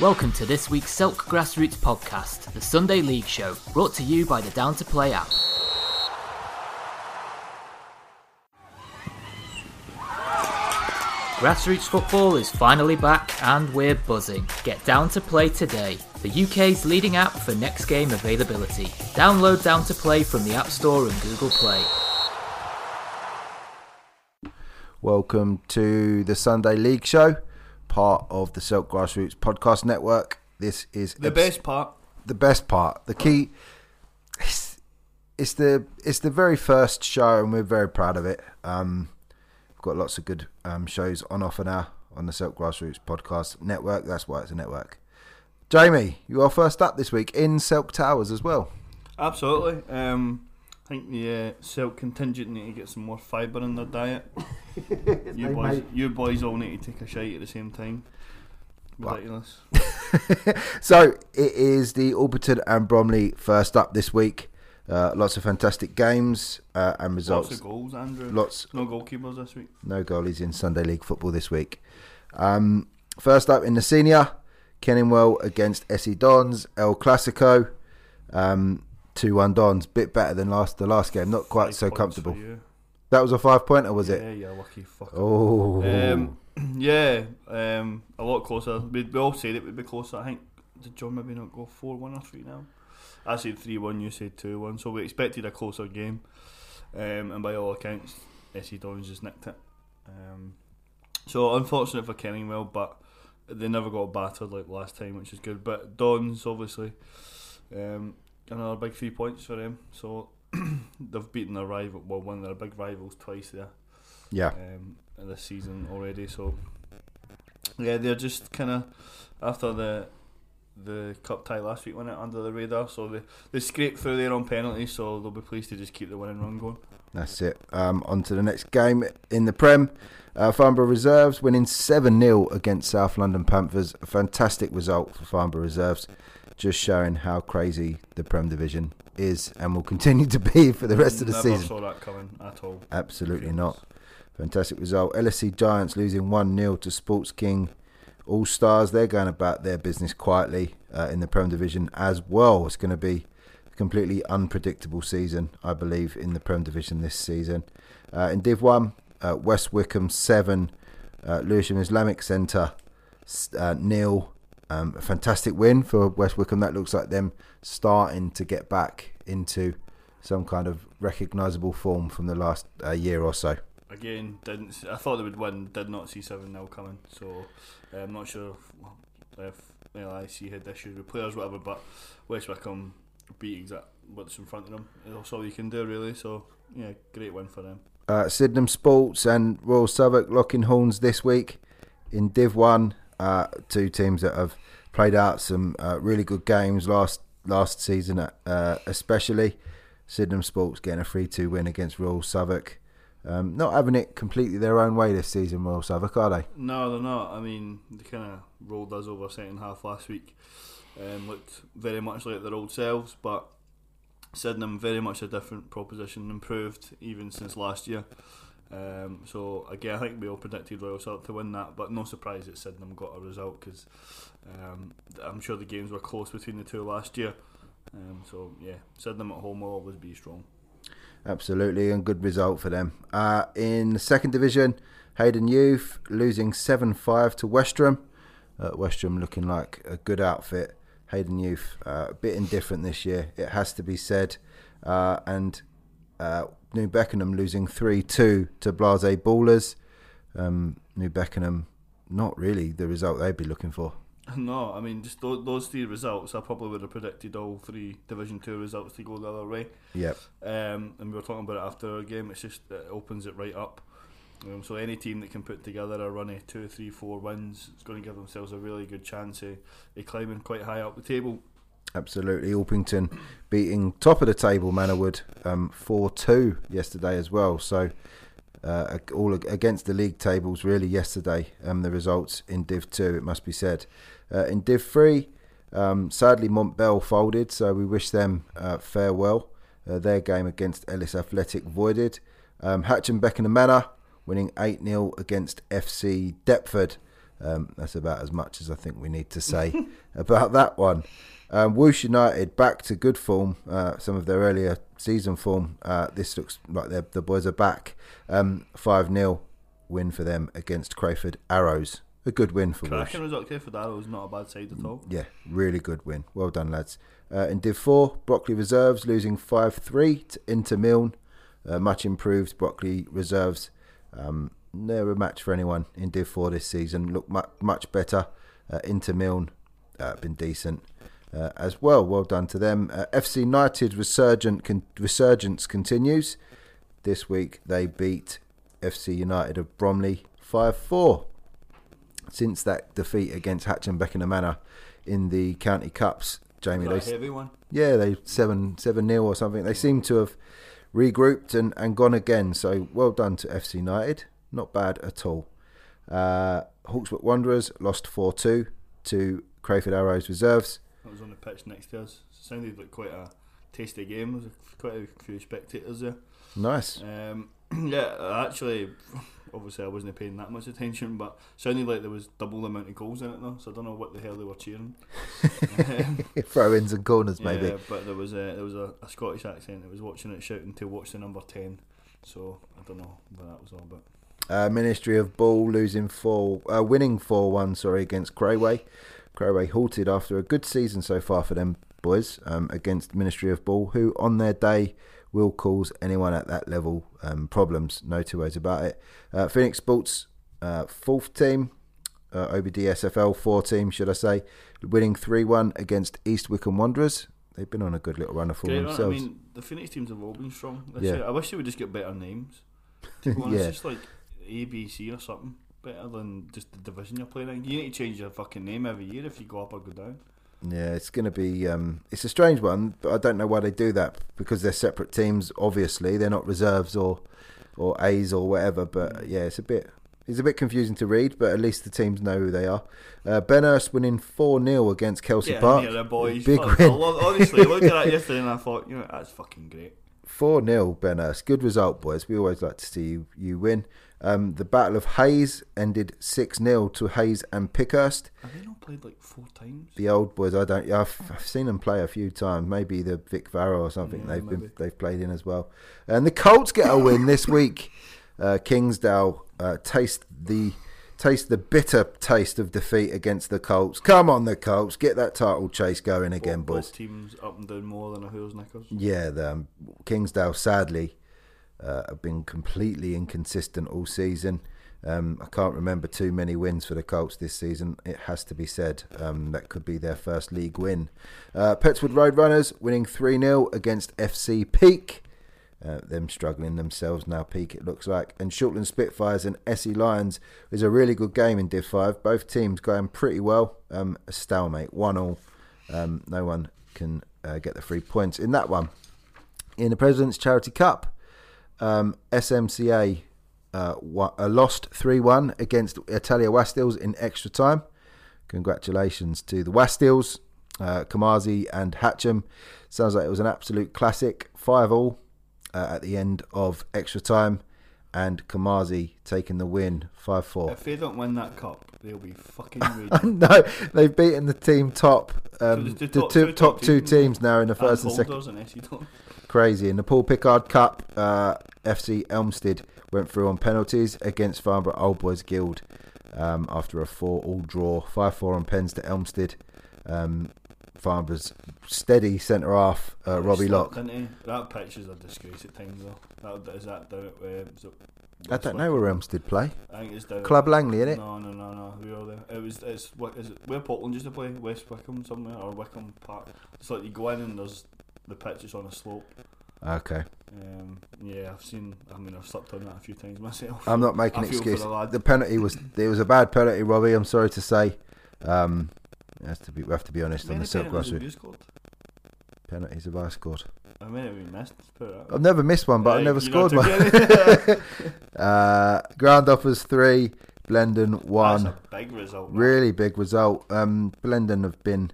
Welcome to this week's Silk Grassroots podcast, the Sunday League show, brought to you by the Down to Play app. Grassroots football is finally back and we're buzzing. Get Down to Play today, the UK's leading app for next game availability. Download Down to Play from the App Store and Google Play. Welcome to the Sunday League Show, part of the Silk Grassroots Podcast Network. This is The best part. the best part, the key. It's, it's the it's the very first show, and we're very proud of it. Um, we've got lots of good um, shows on offer now on the Silk Grassroots Podcast Network. That's why it's a network. Jamie, you are first up this week in Silk Towers as well. Absolutely. Um, think the uh, Silk contingent need to get some more fibre in their diet. you boys, you boys all need to take a shite at the same time. Ridiculous. So it is the Orpington and Bromley first up this week. Uh, lots of fantastic games uh, and results. Lots of goals, Andrew. Lots No goalkeepers this week. No goalies in Sunday League football this week. Um, first up in the senior, Kenningwell against SE Dons, El Clasico. Um, 2 1 Dons, bit better than last the last game, not quite Five so comfortable. That was a five pointer, was it? Yeah, yeah, lucky fucker. Oh, Um, yeah, um, a lot closer. We, we all said it would be closer. I think did John maybe not go four one or three now? I said three one. You said two one. So we expected a closer game, um, and by all accounts, SE Dons just nicked it. Um, so unfortunate for Kenningwell, but they never got battered like last time, which is good. But Dons obviously, um, another big three points for them. So they've beaten their rival, well, one of their big rivals twice there yeah. um, this season already. So yeah, they're just kind of after the the cup tie last week went it under the radar. So they they scraped through there on penalties. So they'll be pleased to just keep the winning run going. That's it. Um, on to the next game in the Prem. Uh, Farnborough Reserves winning 7 0 against South London Panthers. A fantastic result for Farnborough Reserves, just showing how crazy the Prem division is and will continue to be for the rest of the Never season. saw that coming at all. Absolutely not. Fantastic result. LSC Giants losing 1 0 to Sports King All Stars. They're going about their business quietly uh, in the Prem Division as well. It's going to be a completely unpredictable season, I believe, in the Prem Division this season. Uh, in Div 1, uh, West Wickham 7, uh, Lewisham Islamic Centre uh, nil. Um, a fantastic win for West Wickham. That looks like them starting to get back into some kind of recognisable form from the last uh, year or so. Again, didn't see, I thought they would win. Did not see seven 0 coming. So uh, I'm not sure if, if LIC had issues with players, whatever. But West Wickham beat exact what's in front of them. That's all you can do really. So yeah, great win for them. Uh, Sydenham Sports and Royal Southwark locking horns this week in Div 1. Uh, two teams that have played out some uh, really good games last last season, uh, especially. Sydenham Sports getting a 3 2 win against Royal Southwark. Um, not having it completely their own way this season, Royal Southwark, are they? No, they're not. I mean, they kind of rolled us over second half last week. Um, looked very much like their old selves, but Sydenham very much a different proposition, improved even since last year. Um, so again, I think we all predicted Royal South to win that, but no surprise that Sydenham got a result because um, I'm sure the games were close between the two last year. Um, so yeah, Sydenham at home will always be strong. Absolutely, and good result for them. Uh, in the second division, Hayden Youth losing 7 5 to Westram. Uh, Westram looking like a good outfit. Hayden Youth uh, a bit indifferent this year, it has to be said. Uh, and uh, New Beckenham losing 3 2 to Blase Ballers. Um, New Beckenham, not really the result they'd be looking for. No, I mean just those, those three results. I probably would have predicted all three Division Two results to go the other way. Yep. Um, and we were talking about it after our game. It's just it opens it right up. Um, so any team that can put together a run of two, three, four wins is going to give themselves a really good chance of, of climbing quite high up the table. Absolutely. Alpington beating top of the table Manorwood um, 4 2 yesterday as well. So, uh, all against the league tables really yesterday, um, the results in Div 2, it must be said. Uh, in Div 3, um, sadly, Montbell folded, so we wish them uh, farewell. Uh, their game against Ellis Athletic voided. Um, Hatch and Beckenham Manor winning 8 0 against FC Deptford. Um, that's about as much as I think we need to say about that one. Um, Woosh United back to good form. Uh, some of their earlier season form. Uh, this looks like the boys are back. Um, five 0 win for them against Crayford Arrows. A good win for Woosh. Cracking result. Arrows not a bad side at all. Yeah, really good win. Well done, lads. Uh, in Div 4, Brockley Reserves losing 5 3 to Inter Milne. Uh, much improved Brockley Reserves. Um, never a match for anyone in Div 4 this season. Look much, much better. Uh, Inter Milne uh, been decent uh, as well. Well done to them. Uh, FC United resurgent con- resurgence continues. This week they beat FC United of Bromley 5 4. Since that defeat against Hatch and Beckenham Manor in the County Cups, Jamie, Was they heavy one. yeah, they seven seven nil or something. They seem to have regrouped and, and gone again. So well done to FC United. Not bad at all. Uh, Hawkswood Wanderers lost four two to Crayford Arrows Reserves. That was on the pitch next to us. It sounded like quite a tasty game. There was quite a few spectators there. Nice. Um, yeah, actually, obviously I wasn't paying that much attention, but sounded like there was double the amount of goals in it though. So I don't know what the hell they were cheering. Um, Throw ins and corners maybe. Yeah, but there was a there was a, a Scottish accent that was watching it shouting to watch the number ten. So I don't know what that was all about. Uh, Ministry of Ball losing four, uh, winning four one. Sorry against Crayway. Crayway halted after a good season so far for them boys um, against Ministry of Ball, who on their day will cause anyone at that level um, problems. No two ways about it. Uh, Phoenix Sports uh, fourth team. Uh, OBD SFL four team, should I say, winning three one against East Wickham Wanderers. They've been on a good little run of form run. I themselves. mean, the Phoenix teams have all been strong. Yeah. I wish they would just get better names. To be honest, Yeah. just like ABC or something better than just the division you're playing in. You need to change your fucking name every year if you go up or go down. Yeah, it's going to be. Um, it's a strange one, but I don't know why they do that because they're separate teams. Obviously, they're not reserves or or A's or whatever. But yeah, it's a bit. It's a bit confusing to read, but at least the teams know who they are. Uh, ben Hurst winning 4 0 against Kelsey Get Park. the boys. Big Fuck, win. Love- honestly, I looked at that yesterday and I thought, you know, that's fucking great. 4 0, Ben Hurst. Good result, boys. We always like to see you, you win. Um, the Battle of Hayes ended 6 0 to Hayes and Pickhurst. Have they not played like four times? The old boys, I don't. Yeah, I've, I've seen them play a few times. Maybe the Vic Farrow or something Yeah, they've been they've played in as well. And the Colts get a win this week. Uh, Kingsdale uh, taste the taste the bitter taste of defeat against the Colts. Come on, the Colts, get that title chase going again, both, boys. Both teams up and down more than a who's knickers. Yeah, the um, Kingsdale sadly uh, have been completely inconsistent all season. Um, I can't remember too many wins for the Colts this season. It has to be said um, that could be their first league win. Uh, Petts Wood Roadrunners winning three 0 against FC Peak. Uh, them struggling themselves now. Peak it looks like, and Shortland Spitfires and Essie Lions is a really good game in Div Five. Both teams going pretty well. Um, a stalemate, one all. Um, no one can uh, get the three points in that one. In the President's Charity Cup, um, SMCA uh, uh, lost 3 1 against Italia Wastils in extra time. Congratulations to the Wastils, uh, Kamazi, and Hatcham. Sounds like it was an absolute classic. 5 all uh, at the end of extra time, and Kamazi taking the win 5 4. If they don't win that cup, they'll be fucking no, they've beaten the team top, um, there's the two two, top- top, two top two teams. teams now in the first and and second. Holders and SE don't. Crazy. In the Paul Pickard Cup, uh, FC Elmstead went through on penalties against Farnborough Old Boys Guild um, after a 4 all draw. 5 4 on pens to Elmstead. Um, Farnborough's steady centre half, uh, Robbie Slapped, Locke. didn't he? That pitch is a disgrace at times though. That, is that down at uh, I don't know where Elmstead play. I think it's down Club Langley, innit? No, no, no, no. We are there. It was. It's what is it? Where Portland used to play? West Wickham somewhere or Wickham Park. It's like you go in and there's the pitch is on a slope. Okay. Um, yeah, I've seen. I mean, I've slept on that a few times myself. I'm not making I feel for excuse. the. The penalty was it was a bad penalty, Robbie. I'm sorry to say. Um, has to be, we have to be honest on the silk penalties have grass. you scored? Penalties have I scored? I mean, we missed. let's put it that I've never missed one, but I've never scored one. to Uh, Groundhoppers three, Blendon one. That's a big result. man. Really big result. Um, Blendon have been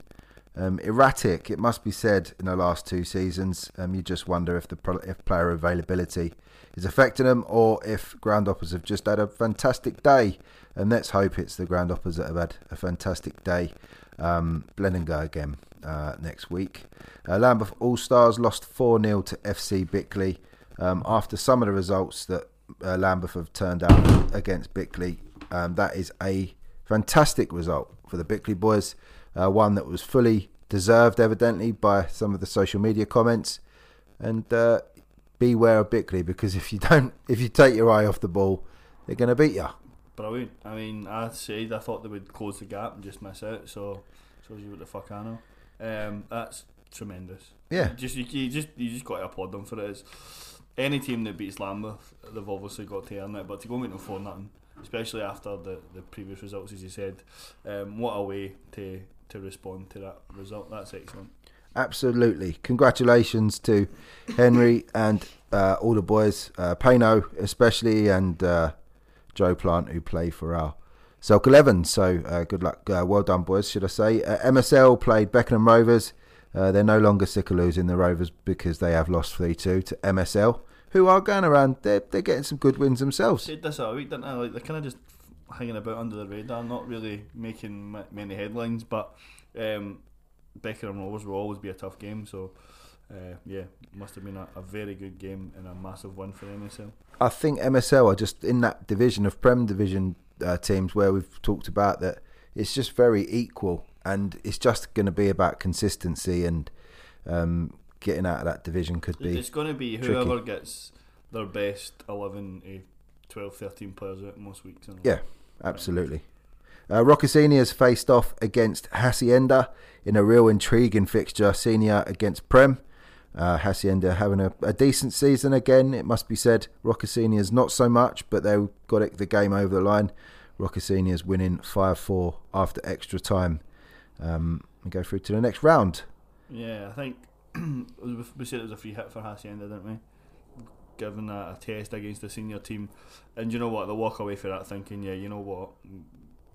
Um, erratic, it must be said, in the last two seasons. Um, you just wonder if the if player availability is affecting them, or if groundhoppers have just had a fantastic day. And let's hope it's the groundhoppers that have had a fantastic day. Um, again uh, next week. Uh, Lambeth All Stars lost 4 0 to FC Bickley um, after some of the results that uh, Lambeth have turned out against Bickley. Um, that is a fantastic result for the Bickley boys, uh, one that was fully deserved, evidently, by some of the social media comments. And uh, beware of Bickley because if you don't, if you take your eye off the ball, they're going to beat you. Brilliant. I mean, I said I thought they would close the gap and just miss out. So shows you what the fuck I know. Um, that's tremendous. Yeah. Just you, you just you just got to applaud them for it. It's, any team that beats Lambeth, they've obviously got to earn it. But to go and get them for nothing, especially after the, the previous results, as you said, um, what a way to to respond to that result. That's excellent. Absolutely. Congratulations to Henry and uh, all the boys, uh, Pano especially, and uh, Joe Plant, who play for our Silk 11. So uh, good luck. Uh, well done, boys, should I say. Uh, MSL played Beckenham Rovers. Uh, they're no longer sick of losing the Rovers because they have lost 3 2 to MSL, who are going around. They're, they're getting some good wins themselves. Said this a week, didn't I? Like they're kind of just hanging about under the radar, not really making ma- many headlines. But um, Beckenham Rovers will always be a tough game. So uh, yeah, must have been a, a very good game and a massive win for MSL. I think MSL are just in that division of Prem division uh, teams where we've talked about that it's just very equal and it's just going to be about consistency and um, getting out of that division could be It's going to be tricky. whoever gets their best 11 to 12, 13 players out most weeks. Yeah, absolutely. Uh, Roccasini has faced off against Hacienda in a real intriguing fixture. Senior against Prem. Uh, Hacienda having a, a decent season again, it must be said. Roccasini's not so much, but they got it, the game over the line. Roccasini's winning 5 4 after extra time. Um, we go through to the next round. Yeah, I think we said it was a free hit for Hacienda, didn't we? Given a, a test against the senior team, and you know what, they'll walk away for that thinking, yeah, you know what,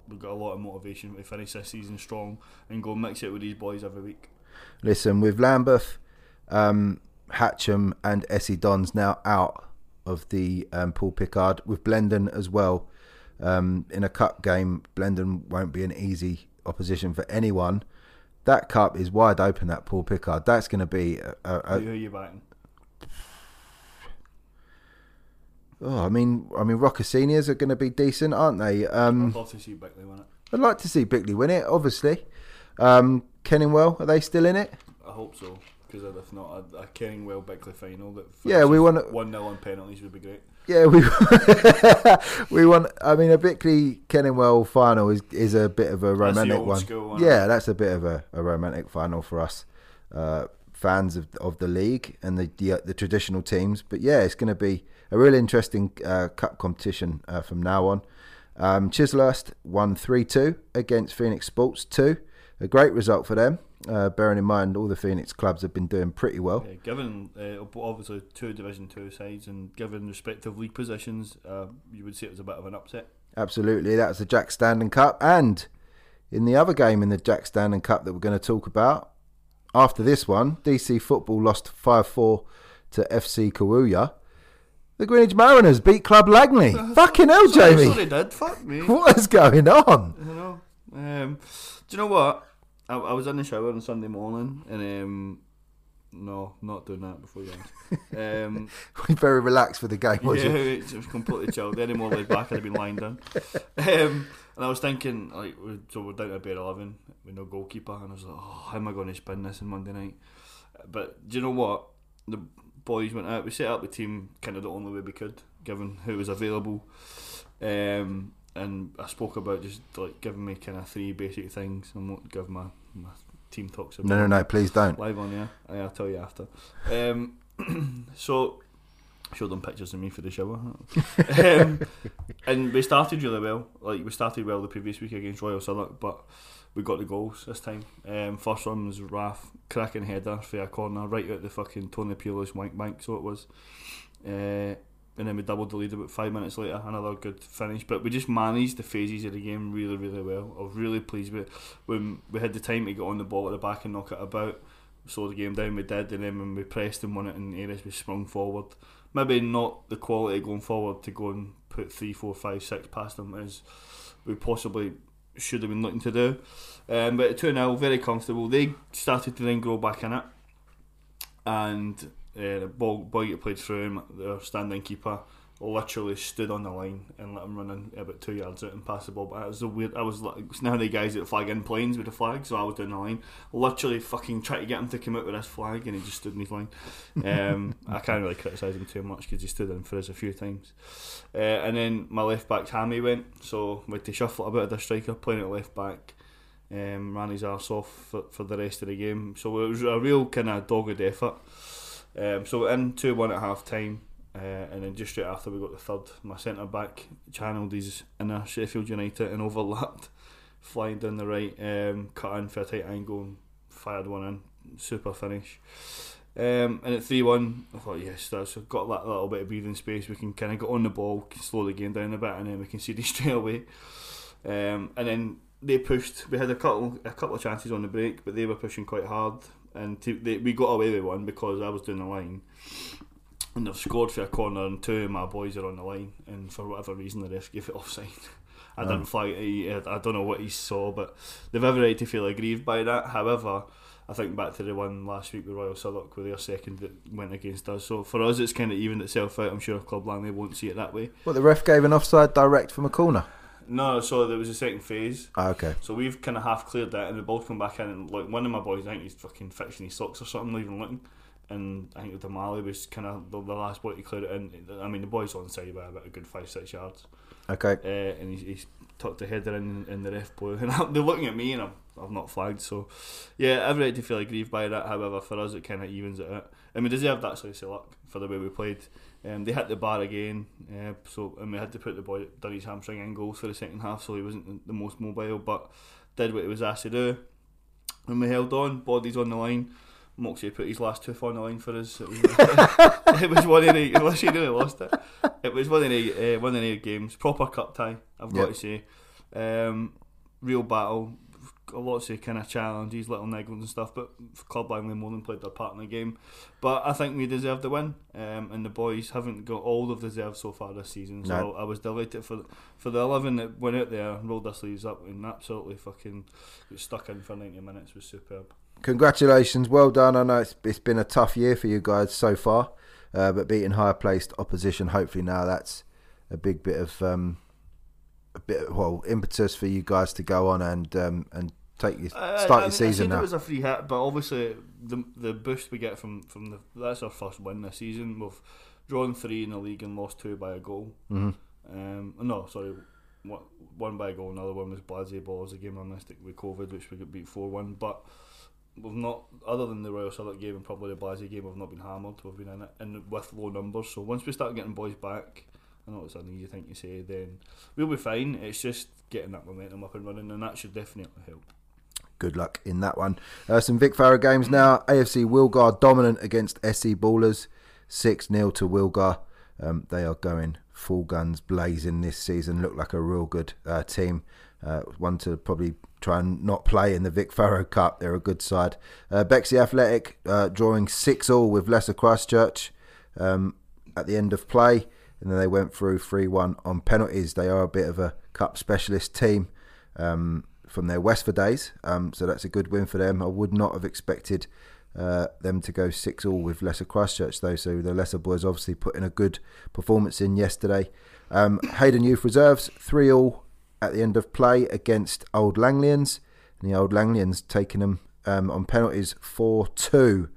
we've got a lot of motivation to finish this season strong and go mix it with these boys every week. Listen, with Lambeth, um, Hatcham, and SE Dons now out of the um, Paul Pickard, with Blendon as well. Um, in a cup game, Blendon won't be an easy opposition for anyone. That cup is wide open. That Paul Pickard. That's going to be. A, a, Who a, are you backing? Oh, I mean, I mean, Rocker Seniors are going to be decent, aren't they? Um, I'd love to see Bickley win it. I'd like to see Bickley win it. Obviously, um, Kenningwell are they still in it? I hope so, because if not, a, a Kenningwell Bickley final that Yeah, we wanna- 1 0 on penalties would be great. Yeah, we we want. I mean, a Bickley Kenningwell final is is a bit of a romantic one. one. Yeah, that's a bit of a, a romantic final for us uh, fans of of the league and the the, the traditional teams. But yeah, it's going to be a really interesting uh, cup competition uh, from now on. Um, Chislehurst won three two against Phoenix Sports two. A great result for them. Uh, bearing in mind all the Phoenix clubs have been doing pretty well. Yeah, given uh, obviously two Division Two sides and given respective league positions, uh, you would say it was a bit of an upset. Absolutely, that was the Jack Standen Cup. And in the other game in the Jack Standen Cup that we're going to talk about, after this one, DC Football lost 5 4 to FC Kawuya. The Greenwich Mariners beat Club Langley. Fucking hell, Sorry, Jamie. sorry, did fuck me. What is going on? You know. Um, do you know what? I, I was in the shower on Sunday morning, and um, no, not doing that before you ask. Um, We're very relaxed for the game, was yeah, it was completely chilled. Any more laid back, I'd have been lying down. Um, and I was thinking, like, so we're down to bed eleven with no goalkeeper, and I was like, oh, how am I going to spin this on Monday night? But do you know what? The boys went out. We set up the team kind of the only way we could, given who was available. Um, and I spoke about just like giving me kind of three basic things. I won't give my, my team talks about No, no, no, please don't. live on yeah. I'll tell you after. Um, so showed them pictures of me for the shower, um, and we started really well. Like we started well the previous week against Royal Southwark, but we got the goals this time. Um, first one was Raf cracking header for a corner right out the fucking Tony Pulis wank bank. So it was. Uh, and then we doubled the lead about five minutes later. Another good finish, but we just managed the phases of the game really, really well. I was really pleased with when we had the time to get on the ball at the back and knock it about. Slow the game down, we did, and then when we pressed and won it in areas, we sprung forward. Maybe not the quality going forward to go and put three, four, five, six past them as we possibly should have been looking to do. Um, but 2 0, very comfortable. They started to then grow back in it. And uh, the ball, boy get played through him, their standing keeper literally stood on the line and let him run in about two yards out and pass the ball. But it was a weird. I was like, now the guys that flag in planes with the flag, so I was down the line, literally fucking trying to get him to come out with his flag, and he just stood in his line. Um, I can't really criticise him too much because he stood in for us a few times. Uh, and then my left back hammy went, so we had to shuffle a bit of the striker playing at left back. Um, ran his arse off for, for the rest of the game, so it was a real kind of dogged effort. Um, so in two one at half time, uh, and then just straight after we got the third, my centre back channeled his inner Sheffield United and overlapped, flying down the right, um, cut in for a tight angle and fired one in. Super finish. Um, and at 3 1, I thought, yes, that's got that little bit of breathing space. We can kind of get on the ball, slow the game down a bit, and then we can see the straight away. Um, and then they pushed. We had a couple a couple of chances on the break, but they were pushing quite hard and to, they, we got away with one because I was doing the line. And they've scored for a corner, and two of my boys are on the line, and for whatever reason, the ref gave it offside. I didn't flag it. I don't know what he saw, but they've every right to feel aggrieved by that. However, I think back to the one last week with Royal Southwark with their second that went against us. So for us, it's kind of evened itself out. I'm sure Club Langley won't see it that way. What the ref gave an offside direct from a corner. No, so there was a second phase. Ah, okay. So we've kind of half cleared that, and the ball come back in, and like one of my boys, I think he's fucking fixing his socks or something, not even looking. And I think the Mali was kind of the, the, last boy to clear it in. I mean, the boy's on side by about a good five, six yards. Okay. Uh, and he's, he's tucked the header in, in the ref boy, and they're looking at me, and I'm, I've not flagged. So, yeah, I've right to feel aggrieved by that. However, for us, it kind of evens it out. And we deserved that slice of luck for the way we played. Um, they hit the bar again, uh, so and we had to put the boy that done his hamstring in goals for the second half, so he wasn't the most mobile, but did what he was asked to do. And we held on, bodies on the line. Moxie put his last tooth on the line for us. It was, it was one of the unless you really lost it. It was one of the uh, one of the games, proper cup tie. I've got yep. to say, um, real battle lots of kind of challenges, little niggles and stuff. But Club Langley more than played their part in the game. But I think we deserved the win, um, and the boys haven't got all they've deserved so far this season. So no. I was delighted for for the eleven that went out there, rolled their sleeves up, and absolutely fucking got stuck in for ninety minutes was superb. Congratulations, well done. I know it's, it's been a tough year for you guys so far, uh, but beating higher placed opposition, hopefully now that's a big bit of um, a bit well impetus for you guys to go on and um, and take your start I mean, your season now. It was a free hit, but obviously the the boost we get from from the that's our first win this season. We've drawn three in the league and lost two by a goal. Mm-hmm. Um, no, sorry, one by a goal. Another one was Blasey Balls, a game I missed with COVID, which we got beat four one. But we've not, other than the Royal Southwark game and probably the Blasey game, we've not been hammered. We've been in it and with low numbers. So once we start getting boys back. I know it's an easy thing to say, then we'll be fine. It's just getting that momentum up and running, and that should definitely help good luck in that one. Uh, some Vic Farrow games now. AFC Wilgar dominant against SC Ballers, 6 0 to Wilgar. Um, they are going full guns blazing this season. Look like a real good uh, team. Uh, one to probably try and not play in the Vic Farrow Cup. They're a good side. Uh, Bexley Athletic uh, drawing 6 all with Lesser Christchurch um, at the end of play. And then they went through 3 1 on penalties. They are a bit of a cup specialist team. Um, from their Westford days. Um, so that's a good win for them. I would not have expected uh, them to go 6 all with Lesser Christchurch, though. So the Lesser boys obviously put in a good performance in yesterday. Um, Hayden Youth Reserves 3 all at the end of play against Old Langlians. And the Old Langlians taking them um, on penalties 4 2.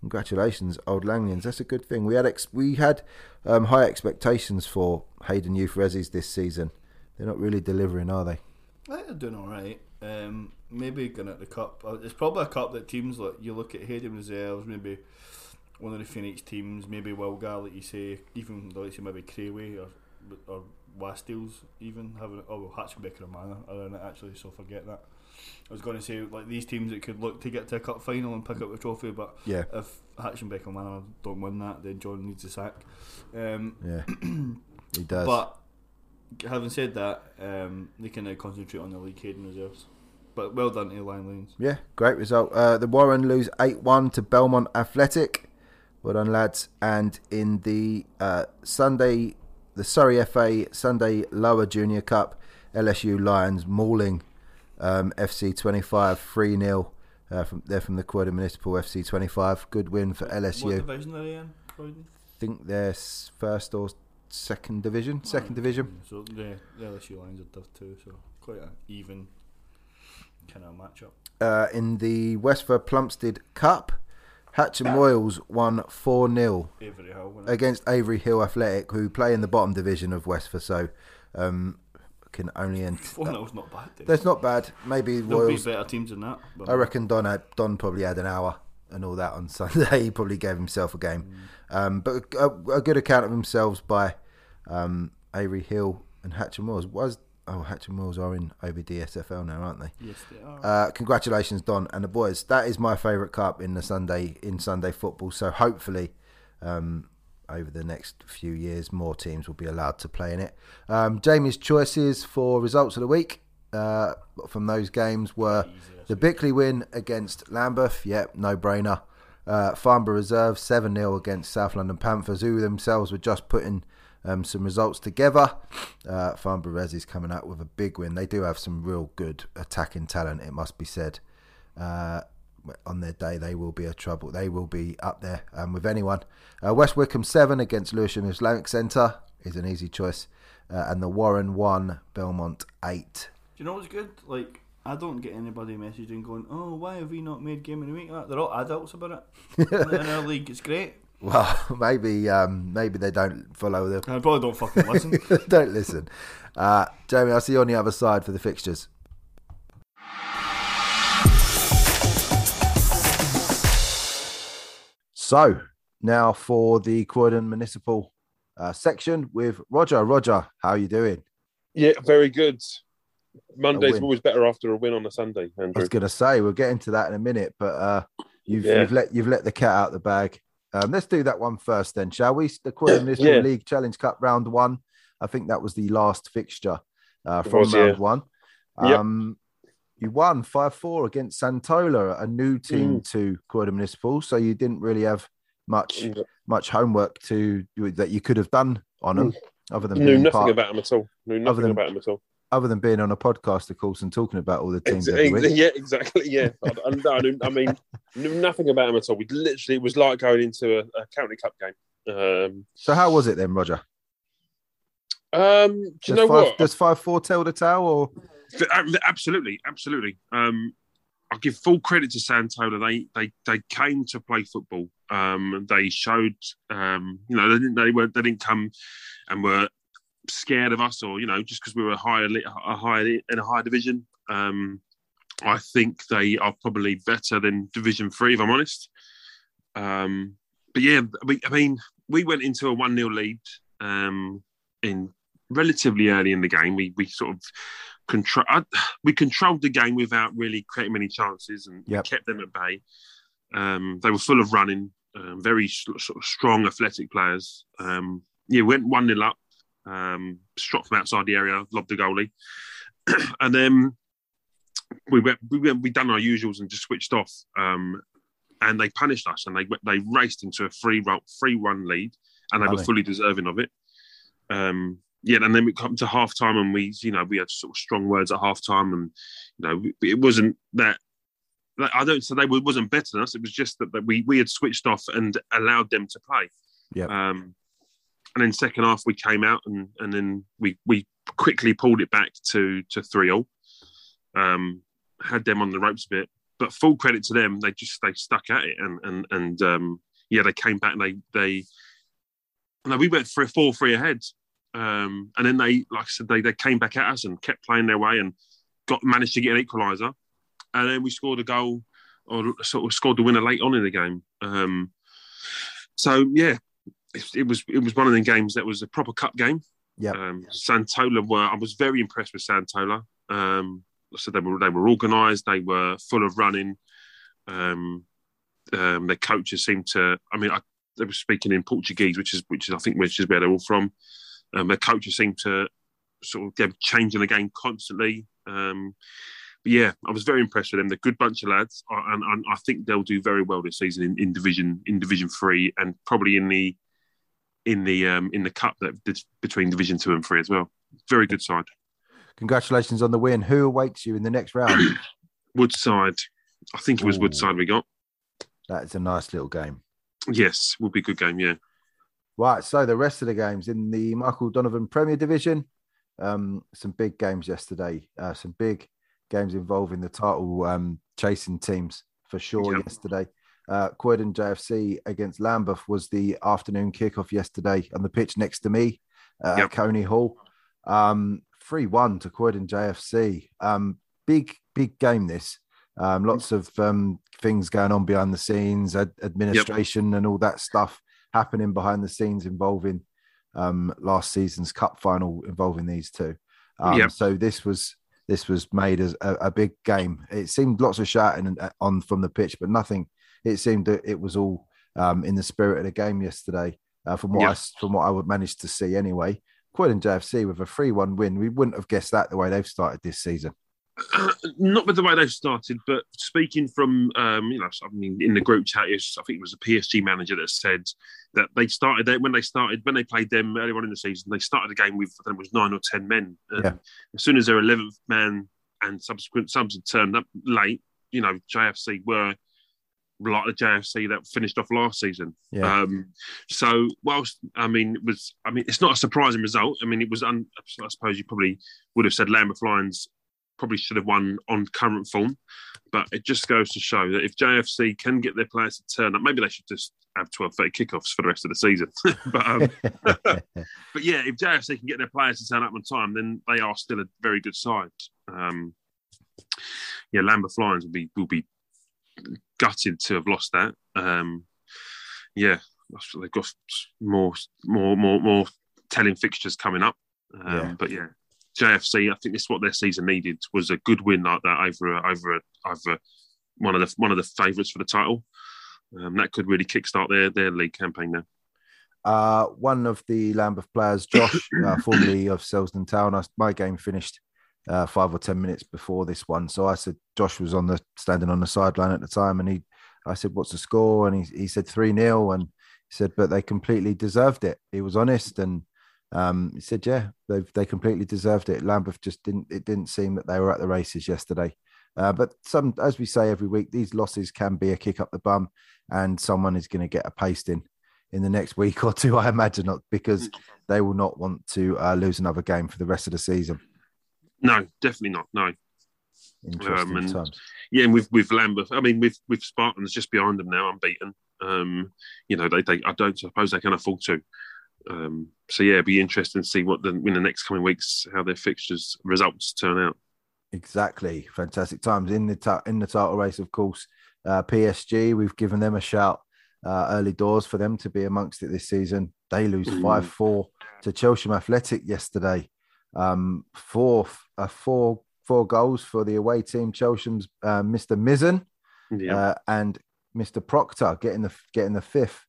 Congratulations, Old Langlians. That's a good thing. We had ex- we had um, high expectations for Hayden Youth Resis this season. They're not really delivering, are they? They're doing all right. Um, maybe going at the cup. Uh, it's probably a cup that teams like you look at Hayden reserves, maybe one of the Phoenix teams, maybe Wilgar, like you say, even like say maybe Crayway or or Wastils even having oh well Hatchbecker and Manor are in it actually, so forget that. I was going to say like these teams that could look to get to a cup final and pick up the trophy, but Yeah, if Hatch and Beckham Manor don't win that, then John needs a sack. Um, yeah, he does. but having said that, um, they can now concentrate on the league Hayden reserves. But well done to Lion Lanes. Yeah, great result. Uh, the Warren lose 8 1 to Belmont Athletic. Well done, lads. And in the uh, Sunday, the Surrey FA Sunday Lower Junior Cup, LSU Lions mauling um, FC 25 3 0. Uh, from, they're from the Croydon Municipal FC 25. Good win for What LSU. division are they in? Croydon? think they're first or second division. Second division. So the, the LSU Lions are tough too, so quite an even kind of matchup. Uh, in the Westford Plumstead Cup, Hatcham Royals won 4 0. Avery Hill. wasn't it? against Avery Hill Athletic, who play in the bottom division of Westford, so um, can only ent- Four nil's not bad. Then. That's not bad. Maybe There'll be Royals. better teams than that. But I reckon Don had, Don probably had an hour and all that on Sunday. he probably gave himself a game, um, but a, a good account of themselves by um, Avery Hill and Hatcham Royals. Was oh Hatcham are in OBDSFL now, aren't they? Yes, they are. Uh, congratulations, Don and the boys. That is my favourite cup in the Sunday in Sunday football. So hopefully, um, over the next few years, more teams will be allowed to play in it. Um, Jamie's choices for results of the week uh, from those games were Easy the Bickley win against Lambeth. Yep, no brainer. Uh, Farnborough Reserve 7 0 against South London Panthers, who themselves were just putting um, some results together. Uh, Farnborough is coming out with a big win. They do have some real good attacking talent, it must be said. Uh, on their day, they will be a trouble. They will be up there um, with anyone. Uh, West Wickham 7 against Lewisham Islamic Centre is an easy choice. Uh, and the Warren 1, Belmont 8. Do you know what's good? Like, I don't get anybody messaging going, "Oh, why have we not made game of the week?" Like, They're all adults about it in our league. It's great. Well, maybe um, maybe they don't follow the I probably don't fucking listen. don't listen. Uh, Jamie, I'll see you on the other side for the fixtures. So now for the Croydon Municipal uh, section with Roger. Roger, how are you doing? Yeah, very good. Mondays are always better after a win on a Sunday, I was going to say we'll get into that in a minute, but uh, you've Yeah. you've let you've let the cat out the bag. Um, let's do that one first, then, shall we? The Municipal Yeah. League Challenge Cup round one. I think that was the last fixture uh, from was, round yeah. one. Yep. Um, you won five four against Santola, a new team Mm. to Croydon Municipal, so you didn't really have much Yeah. much homework to that you could have done on them, other than Knew nothing part, about them at all. Knew nothing than- about him at all. Other than being on a podcast, of course, and talking about all the teams Ex- yeah, exactly. Yeah, I, I, I mean, knew nothing about them at all. We literally it was like going into a, a county cup game. Um, So how was it then, Roger? um, do you Does know five, what? Does five four tell the tale, or Absolutely, absolutely. Um, I give full credit to Santola. They they they came to play football. Um, they showed, um, you know, they didn't they weren't they didn't come and were scared of us, or you know, just because we were a higher a higher in a higher division. Um, I think they are probably better than Division Three, if I'm honest. Um, but yeah, we, I mean, we went into a one 0 lead um, in relatively early in the game. We we sort of control we controlled the game without really creating many chances and Yep. kept them at bay. Um, they were full of running, um, very sort of strong, athletic players. Um, yeah, went one 0 up, um, struck from outside the area, lobbed the goalie, and then we went we went we done our usuals and just switched off. Um, and they punished us, and they they raced into a free run free run lead, and they were fully deserving of it. Um, yeah, and then we come to half time, and we, you know, we had sort of strong words at half time, and you know, it wasn't that. that- I don't say they were, wasn't better than us. It was just that, that we we had switched off and allowed them to play. Yeah. Um, and then second half we came out and and then we we quickly pulled it back to to three all. Um, had them on the ropes a bit, but full credit to them. They just they stuck at it and and and um, yeah, they came back and they they. No, we went for a four three ahead, um, and then they like I said they they came back at us and kept playing their way and got managed to get an equaliser, and then we scored a goal or sort of scored the winner late on in the game. Um, so yeah, it, was it was one of the games that was a proper cup game. Yep. Um, Santola were I was very impressed with Santola. Um, I said they were they were organised. They were full of running. Um, um, their coaches seemed to. I mean, I, they were speaking in Portuguese, which is which is I think which is where they're all from. Um, their coaches seemed to sort of yeah, changing the game constantly. Um, but yeah, I was very impressed with them. They're a good bunch of lads, and, and I think they'll do very well this season in, in division in Division Three, and probably in the in the um, in the cup that between Division Two and Three as well. Very good side. Congratulations on the win. Who awaits you in the next round? Woodside. I think it was Ooh. Woodside we got. That is a nice little game. Yes, will be a good game. Yeah. Right. So the rest of the games in the Michael Donovan Premier Division, um, some big games yesterday. Uh, some big games involving the title um, chasing teams for sure yep. yesterday. Uh, Croydon JFC against Lambeth was the afternoon kickoff yesterday on the pitch next to me uh, yep. at Coney Hall. Um, 3 1 to Croydon JFC. Um, big, big game this. Um, lots of um, things going on behind the scenes, ad- administration, yep. and all that stuff happening behind the scenes involving um, last season's cup final involving these two. Um, yep. So this was this was made as a, a, big game. It seemed lots of shouting uh, on from the pitch, but nothing. It seemed that it was all um, in the spirit of the game yesterday. Uh, from what yep. I from what I would manage to see anyway. Croydon JFC with a 3 1 win. We wouldn't have guessed that the way they've started this season. Uh, not with the way they've started, but speaking from um, you know, I mean, in the group chat, I think it was a PSG manager that said that they started when they started when they played them earlier on in the season. They started the game with I think it was nine or ten men. Yeah. As soon as their eleventh man and subsequent subs had turned up late, you know, JFC were like the JFC that finished off last season. Yeah. Um, so whilst I mean it was I mean it's not a surprising result. I mean it was un, I suppose you probably would have said Lambeth Lions probably should have won on current form. But it just goes to show that if JFC can get their players to turn up, maybe they should just have 12 30 kickoffs for the rest of the season. but um, but yeah, if JFC can get their players to turn up on time, then they are still a very good side. Um, yeah, Lambeth Lions will be will be gutted to have lost that. Um, yeah, they've got more more more more telling fixtures coming up. Um, yeah. But yeah, JFC, I think this is what their season needed was a good win like that over a, over a, over one of the one of the favourites for the title. Um, that could really kickstart their their league campaign now. Uh, one of the Lambeth players, Josh, uh, formerly of Selsdon Town, I, my game finished uh, five or ten minutes before this one. So I said Josh was on the standing on the sideline at the time, and he, I said, "What's the score?" And he he said three 0 and he said, "But they completely deserved it." He was honest and um, he said, "Yeah, they they completely deserved it." Lambeth just didn't. It didn't seem that they were at the races yesterday. Uh, but some, as we say every week, these losses can be a kick up the bum, and someone is going to get a pasting in the next week or two. I imagine because they will not want to uh, lose another game for the rest of the season. No, definitely not. No. Interesting um, and, times. Yeah, and with with Lambeth, I mean, with with Spartans just behind them now, unbeaten. Um, you know, they, they I don't suppose they can afford to. Um, so yeah, it'd be interesting to see what the in the next coming weeks how their fixtures results turn out. Exactly, fantastic times in the ta- in the title race, of course. Uh, PSG, we've given them a shout uh, early doors for them to be amongst it this season. They lose mm. five four to Chelsham Athletic yesterday. Um, four uh, four four goals for the away team. Chelsham's uh, Mr. Mizzen yeah. uh, and Mr. Proctor getting the getting the fifth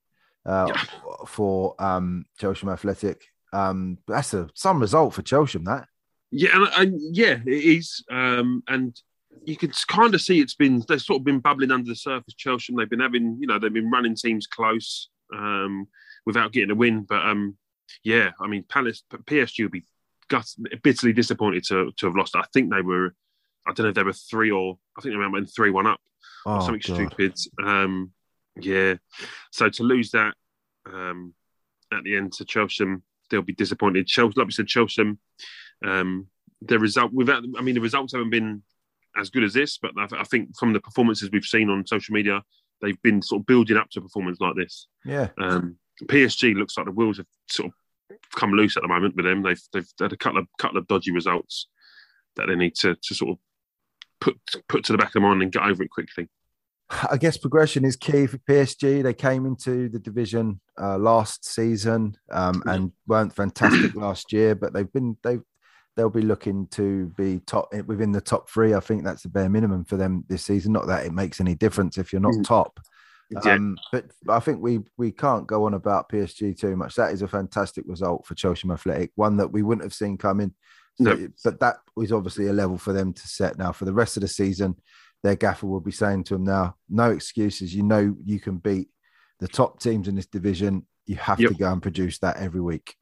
uh, yeah. for um, Chelsham Athletic. Um, that's a some result for Chelsham. That yeah, and, and yeah, it is. Um, and you can kind of see it's been they've sort of been bubbling under the surface. Chelsham, they've been having you know they've been running teams close um, without getting a win. But um, yeah, I mean Palace, PSG will be gut, bitterly disappointed to to have lost. I think they were. I don't know if they were three or I think they went three one up oh, or something God. stupid. Um, yeah. So to lose that um, at the end to Chelsham, they'll be disappointed. Chelsea, like we said, Chelsham, um, the result without, I mean, the results haven't been as good as this, but I, I, think from the performances we've seen on social media, they've been sort of building up to a performance like this. Yeah. Um, PSG looks like the wheels have sort of come loose at the moment with them. They've they've had a couple of couple of dodgy results that they need to to sort of put put to the back of the mind and get over it quickly. I guess progression is key for PSG. They came into the division uh, last season um, and weren't fantastic last year, but they've been they've they'll be looking to be top within the top three. I think that's the bare minimum for them this season. Not that it makes any difference if you're not Mm. top. Yeah. Um, but I think we we can't go on about PSG too much. That is a fantastic result for Chelsham Athletic, one that we wouldn't have seen coming. So- No. But that was obviously a level for them to set now for the rest of the season. Their gaffer will be saying to them now, no excuses. You know you can beat the top teams in this division. You have Yep. to go and produce that every week.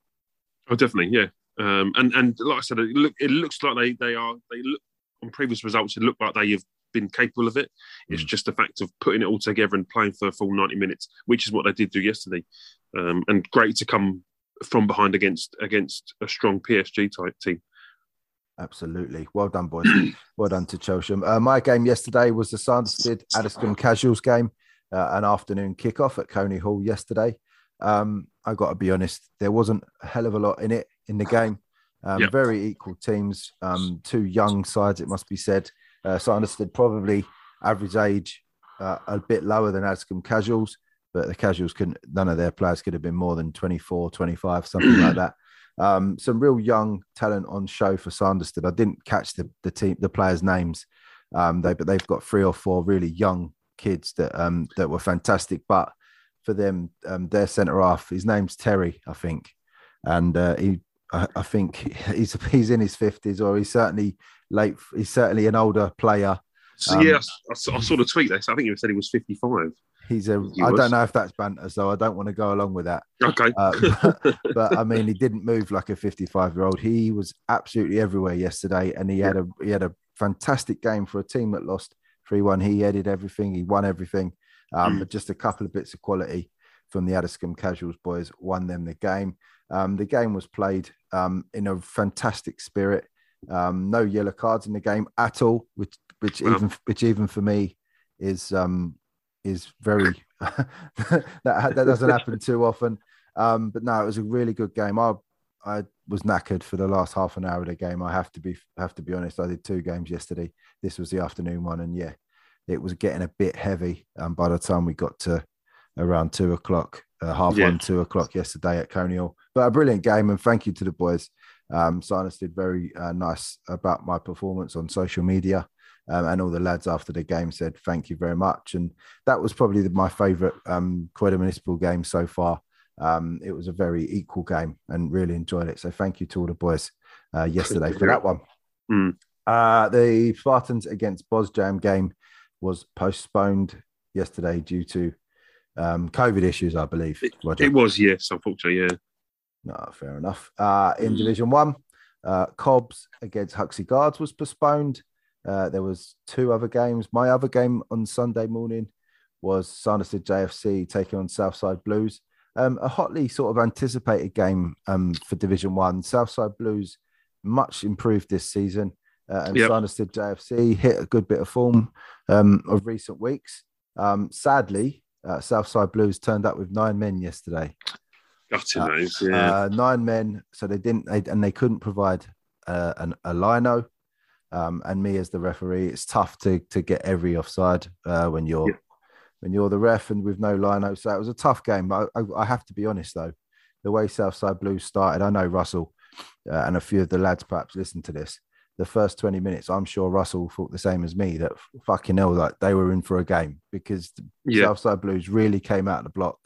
Oh, definitely, yeah. Um, and and like I said, it, look, it looks like they they are they look on previous results. It looked like they have been capable of it. It's Mm. just the fact of putting it all together and playing for a full ninety minutes, which is what they did do yesterday. Um, and great to come from behind against against a strong PSG type team. Absolutely. Well done, boys. well done to Chelsham. Uh, my game yesterday was the Sanderstead Addiscombe Casuals game, uh, an afternoon kickoff at Coney Hall yesterday. Um, I got to be honest, there wasn't a hell of a lot in it in the game. Um, Yep. Very equal teams, um, two young sides, it must be said. Uh, understood probably average age uh, a bit lower than Addiscombe Casuals, but the Casuals couldn't, none of their players could have been more than 24, 25, something like that. Um, some real young talent on show for Sanderstead. I didn't catch the, the team, the players' names, um, they, but they've got three or four really young kids that um, that were fantastic. But for them, um, their centre half, his name's Terry, I think, and uh, he, I, I think he's he's in his fifties, or he's certainly late. He's certainly an older player. So Um, yeah, I, saw- I saw the tweet there. So I think you said he was fifty five. He's a. He I was. don't know if that's banter, so I don't want to go along with that. Okay. Uh, but I mean, he didn't move like a 55 year old. He was absolutely everywhere yesterday, and he had a he had a fantastic game for a team that lost three one. He headed everything, he won everything, um, Mm. but just a couple of bits of quality from the Addiscombe Casuals boys won them the game. Um, the game was played um, in a fantastic spirit. Um, no yellow cards in the game at all, which which Wow. even which even for me is um, is very that that doesn't happen too often. Um, but no, it was a really good game. I I was knackered for the last half an hour of the game. I have to be have to be honest. I did two games yesterday. This was the afternoon one, and yeah, it was getting a bit heavy. Um, by the time we got to around two o'clock, uh, half Yeah. one, two o'clock yesterday at Coney Hall. But a brilliant game, and thank you to the boys. Um, Sinus did very uh, nice about my performance on social media. Um, and all the lads after the game said thank you very much, and that was probably the, my favourite um, Croydon Municipal game so far. Um, it was a very equal game and really enjoyed it. So thank you to all the boys uh, yesterday for that one. Mm. Uh, the Spartans against Bosjam game was postponed yesterday due to um, COVID issues, I believe. Roger. It was yes, unfortunately, yeah. No, fair enough. Uh, in Division One, uh, Cobbs against Huxley Guards was postponed. Uh, there was two other games. My other game on Sunday morning was Sanderstead JFC taking on Southside Blues. Um, a hotly sort of anticipated game um, for Division One. Southside Blues much improved this season, uh, and Yep. JFC hit a good bit of form um, of recent weeks. Um, sadly, uh, Southside Blues turned up with nine men yesterday Gutting Uh, those, yeah. uh, nine men. So they didn't, they, and they couldn't provide uh, an, a lino. Um, and me as the referee, it's tough to to get every offside uh, when you're Yeah. when you're the ref and with no lino. So it was a tough game. But I, I, I have to be honest though, the way Southside Blues started, I know Russell uh, and a few of the lads perhaps listen to this. The first 20 minutes, I'm sure Russell thought the same as me that fucking hell, like they were in for a game because yeah. Southside Blues really came out of the block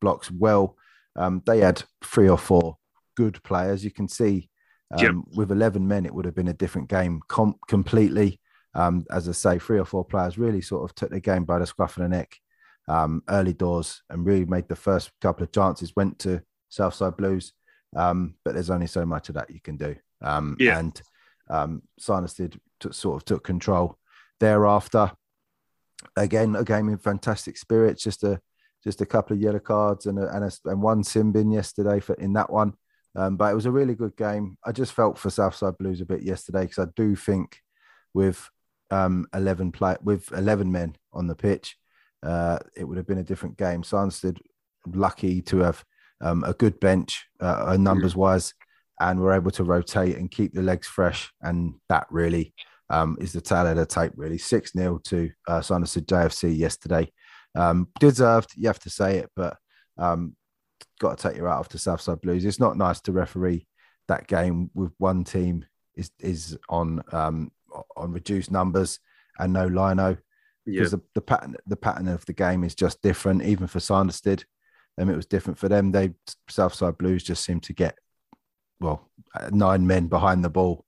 blocks well. Um, they had three or four good players. You can see um, Yep. with 11 men, it would have been a different game com- completely. Um, as I say, three or four players really sort of took the game by the scruff of the neck um, early doors and really made the first couple of chances, went to Southside Blues. Um, but there's only so much of that you can do. Um, Yeah. And um, Sinus did t- sort of took control thereafter. Again, a game in fantastic spirits. Just a just a couple of yellow cards and a, and, a, and one sin bin yesterday for in that one. Um, but it was a really good game. I just felt for Southside Blues a bit yesterday because I do think with um, eleven play with eleven men on the pitch, uh, it would have been a different game. Sanderstead lucky to have um, a good bench uh, numbers wise, and we're able to rotate and keep the legs fresh, and that really um, is the tail of the tape. Really, six 0 to uh, Sanderstead JFC yesterday. Um, deserved, you have to say it, but um, got to take your out off to Southside Blues. It's not nice to referee that game with one team is is on um, on reduced numbers and no lino because the, the pattern the pattern of the game is just different. Even for Sanderstead, um, it was different for them. They Southside Blues just seemed to get well nine men behind the ball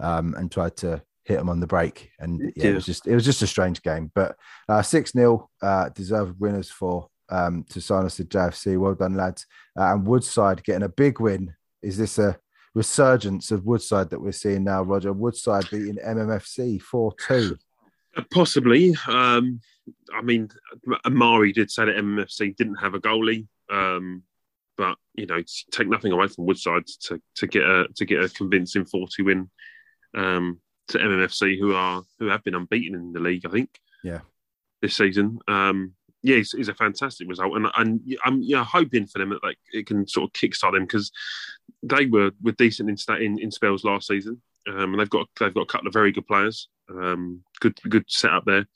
um, and tried to hit them on the break, and yeah, it was just it was just a strange game. But uh, six 0 uh, deserved winners for um, to Sanderstead JFC. Well done, lads. Uh, and Woodside getting a big win. Is this a resurgence of Woodside that we're seeing now, Roger? Woodside beating MMFC four two. possibly. Um, I mean, Amari did say that MMFC didn't have a goalie, um, but you know, take nothing away from Woodside to, to get a to get a convincing forty win um, to MMFC, who are who have been unbeaten in the league, I think. Yeah. this season. Um, yeah, it's, it's a fantastic result, and and I'm yeah hoping for them that like it can sort of kickstart them because they were were decent in, in in spells last season, um, and they've got they've got a couple of very good players, um, good good setup there.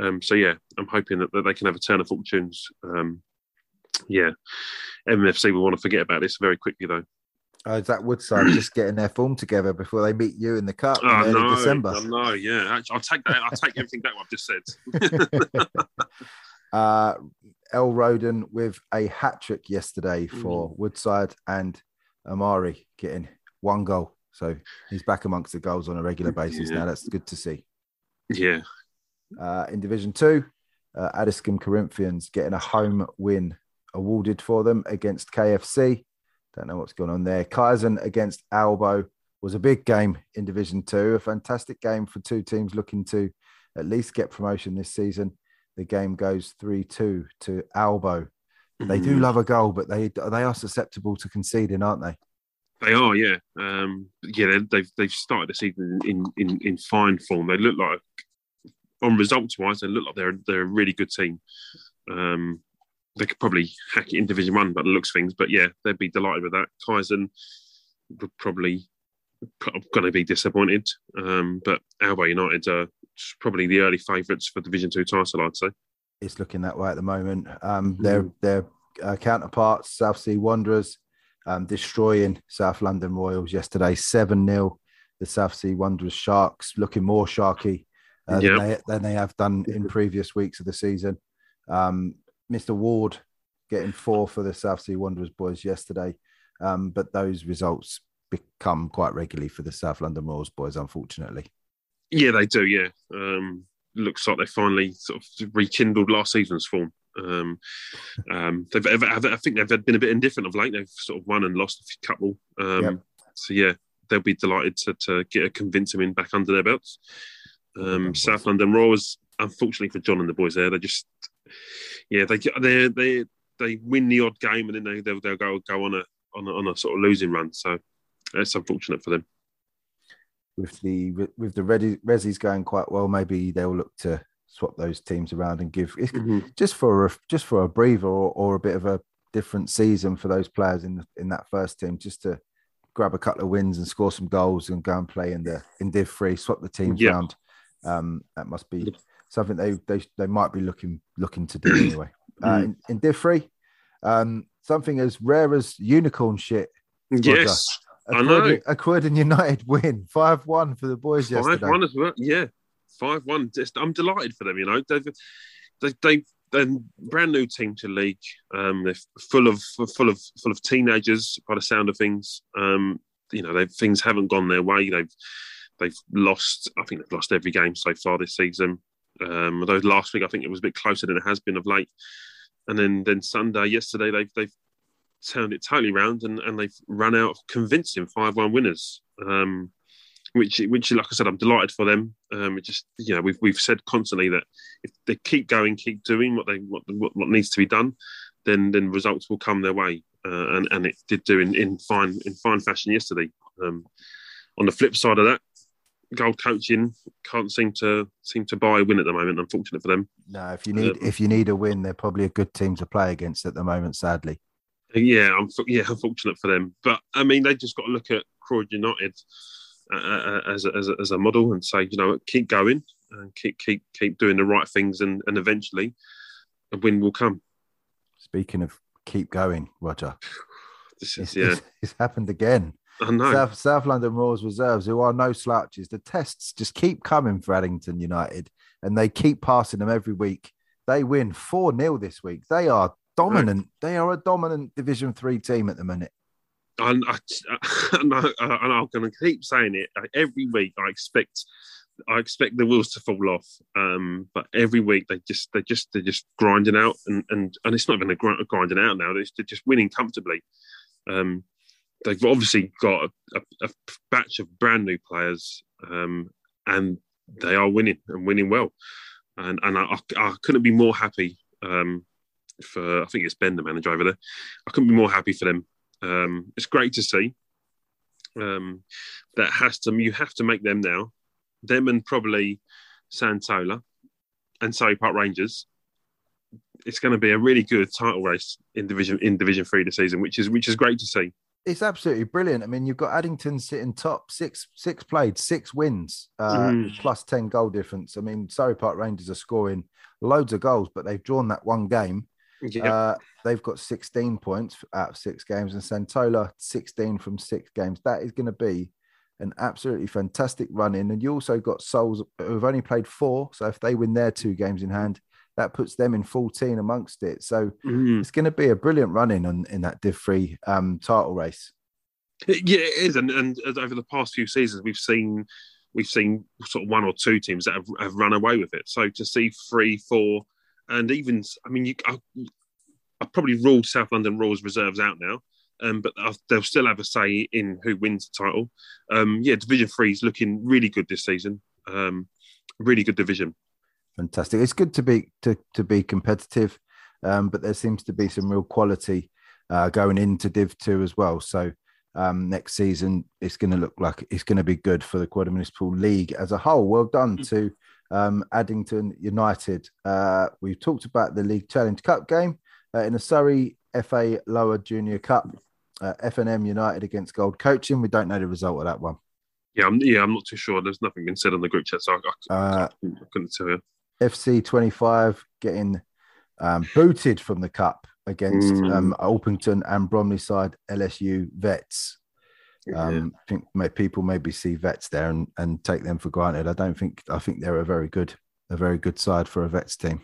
Um, so yeah, I'm hoping that, that they can have a turn of fortunes. Um, yeah, MFC will want to forget about this very quickly though. Oh, is that Woodside just getting their form together before they meet you in the cup in Oh early no, December? oh, no, yeah, I'll take that. I'll take everything back what I've just said. Uh, El Roden with a hat trick yesterday for Mm. Woodside and Amari getting one goal. So he's back amongst the goals on a regular basis Yeah. now. That's good to see. yeah, Uh, in Division Two, uh, Addiscombe Corinthians getting a home win awarded for them against KFC. Don't know what's going on there. Kaizen against Albo was a big game in Division Two. A fantastic game for two teams looking to at least get promotion this season. The game goes three-two to Albo. They do Mhm. love a goal, but they they are susceptible to conceding, aren't they? They are, yeah, um, yeah. They, they've they've started the season in in in fine form. They look like, on results wise, they look like they're they're a really good team. Um, they could probably hack it in Division One, but looks things. But yeah, they'd be delighted with that. Kaizen would probably going to be disappointed. Um, but Alba United are probably the early favourites for Division Two title, I'd say. it's looking that way at the moment. Um, their their uh, counterparts, South Sea Wanderers, um, destroying South London Royals yesterday, seven 0 The South Sea Wanderers Sharks looking more sharky uh, Yeah. than, they, than they have done in previous weeks of the season. Um, Mr. Ward getting four for the South Sea Wanderers boys yesterday, um, but those results become quite regularly for the South London Royals boys, unfortunately. Yeah, they do. Yeah, um, looks like they finally sort of rekindled last season's form. Um, um, they've, ever, I think they've been a bit indifferent of late. They've sort of won and lost a couple. Um, Yep. So yeah, they'll be delighted to, to get a convincing win back under their belts. Um. South London Roars, unfortunately for John and the boys there, they just yeah they they they they win the odd game and then they they'll, they'll go go on a on a, on a sort of losing run. So it's unfortunate for them. with the with the Resis going quite well, maybe they'll look to swap those teams around and give it's just for a, just for a breather or, or a bit of a different season for those players in the, in that first team, just to grab a couple of wins and score some goals and go and play in the in Div Three, swap the teams Yeah. around. Um, that must be something they they they might be looking looking to do anyway. Uh, Mm. in, in Three, um, something as rare as unicorn shit. Roger. Yes, I know. Croydon, Croydon United win five one for the boys Five yesterday. one as well. Yeah, five one. Just I'm delighted for them. You know, they've they they they're brand new team to league. Um, they're full of full of full of teenagers by the sound of things. Um, you know, things haven't gone their way. They've they've lost. I think they've lost every game so far this season. Um, although last week I think it was a bit closer than it has been of late. And then then Sunday yesterday they've they've turned it totally round and, and they've run out of convincing five one winners. Um, which which like I said, I'm delighted for them. Um, it just you know we've we've said constantly that if they keep going, keep doing what they what what, what needs to be done, then then results will come their way. Uh, and and it did do in, in fine in fine fashion yesterday. Um, on the flip side of that, gold coaching can't seem to seem to buy a win at the moment. Unfortunate for them. No, if you need Um, if you need a win, they're probably a good team to play against at the moment. Sadly, Yeah, I'm yeah, unfortunate for them. But I mean, they just got to look at Croydon United uh, uh, as a, as a, as a model and say, you know, keep going and keep keep keep doing the right things, and and eventually a win will come. speaking of keep going, Roger, This it's, yeah, it's, it's happened again. I know. South, South London Roars reserves, who are no slouches. The tests just keep coming for Addington United, and they keep passing them every week. They win four 0 this week. They are dominant. They are a dominant Division Three team at the minute. And I, I, know, and I'm going to keep saying it every week. I expect, I expect the wheels to fall off. Um, but every week they just, they just, they're just grinding out, and and and it's not even a grind, grinding out now. They're just winning comfortably. Um, they've obviously got a, a, batch of brand new players, um, and they are winning and winning well. And and I, I couldn't be more happy um, for I think it's Ben the manager over there. I couldn't be more happy for them. Um, it's great to see. Um, that has to you have to make them now. Them and probably Santola and Surrey Park Rangers. It's going to be a really good title race in division in Division Three this season, which is which is great to see it's absolutely brilliant. I mean, you've got Addington sitting top, six six played, six wins, uh, mm. plus ten goal difference. I mean, Surrey Park Rangers are scoring loads of goals, but they've drawn that one game. Yep. Uh, they've got 16 points out of six games, and Santola 16 from six games. That is going to be an absolutely fantastic run in. And you also got Souls who've only played four, so if they win their two games in hand, that puts them in 14 amongst it. So mm. it's going to be a brilliant run in on, in that Div 3 um, title race. Yeah, it is. And, and over the past few seasons, we've seen we've seen sort of one or two teams that have, have run away with it. So to see three, four, and even, I mean, you, I, I probably ruled South London Roars reserves out now. Um, but they'll still have a say in who wins the title. Um, yeah, Division Three is looking really good this season. Um, really good division. Fantastic. It's good to be to to be competitive, um, but there seems to be some real quality uh, going into Div Two as well. So um, next season it's going to look like it's going to be good for the Croydon Municipal League as a whole. Well done mm. to um, Addington United. Uh, we've talked about the League Challenge Cup game uh, in the Surrey FA Lower Junior Cup. Uh, FNM United against Gold Coaching. We don't know the result of that one. Yeah, I'm, yeah, I'm not too sure. There's nothing been said on the group chat, so I, I, uh, I couldn't tell you. FC 25 getting um, booted from the cup against mm. um, Orpington and Bromley side LSU vets. Um, I think may, people maybe see vets there and, and take them for granted. I don't think I think they're a very good a very good side for a vets team.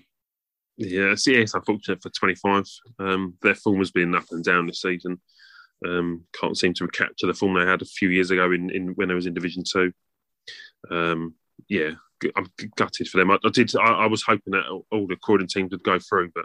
Yeah, it's, yeah, it's unfortunate for 25. Um, their form has been up and down this season. Um, can't seem to recapture the form they had a few years ago in, in when I was in Division Two. Um, yeah, I'm gutted for them. I, I did. I, I, was hoping that all the Croydon teams would go through, but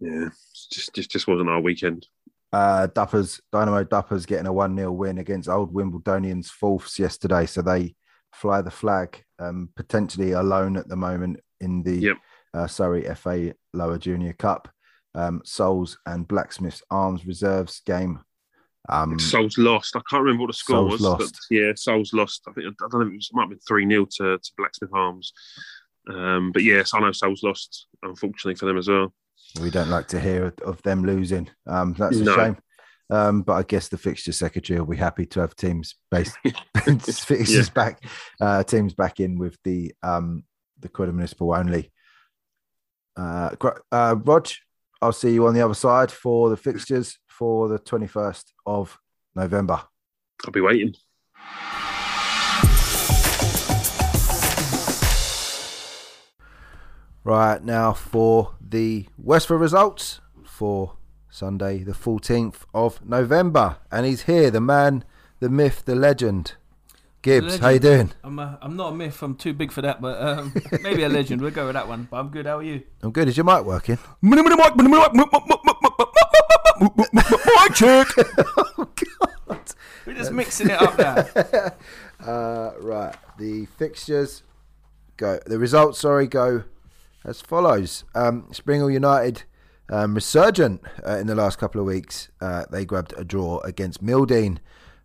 yeah, just just just wasn't our weekend. Uh, Duppers, Dynamo Duppers getting a 1 0 win against Old Wimbledonians fourths yesterday. So they fly the flag, um, potentially alone at the moment in the yep. uh, Surrey FA Lower Junior Cup. Um, Souls and Blacksmiths Arms Reserves game um, Souls lost. I can't remember what the score Souls was. Lost. But yeah, Souls lost. I think I don't know. It, was, it might have been three 0 to, to Blacksmith Arms. Um, but yes, I know Souls lost. Unfortunately for them as well. We don't like to hear of them losing. Um, that's a no. shame. Um, but I guess the fixture secretary will be happy to have teams based fixtures yeah. back, uh, teams back in with the um, the Croydon Municipal only. Uh, uh, Rog, I'll see you on the other side for the fixtures for the 21st of November. I'll be waiting. Right now for the Westford results for Sunday, the 14th of November. And he's here, the man, the myth, the legend. Gibbs, how you doing? I'm a, I'm not a myth. I'm too big for that, but um, maybe a legend. We'll go with that one. But I'm good. How are you? I'm good. Is your mic working? Mic check. oh God! We're just mixing it up now. uh, right, the fixtures go. The results, sorry, go as follows. Um, Springhill United um, resurgent uh, in the last couple of weeks. Uh, they grabbed a draw against Mildeen.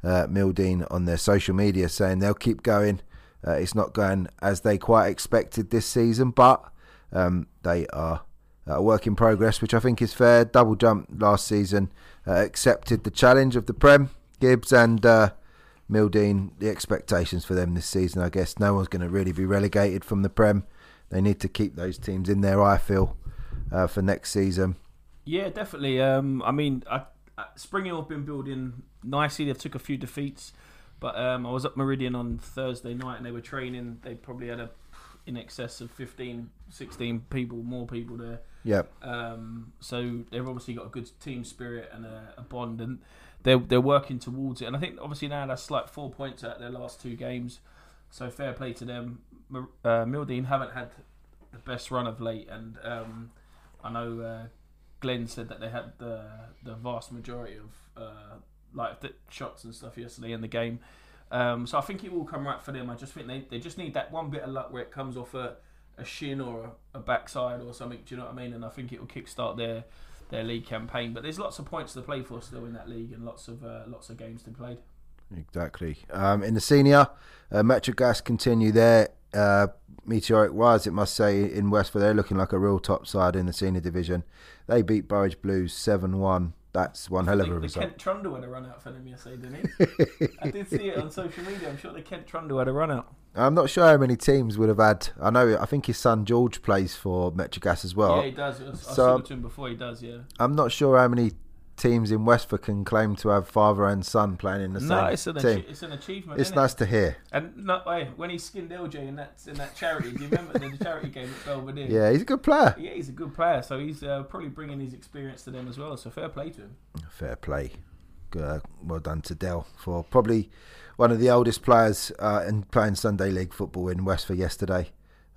Uh, Mildeen on their social media saying they'll keep going. Uh, it's not going as they quite expected this season, but um, they are a work in progress, which I think is fair. Double jump last season, uh, accepted the challenge of the Prem. Gibbs and uh, Mildeen, the expectations for them this season, I guess no one's going to really be relegated from the Prem. They need to keep those teams in there, I feel, uh, for next season. Yeah, definitely. Um, I mean, I, uh, Spring Hill have been building nicely. They've took a few defeats, but um, I was up Meridian on Thursday night and they were training. They probably had a in excess of 15, 16 people, more people there. Yep. Um, so they've obviously got a good team spirit and a, a bond, and they're they're working towards it. And I think obviously now that's like four points out their last two games. So fair play to them. Uh, Mildeen haven't had the best run of late, and um, I know uh, Glenn said that they had the the vast majority of uh, like the shots and stuff yesterday in the game. Um, so I think it will come right for them. I just think they, they just need that one bit of luck where it comes off a, a shin or a, a backside or something. Do you know what I mean? And I think it will kickstart their their league campaign. But there's lots of points to play for still in that league and lots of uh, lots of games to be played. Exactly. Um, in the senior, uh, Metrogas continue their uh, meteoric rise, it must say, in Westford. They're looking like a real top side in the senior division. They beat Burridge Blues 7 1. That's one hell of a the, result. Kent Trundle had a run out for them yesterday, didn't he? I did see it on social media. I'm sure the Kent Trundle had a run out. I'm not sure how many teams would have had. I know, I think his son George plays for Metrogas as well. yeah, he does. I so- saw to him before. He does. Yeah. I'm not sure how many teams in Westford can claim to have father and son playing in the No, same it's an team. achie- it's an achievement. It's nice to hear. And no, hey, when he skinned LJ in that in that charity, do you remember the charity game at Belvedere? Yeah, he's a good player. Yeah, he's a good player, so he's uh, probably bringing his experience to them as well. So fair play to him. Fair play. Uh, well done to Dell for probably one of the oldest players uh, in playing Sunday League football in Westford yesterday.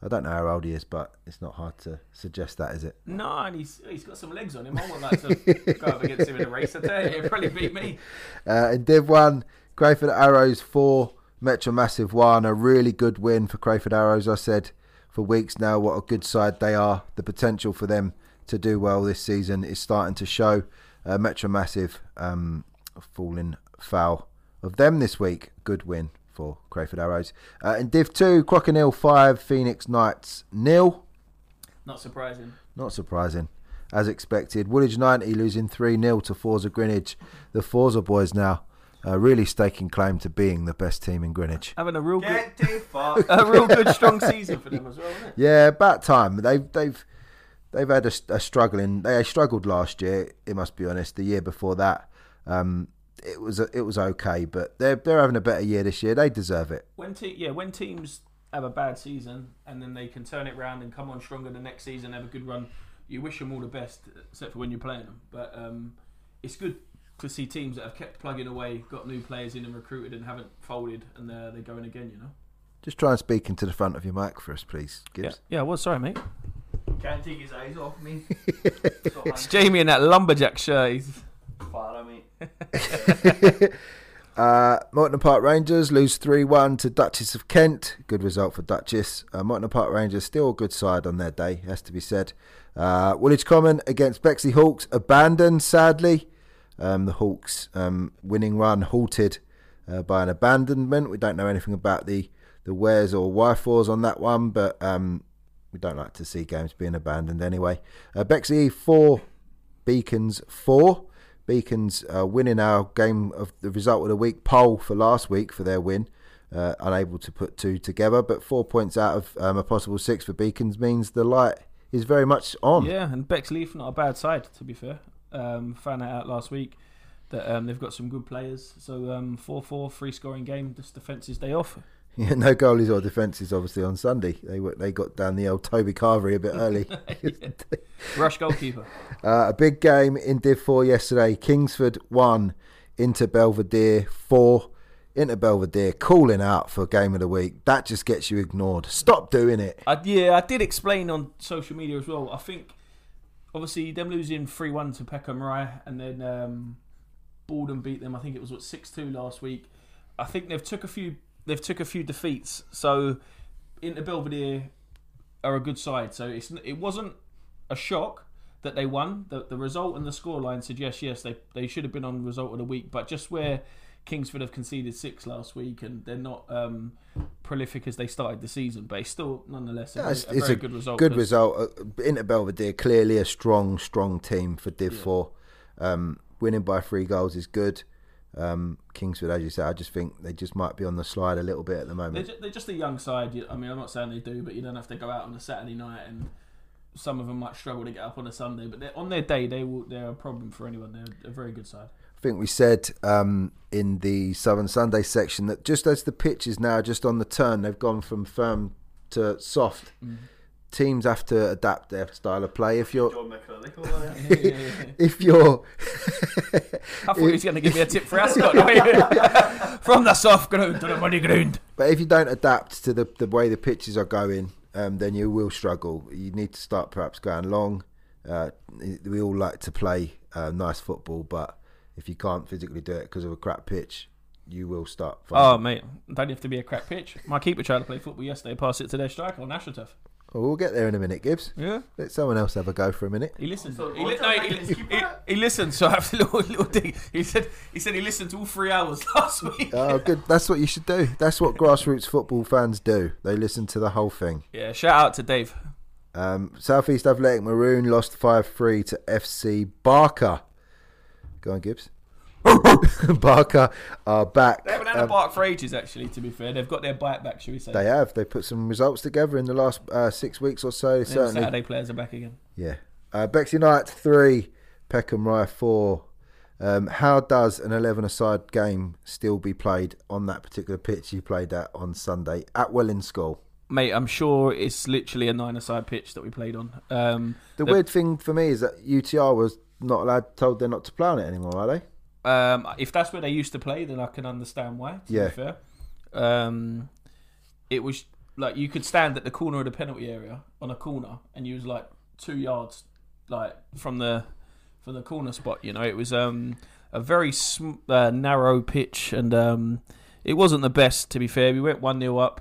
I don't know how old he is, but it's not hard to suggest that, is it? No, and he's he's got some legs on him. I want that to go up against him in a race. I tell you, he'd probably beat me. Uh, in Div 1, Crayford Arrows 4, Metro Massive 1. A really good win for Crayford Arrows. I said for weeks now what a good side they are. The potential for them to do well this season is starting to show. Uh, Metro Massive um, falling foul of them this week. Good win for Crayford Arrows. Uh, in Div 2, Crocodile 5, Phoenix Knights nil. Not surprising. Not surprising. As expected, Woolwich 90 losing 3 0 to Forza Greenwich. The Forza boys now uh, really staking claim to being the best team in Greenwich. Having a real good, Get too a real good strong season for them as well. Yeah, about time. They've they've they've had a, a struggling. They struggled last year. It must be honest. The year before that, um, it was it was okay, but they're they're having a better year this year. They deserve it. When te- yeah, when teams have a bad season and then they can turn it around and come on stronger the next season, have a good run, you wish them all the best, except for when you're playing them. But um, it's good to see teams that have kept plugging away, got new players in and recruited and haven't folded, and they're, they're going again. You know. Just try and speak into the front of your mic for us, please, Gibbs. Yeah. Well, sorry, mate. Can't take his eyes off me. It's Jamie in that lumberjack shirt. He's Far me. Uh, Morton Park Rangers lose 3 1 to Duchess of Kent. Good result for Duchess. Uh, Morton Park Rangers still a good side on their day, has to be said. Uh, Woolwich Common against Bexley Hawks abandoned, sadly. Um, the Hawks' um, winning run halted uh, by an abandonment. We don't know anything about the, the wheres or why-fors on that one, but um, we don't like to see games being abandoned anyway. Uh, Bexley 4, Beacons 4. Beacons uh, winning our game of the result of the week poll for last week for their win. Uh, unable to put two together, but four points out of um, a possible six for Beacons means the light is very much on. Yeah, and Bexley not a bad side to be fair. Um, found that out last week that um, they've got some good players. So um, four four free scoring game. This defence's day off. Yeah, no goalies or defences obviously on Sunday. They were, they got down the old Toby Carvery a bit early. Rush goalkeeper. Uh, a big game in Div 4 yesterday. Kingsford 1, Inter Belvedere 4. Inter Belvedere calling out for game of the week. That just gets you ignored. Stop doing it. I, yeah, I did explain on social media as well. I think obviously them losing three one to Peckham Rye and then um, Borden beat them. I think it was what six two last week. I think they've took a few. They've took a few defeats. So Inter Belvedere are a good side. So it's it wasn't a shock that they won. The the result and the scoreline suggests yes they they should have been on result of the week. But just where Kingsford have conceded six last week and they're not um, prolific as they started the season, but it's still nonetheless a, Yeah, it's, a it's very good result. Good result. Uh, Inter Belvedere clearly a strong, strong team for Div Yeah. Four. Um, winning by three goals is good. Um, Kingsford, as you said, I just think they just might be on the slide a little bit at the They're, moment. they're just a young side. I mean, I'm not saying they do, but you don't have to go out on a Saturday night and some of them might struggle to get up on a Sunday, but on their day, they will. They're a problem for anyone. They're a very good side. I think we said um, in the Southern Sunday section that just as the pitch is now just on the turn, they've gone from firm to soft. Teams have to adapt their style of play. If you're if you're I thought he was going to give me a tip for Ascot. From the soft ground to the muddy ground. But if you don't adapt to the, the way the pitches are going, um, then you will struggle. You need to start perhaps going long. Uh, we all like to play uh, nice football, but if you can't physically do it because of a crap pitch, you will start. Oh, mate, don't have to be a crap pitch. My keeper tried to play football yesterday, pass it to their striker on national turf. Well, we'll get there in a minute, Gibbs. Yeah. Let someone else have a go for a minute. He listened. So he, li- Roger no, he, Atkins he, he, he listened. So I have a little, little thing. He said he said he listened to all three hours last week. Oh, good. That's what you should do. That's what grassroots football fans do. They listen to the whole thing. Yeah, shout out to Dave. Um, Southeast Athletic Maroon lost 5 3 to FC Barker. Go on, Gibbs. Barker are back. They haven't had a Um, bark for ages, actually. To be fair, they've got their bite back. Shall we say? they have. They put some results together in the last uh, six weeks or so. Yeah, certainly. Saturday players are back again. Yeah. Uh, Bexley Knight 3, Peckham Rye 4. Um, how does an 11 aside game still be played on that particular pitch you played at on Sunday at Welling School? Mate, I'm sure it's literally a nine-a-side pitch that we played on. Um, The The- weird thing for me is that UTR was not allowed, told they're not to play on it anymore, are they? Um, if that's where they used to play, then I can understand why. To Yeah. be fair, um, it was like you could stand at the corner of the penalty area on a corner, and you was like two yards, like from the from the corner spot. You know, it was um, a very sm- uh, narrow pitch, and um, it wasn't the best. To be fair, we went one 0 up.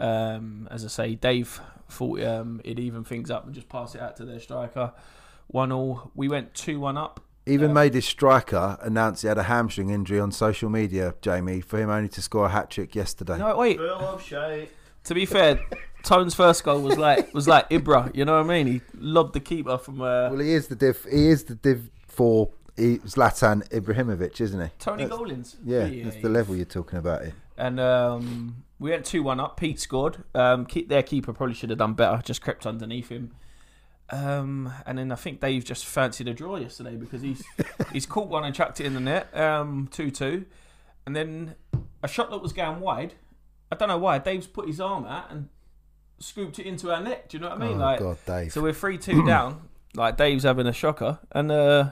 Um, as I say, Dave thought um, it'd even things up and just pass it out to their striker. One all. We went two one up. Even Um, made his striker announce he had a hamstring injury on social media, Jamie, for him only to score a hat trick yesterday. No, wait. Full of shite. To be fair, Tone's first goal was like was like Ibra. You know what I mean? He lobbed the keeper from uh, Well, he is the div. He is the div for he, Zlatan Ibrahimovic, isn't he? Tony That's- Golins. Yeah, that's the level you're talking about here. And um, we went two one up. Pete scored. Um, keep, their keeper probably should have done better. Just crept underneath him. Um, and then I think Dave just fancied a draw yesterday because he's he's caught one and chucked it in the net. Um, two two, and then a shot that was going wide. I don't know why. Dave's put his arm out and scooped it into our net. Do you know what I mean? oh like, God, Dave. So we're three two down. Like Dave's having a shocker, and uh,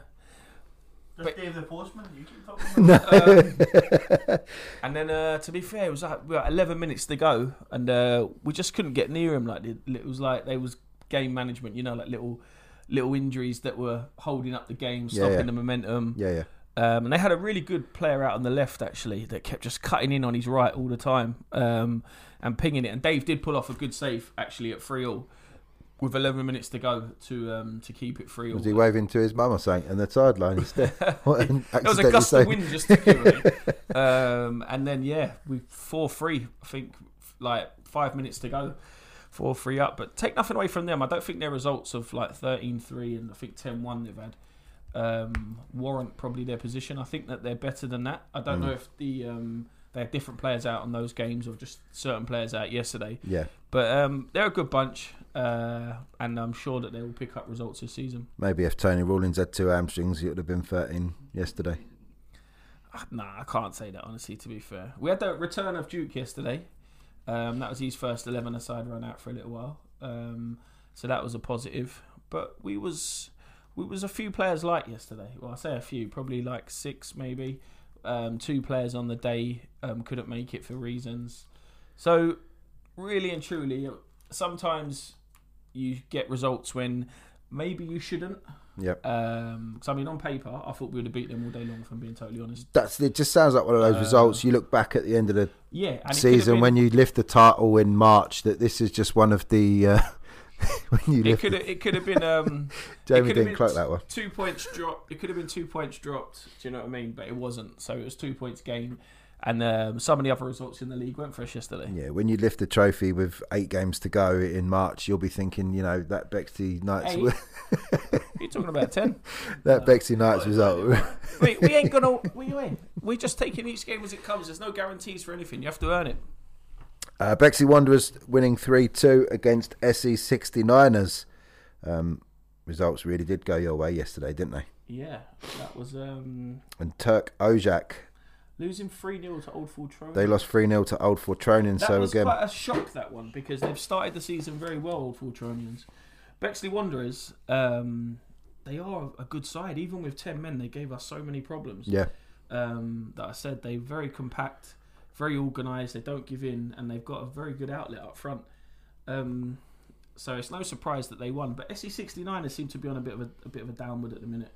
Just But- Dave the Postman. You keep talking about um, and then uh, to be fair, it was like we were 11 minutes to go, and uh, we just couldn't get near him. Like it, it was like they was game management, you know, like little little injuries that were holding up the game, stopping yeah. the momentum. yeah, yeah. Um, and they had a really good player out on the left actually that kept just cutting in on his right all the time um, and pinging it. And Dave did pull off a good save actually at three all with 11 minutes to go to um, to keep it free. all. Was he waving to his mum or something And the sideline instead? What an There was a gust of wind just took you on. Um, and then yeah, we four three. I think like five minutes to go, four three up. But take nothing away from them. I don't think their results of like 13-3 and I think 10-1 they've had um, warrant probably their position. I think that they're better than that. I don't Mm. know if the um, they had different players out on those games or just certain players out yesterday. Yeah, But um, they're a good bunch, uh, and I'm sure that they will pick up results this season. maybe if Tony Rawlings had two hamstrings, it would have been 13 yesterday. Nah, I can't say that honestly. To be fair, we had the return of Duke yesterday. Um, that was his first eleven aside run out for a little while, um, so that was a positive. But we was we was a few players light yesterday. Well, I say a few, probably like six maybe. Um, two players on the day um, couldn't make it for reasons. So really and truly, sometimes you get results when maybe you shouldn't. Yep. Um 'cause I mean, on paper, I thought we would have beat them all day long. If I'm being totally honest. That's it. Just sounds like one of those Uh, results. You look back at the end of the Yeah, and it could have season been- when you lift the title in March. That this is just one of the uh, when you it could have, it could have been um Jamie didn't cloak that one. two points dropped. It could have been two points dropped. Do you know what I mean? But it wasn't. So it was two points gained. And um, some of the other results in the league went for us yesterday. Yeah, when you lift the trophy with eight games to go in March, you'll be thinking, you know, that Bexley Knights, Eight? You're talking about ten. that Bexley Knights result. we, we ain't gonna. We ain't. We're just taking each game as it comes. There's no guarantees for anything. You have to earn it. Uh, Bexley Wanderers winning 3 2 against SE 69ers. um, results really did go your way yesterday, didn't they? Yeah, that was um, And Turk Ojak, losing 3 0 to Old Fortroni. they lost 3 0 to Old Fortronin. That So was again, quite a shock, that one, because they've started the season very well, Old Fortronians. Bexley Wanderers, um, they are a good side. Even with 10 men, they gave us so many problems. yeah, um, that I said they're very compact, very organised. They don't give in, and they've got a very good outlet up front. Um, so it's no surprise that they won. But SE 69ers seem to be on a bit of a, a bit of a downward at the minute,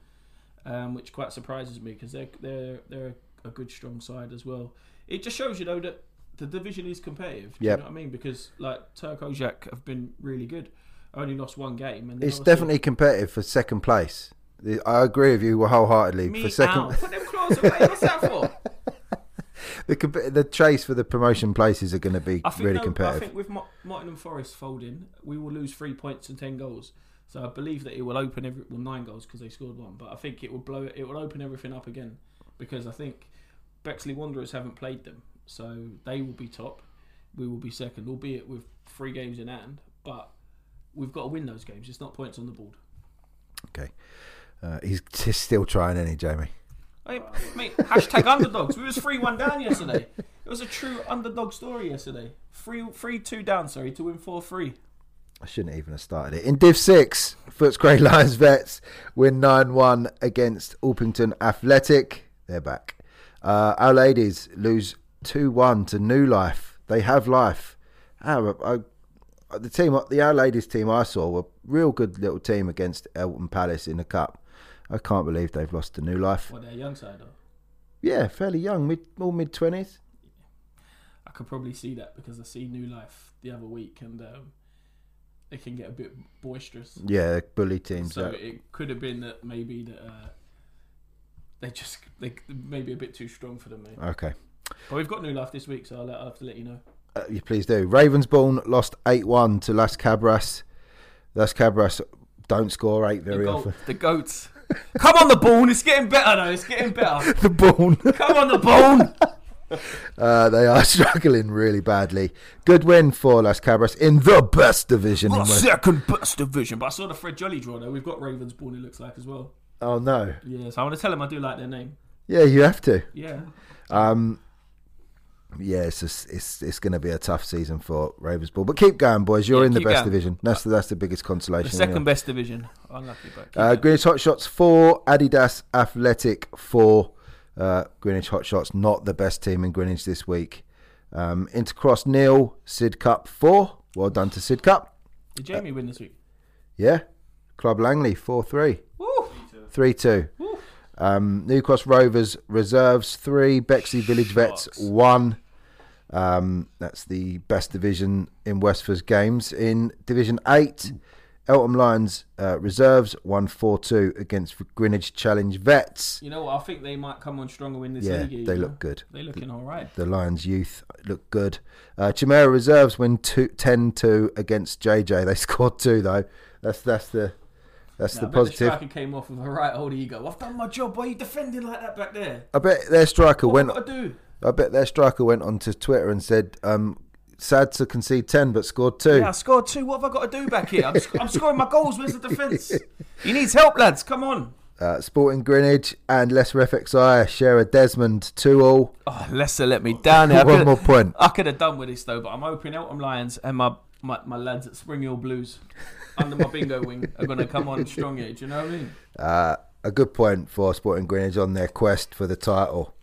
um, which quite surprises me because they're they're they're a good strong side as well. It just shows you though that the division is competitive. Yep. you know what I mean? Because like Turk Ojak have been really good. Only lost one game, and it's definitely competitive for second place. I agree with you wholeheartedly. me for second, out. Put them claws away. What's that for? the, the chase for the promotion places are going to be I think, really no, I competitive. think with Nottingham Forest folding, we will lose three points and ten goals. So I believe that it will open every well nine goals because they scored one, but I think it will blow it will open everything up again because I think Bexley Wanderers haven't played them, so they will be top. We will be second, albeit with three games in hand, but we've got to win those games. It's not points on the board. Okay, uh, he's just still trying, any Jamie? Hey, mate, hashtag underdogs. We was three one down yesterday. It was a true underdog story yesterday. Three three two down, sorry, to win four three. I shouldn't even have started it. In Div 6, Footscray Lions Vets win 9 1 against Orpington Athletic. They're back. Uh, our ladies lose 2 1 to New Life. They have life. Ah, I, I, the team, the Our Ladies team I saw were real good little team against Eltham Palace in the Cup. I can't believe they've lost to New Life. Well, they're a young side though. Yeah, fairly young, mid all mid 20s. I could probably see that because I see New Life the other week and um, it can get a bit boisterous. Yeah, bully teams. So it could have been that maybe that uh, they just they maybe a bit too strong for them. Okay. But we've got New Life this week, so I'll, let, I'll have to let you know. Uh, you please do. Ravensbourne lost 8 1 to Las Cabras. Las Cabras don't score eight very the, goat- often. the goats. Come on, the bone. It's getting better though. It's getting better. the Bourne. Come on, the bone. Uh, they are struggling really badly. Good win for Las Cabras in the best division. The second best division. But I saw the Fred Jolly draw though. We've got Ravensbourne. It looks like as well. Oh, no. Yeah, so I want to tell them I do like their name. Yeah, you have to. Yeah. Um, yeah, it's just, it's it's going to be a tough season for Ravensbourne. But keep going, boys. You're Yeah, in the best going. division. That's the, that's the biggest The consolation. second anyway. best division. Unlucky, but Uh. Greenwich Hot Shots four, Adidas Athletic four. Uh, Greenwich Hot Shots not the best team in Greenwich this week. Um, Intercross nil, Sidcup four. Well done to Sidcup. Did Jamie win this week? Yeah, Club Langley four three! Three two. Um, New Cross Rovers reserves three, Bexley Village Vets Shucks. one. Um, that's the best division in Westford's games. In Division Eight, Eltham Lions uh, reserves one four two against Greenwich Challenge Vets. You know what? I think they might come on stronger in this Yeah, league. you they know? look good. They're looking all right. The Lions youth look good. Uh, Chimera reserves win two, 10-2 against JJ. They scored two though. That's that's the that's Now, the I bet The positive. striker came off with a right old ego. I've done my job. Why are you defending like that back there? I bet their striker What went. I do? I bet their striker went onto Twitter and said, um, "Sad to concede ten, but scored two. Yeah, I scored two. What have I got to do back here? I'm, sc- I'm scoring my goals. Where's the defence? He needs help, lads. Come on. Uh, Sporting Greenwich and Leicester FXI share a Desmond two all. Oh, Leicester let me down there. One more point. I could have done with this though, but I'm hoping Eltham Lions and my, my, my lads at Spring Hill Blues under my bingo wing are going to come on strong here. Do you know what I mean? Uh, a good point for Sporting Greenwich on their quest for the title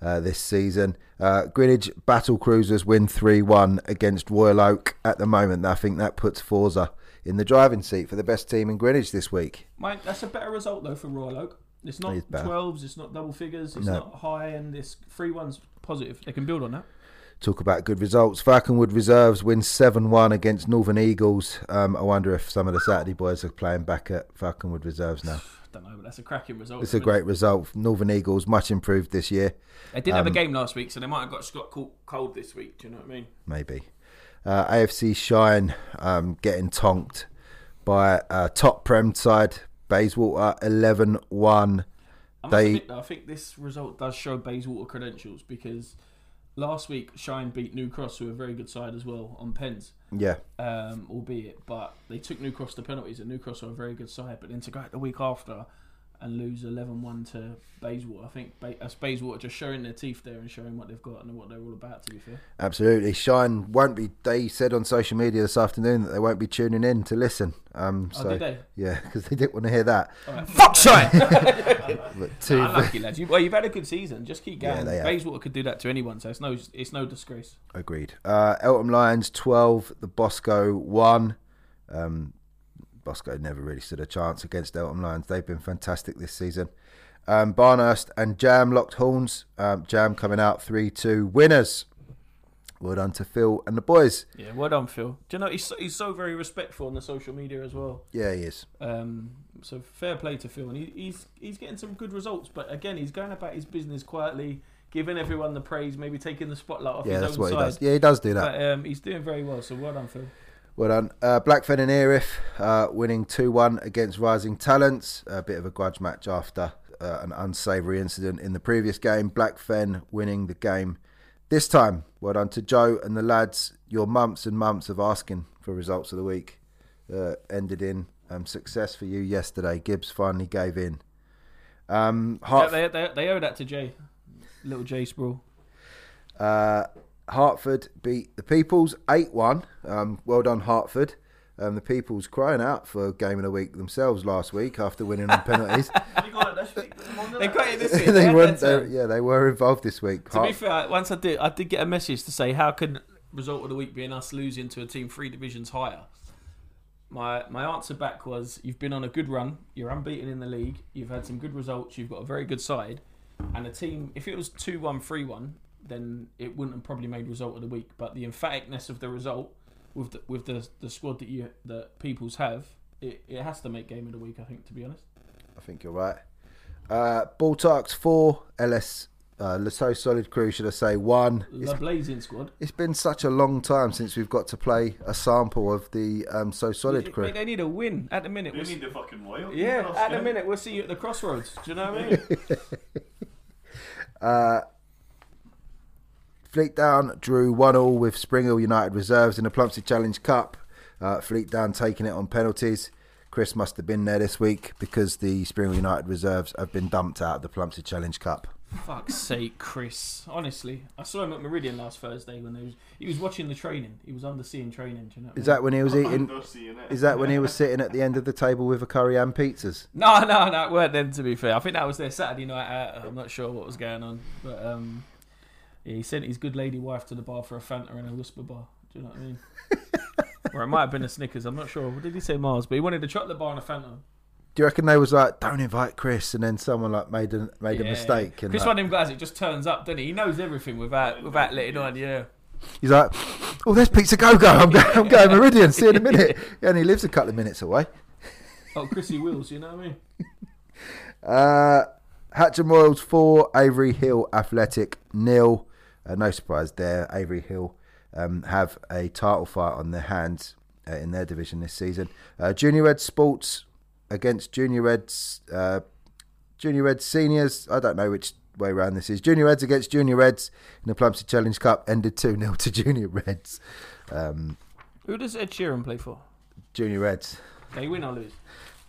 uh, this season. Uh, Greenwich Battle Cruisers win 3 1 against Royal Oak at the moment. I think that puts Forza in the driving seat for the best team in Greenwich this week. Mate, that's a better result though for Royal Oak. It's not It is better. 12s, it's not double figures, it's No. not high, and it's three ones positive. They can build on that. Talk about good results. Falconwood Reserves win 7 1 against Northern Eagles. Um, I wonder if some of the Saturday boys are playing back at Falconwood Reserves now. I don't know, but that's a cracking result. It's a great result. Northern Eagles, much improved this year, They didn't have a um, game last week, so they might have got got caught cold this week. Do you know what I mean? maybe. Uh, AFC Shine um, getting tonked by uh, top Prem side, Bayswater 11 1. They- admit, I think this result does show Bayswater credentials because last week Shine beat New Cross, who are a very good side as well on pens, Yeah, um, albeit, but they took New Cross to penalties, and New Cross are a very good side. But then to go out the week after and lose 11-1 to Bayswater, I think ba- that's Bayswater just showing their teeth there and showing what they've got and what they're all about. To be fair, absolutely. Shine won't be. They said on social media this afternoon that they won't be tuning in to listen. Um, oh, so did they? yeah, because they didn't want to hear that. All right. Fuck Shine! But two, Nah, lucky lads. You, well, you've had a good season. Just keep Yeah, going. they have. Bayswater could do that to anyone, so it's no, it's no disgrace. Agreed. Uh, Eltham Lions 12, the Bosco 1. Um, Bosco never really stood a chance against Eltham Lions. They've been fantastic this season. Um, Barnehurst and Jam locked horns. Um, Jam coming out 3 2 winners. Well done to Phil and the boys. Yeah, well done, Phil. Do you know he's so, he's so very respectful on the social media as well. Yeah, he is. Um, so fair play to Phil, and he, he's he's getting some good results. But again, he's going about his business quietly, giving everyone the praise, maybe taking the spotlight off Yeah, his that's own what he does. Yeah, he does do that. But um, he's doing very well. So well done, Phil. Well done. Uh, Blackfen and Erith uh, winning 2 1 against Rising Talents. A bit of a grudge match after uh, an unsavoury incident in the previous game. Blackfen winning the game this time. Well done to Joe and the lads. Your months and months of asking for results of the week uh, ended in um, success for you yesterday. Gibbs finally gave in. Um, Yeah, they, they, they owe that to Jay, little Jay Sproul. Hartford beat the Peoples 8 1. Um, well done, Hartford. Um, the Peoples crying out for game of the week themselves last week after winning on penalties. they got it this week. they They had weren't, they, yeah, they were involved this week. To be fair, once I did, I did get a message to say, how can result of the week being us losing to a team three divisions higher? My my answer back was, you've been on a good run, you're unbeaten in the league, you've had some good results, you've got a very good side, and a team. If it was two one three one, then it wouldn't have probably made result of the week. But the emphaticness of the result with the, with the the squad that you that Peoples have, it, it has to make game of the week. I think, to be honest. I think you're right. Uh, Ball Talks 4, LS, uh, Le So Solid Crew, should I say, 1. It's, The blazing squad. it's been such a long time since we've got to play a sample of the um, So Solid Mate, Crew. They need a win at the minute. They We'll need the fucking loyal. Yeah, at the minute we'll see you at the crossroads. Do you know what I mean? Uh, Fleet Down drew 1 all with Spring Hill United reserves in the Plumstead Challenge Cup. Uh, Fleet Down taking it on penalties. Chris must have been there this week because the Spring Hill United reserves have been dumped out of the Plumstead Challenge Cup. Fuck's sake, Chris. Honestly, I saw him at Meridian last Thursday when he was he was watching the training. He was underseeing training. Do you know? What Is that when he was eating? seeing it. Is that when he was sitting at the end of the table with a curry and pizzas? No, no, no. It weren't then. To be fair, I think that was their Saturday night out. I'm not sure what was going on, but um, yeah, he sent his good lady wife to the bar for a Fanta and a Wispa bar. Do you know what I mean? or it might have been a Snickers. I'm not sure. What did he say, Mars? But he wanted a chocolate bar and a Fanta. Do you reckon they was like, don't invite Chris, and then someone like made a made a mistake, and Chris like, one of them guys it just turns up, doesn't he? He knows everything without without letting on. Yeah. he's like, oh, there's Pizza Go Go. I'm going, I'm going Meridian. See you in a minute. He only lives a couple of minutes away. Oh, Chrissy Wills. You know what I mean? Uh, Hatcham Royals four, Avery Hill Athletic nil. Uh, no surprise there. Avery Hill um, have a title fight on their hands uh, in their division this season. Uh, Junior Red Sports against Junior Reds. Uh, Junior Reds seniors. I don't know which way around this is. Junior Reds against Junior Reds in the Plumstead Challenge Cup ended two 0 to Junior Reds. Um, Who does Ed Sheeran play for? Junior Reds. They win or lose?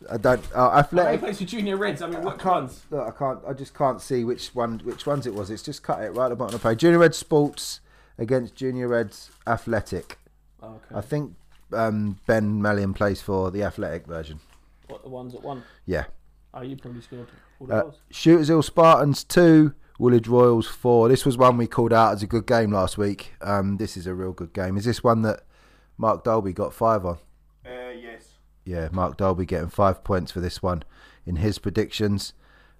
I don't. Uh, Oh, he athletic. plays for Junior Reds. I mean, I what can't. ones? Look, I can't. I just can't see which one, which ones it was. It's just cut it right at the bottom of the page. Junior Red Sports against Junior Reds Athletic. Oh, okay. I think um, Ben Mallion plays for the Athletic version. What the ones that won? Yeah. Oh, you probably scored all the Uh, goals. Shooters Hill Spartans two, Woolwich Royals four. This was one we called out as a good game last week. Um, this is a real good game. Is this one that Mark Dolby got five on? Uh, yes. Yeah, Mark Dolby getting five points for this one in his predictions.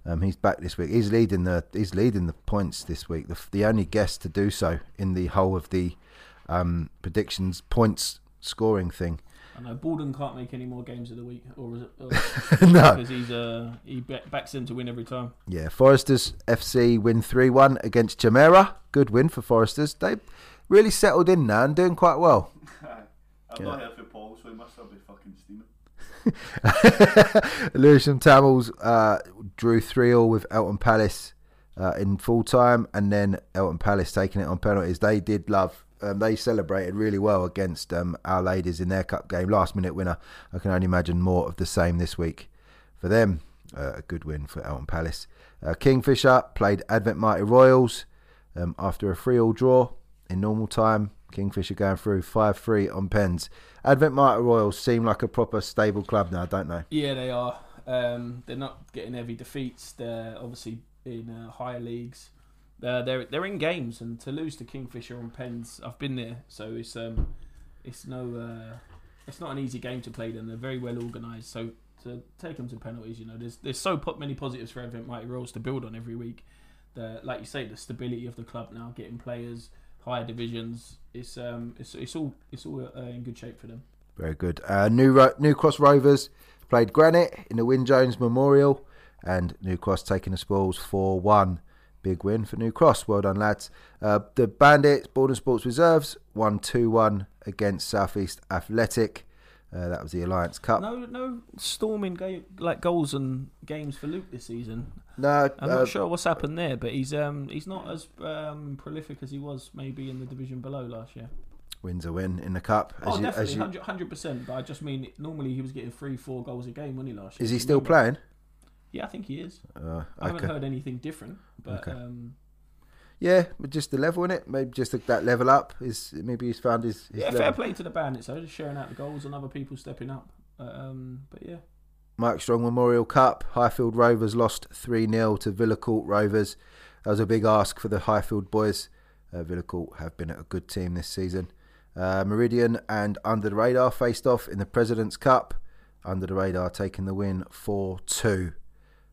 Um, he's back this week. He's leading the he's leading the points this week. The, the only guest to do so in the whole of the um, predictions points scoring thing. I know Borden can't make any more games of the week, or is it? Or, no, because he's uh he backs them to win every time. yeah. Foresters FC win three one against Jamera. Good win for Foresters. They really settled in now and doing quite well. I've Yeah. not heard from Paul, so he must have been fucking steaming. Lewisham Tamils uh, drew 3 all with Eltham Palace. uh, in full time, and then Eltham Palace taking it on penalties. They did love. Um, they celebrated really well against um, our ladies in their cup game, last minute winner. I can only imagine more of the same this week for them. Uh, a good win for Eltham Palace. Uh, Kingfisher played Advent Mighty Royals um, after a 3 all draw in normal time. Kingfisher going through 5 3 on pens. Advent Mighty Royals seem like a proper stable club now, don't they? Yeah, they are. Um, they're not getting heavy defeats. They're obviously in uh, higher leagues. Uh, they're they're in games, and to lose to Kingfisher on pens, I've been there, so it's um, it's no, uh, it's not an easy game to play. Them, they're very well organised. So to take them to penalties, you know, there's there's so many positives for Advent Mighty Royals to build on every week. The like you say, the stability of the club now, getting players higher divisions, it's um, it's it's all it's all uh, in good shape for them. Very good. Uh, New Ro- New Cross Rovers played Granite in the Wyn Jones Memorial, and New Cross taking the spoils four one. Big win for New Cross. Well done, lads. Uh, the Bandits, Borden Sports Reserves, won 2 1 against Southeast Athletic. Uh, that was the Alliance Cup. No, no storming like goals and games for Luke this season. No, I'm uh, not sure what's happened there, but he's um he's not as um, prolific as he was maybe in the division below last year. wins a win in the cup. oh, you- definitely, hundred percent. But I just mean normally he was getting three, four goals a game, wasn't he last year? is he still playing? Yeah, I think he is. Uh, I haven't heard anything different, but Okay. um, Yeah, but just the level in it. Maybe just that level up is maybe he's found his. his yeah, level. fair play to the bandits. though, just sharing out the goals and other people stepping up. Um, but yeah, Mike Strong Memorial Cup. Highfield Rovers lost 3 0 to Villacourt Rovers. That was a big ask for the Highfield boys. Uh, Villacourt have been a good team this season. Uh, Meridian and Under the Radar faced off in the President's Cup. Under the Radar taking the win 4 2.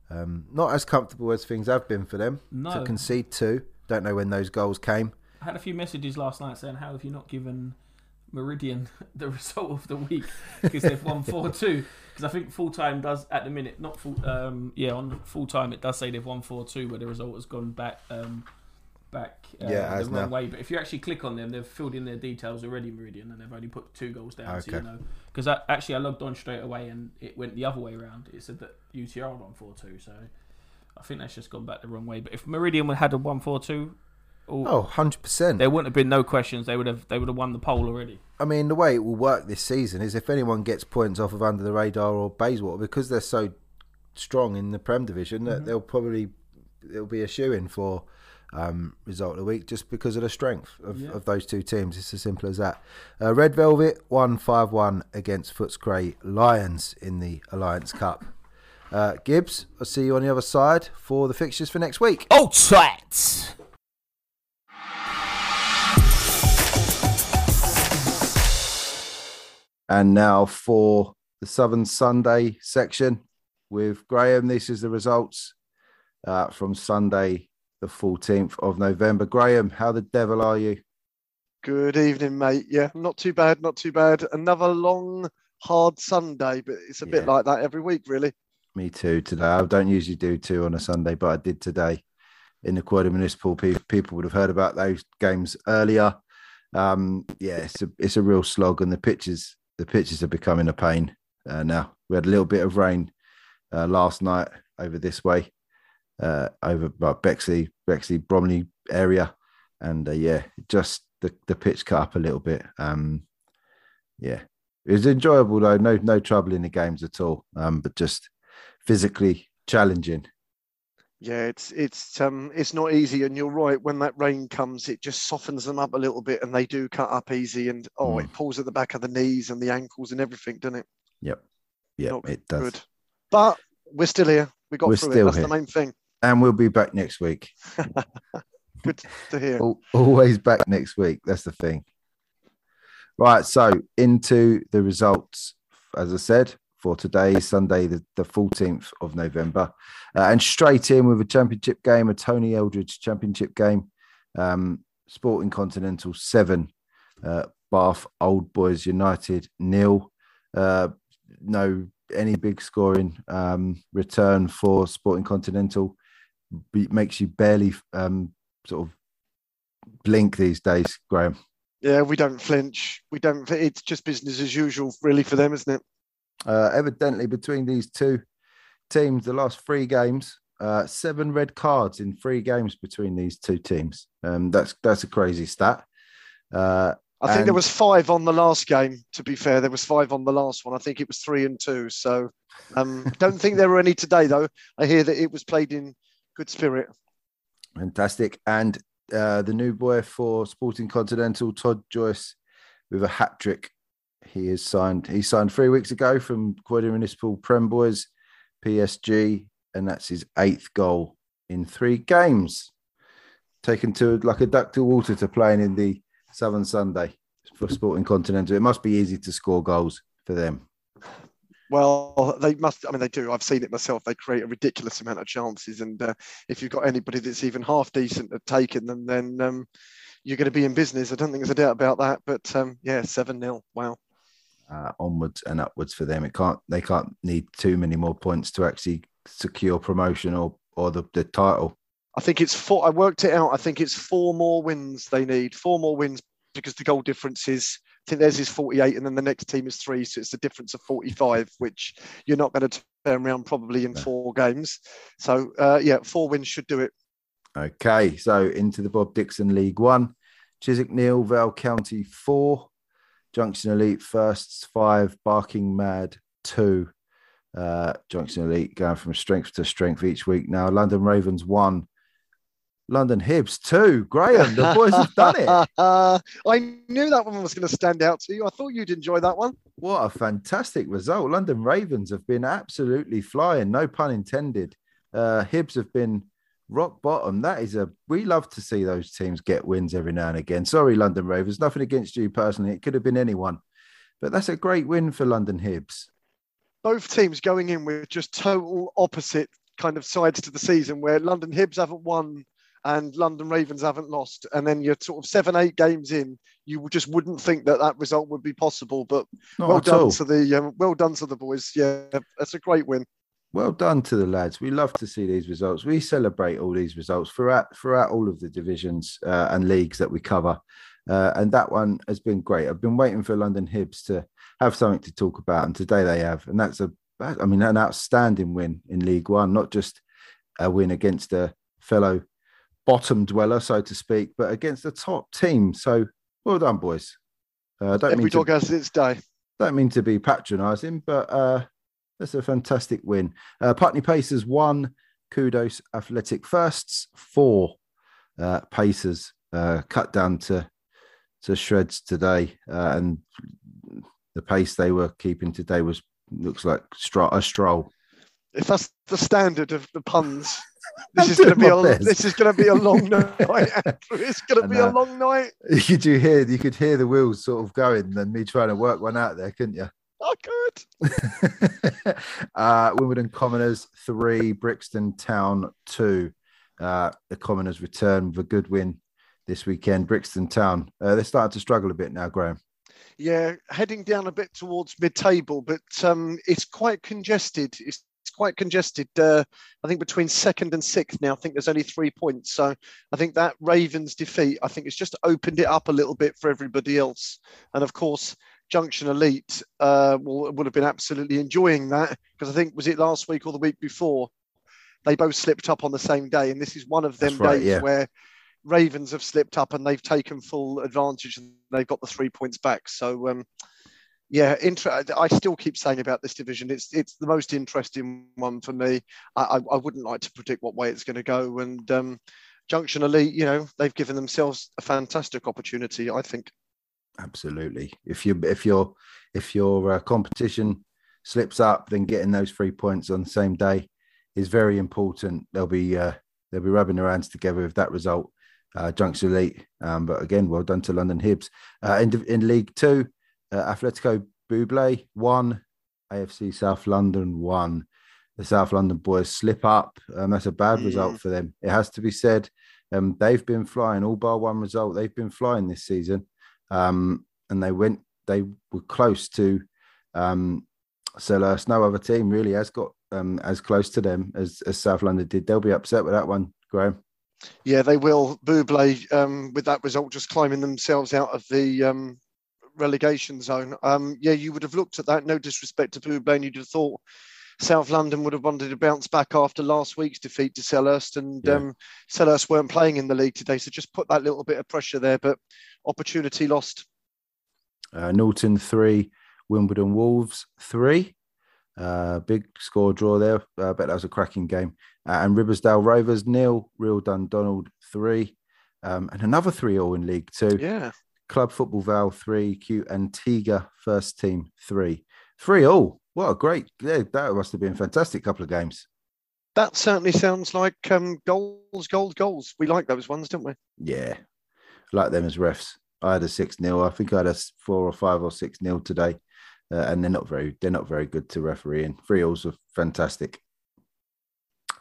Um, not as comfortable as things have been for them to concede two. Don't know when those goals came. I had a few messages last night saying, "How have you not given Meridian the result of the week because they've won four two?" Because I think full time does at the minute not full. Um, yeah, on full time it does say they've won four two, but the result has gone back. Um, back uh, Yeah, the wrong now. way. But if you actually click on them, they've filled in their details already, Meridian, and they've only put two goals down. So you Okay. know, because I, actually I logged on straight away and it went the other way around. It said that UTR won four two, so I think that's just gone back the wrong way. But if Meridian had a one four two, Oh, 100%. there wouldn't have been no questions. They would have they would have won the poll already. I mean, the way it will work this season is if anyone gets points off of Under the Radar or Bayswater, because they're so strong in the Prem division, that they'll probably it'll be a shoe in for um, result of the week just because of the strength of, Yeah. of those two teams. It's as simple as that. Uh, Red Velvet won 5 1 against Footscray Lions in the Alliance Cup. Uh, Gibbs, I'll see you on the other side for the fixtures for next week. Oh, twat! And now for the Southern Sunday section with Graham. This is the results uh, from Sunday, the 14th of November. Graham, how the devil are you? Good evening, mate. Yeah, not too bad, not too bad. Another long, hard Sunday, but it's a bit like that every week, really. Me too today. I don't usually do two on a Sunday, but I did today in the Quad Municipal. People would have heard about those games earlier. Um, yeah, it's a, it's a real slog, and the pitches the pitches are becoming a pain uh, now. We had a little bit of rain uh, last night over this way, uh, over well, Bexley, Bexley, Bromley area, and uh, yeah, just the the pitch cut up a little bit. Um, yeah, it was enjoyable though. No no trouble in the games at all. Um, but just physically challenging. Yeah, it's it's um it's not easy, and you're right. When that rain comes, it just softens them up a little bit, and they do cut up easy. And oh, Mm. it pulls at the back of the knees and the ankles and everything, doesn't it? Yep. Yep, Not it does. Good, but we're still here. We got We're through still it. That's here. the main thing. And we'll be back next week. Good to hear. Always back next week. That's the thing. Right. So into the results, as I said, for today, Sunday, the, the 14th of November. Uh, and straight in with a championship game, a Tony Eldridge championship game. Um, Sporting Continental 7, uh, Bath Old Boys United nil. Uh, no, any big scoring um, return for Sporting Continental makes you barely um, sort of blink these days, Graham. Yeah, we don't flinch. We don't. It's just business as usual, really, for them, isn't it? Uh, evidently, between these two teams, the last three games, Uh, seven red cards in three games between these two teams. Um, that's that's a crazy stat. Uh, I think And- there was five on the last game. To be fair, there was five on the last one. I think it was three and two. So, um, don't think there were any today though. I hear that it was played in good spirit. Fantastic. And uh, the new boy for Sporting Continental, Todd Joyce, with a hat trick. He is signed. He signed three weeks ago from Croydon Municipal Prem Boys, PSG, and that's his eighth goal in three games. Taken to like a duck to water to playing in the Southern Sunday for Sporting Continental. It must be easy to score goals for them. Well, they must. I mean, they do. I've seen it myself. They create a ridiculous amount of chances, and uh, if you've got anybody that's even half decent at taking them, then um, you're going to be in business. I don't think there's a doubt about that. But um, yeah, seven 0 Wow. Uh, onwards and upwards for them. It can't they can't need too many more points to actually secure promotion or or the, the title. I think it's four. I worked it out. I think it's four more wins they need. Four more wins because the goal difference is. I think theirs is 48, and then the next team is three, so it's a difference of 45, which you're not going to turn around probably in four games. So uh, yeah, four wins should do it. Okay, so into the Bob Dixon League One, Chiswick nil, Vale County four, Junction Elite firsts five, Barking Mad two. Uh, Junction Elite going from strength to strength each week now. London Ravens one, London Hibs two. Graham, the boys have done it. I knew that one was going to stand out to you. I thought you'd enjoy that one. What a fantastic result. London Ravens have been absolutely flying, no pun intended. Uh, Hibs have been rock bottom. That is a, we love to see those teams get wins every now and again. Sorry, London Ravens, nothing against you personally. It could have been anyone, but that's a great win for London Hibs. Both teams going in with just total opposite kind of sides to the season, where London Hibs haven't won and London Ravens haven't lost, and then you're sort of seven, eight games in, you just wouldn't think that that result would be possible. But Not well done all. to the um, well done to the boys. Yeah, that's a great win. Well done to the lads. We love to see these results. We celebrate all these results throughout throughout all of the divisions uh, and leagues that we cover, uh, and that one has been great. I've been waiting for London Hibs to have something to talk about, and today they have, and that's a, I mean, an outstanding win in League One, not just a win against a fellow bottom dweller, so to speak, but against a top team. So well done, boys. Uh, don't Every mean to, has its day. don't mean to be patronising, but uh, that's a fantastic win. Uh, Putney Pacers one, Kudos Athletic firsts four. Uh, Pacers uh, cut down to to shreds today, uh, and the pace they were keeping today was looks like stra- a stroll. If that's the standard of the puns, this is going to be a best. this is going to be a long night. Andrew. It's going to be a long night. Could you hear? You could hear the wheels sort of going, and me trying to work one out there, couldn't you? I could. uh, Wimbledon Commoners three, Brixton Town two. Uh, the Commoners return with a good win this weekend. Brixton Town, uh, they're starting to struggle a bit now, Graham. Yeah, heading down a bit towards mid-table, but um, it's quite congested. It's, it's quite congested. Uh, I think between second and sixth now. I think there's only three points. So I think that Ravens defeat, I think it's just opened it up a little bit for everybody else. And of course, Junction Elite uh, will would have been absolutely enjoying that because I think was it last week or the week before they both slipped up on the same day, and this is one of them right, days yeah. where Ravens have slipped up and they've taken full advantage and they've got the three points back. So, um, yeah, inter- I still keep saying about this division, it's it's the most interesting one for me. I, I, I wouldn't like to predict what way it's going to go. And um, Junction Elite, you know, they've given themselves a fantastic opportunity, I think. Absolutely. If you if your if your uh, competition slips up, then getting those three points on the same day is very important. They'll be uh, they'll be rubbing their hands together with that result. Uh, Junction Elite, um, but again, well done to London Hibs. Uh, in, in League Two, uh, Atletico Buble one, AFC South London one. The South London boys slip up. Um, that's a bad Mm. result for them. It has to be said. Um, they've been flying all bar one result. They've been flying this season, um, and they went. They were close to um, Selhurst. No other team really has got um, as close to them as, as South London did. They'll be upset with that one, Graham. Yeah, they will. Buble, um, with that result, just climbing themselves out of the um, relegation zone. Um, yeah, you would have looked at that. No disrespect to Buble, and you'd have thought South London would have wanted to bounce back after last week's defeat to Selhurst, and Yeah. um, Selhurst weren't playing in the league today, so just put that little bit of pressure there. But opportunity lost. Uh, Norton three, Wimbledon Wolves three. Uh, big score draw there. Uh, I bet that was a cracking game. Uh, and Riversdale Rovers nil, Real Dundonald three, um, and another three all in League Two. Yeah, Club Football Val three, Q Antigua first team three, three all. A great! Yeah, that must have been a fantastic couple of games. that certainly sounds like um, goals, goals, goals. We like those ones, don't we? Yeah, like them as refs. I had a six 0 I think I had a four or five or six 0 today, uh, and they're not very they're not very good to referee. And three alls are fantastic.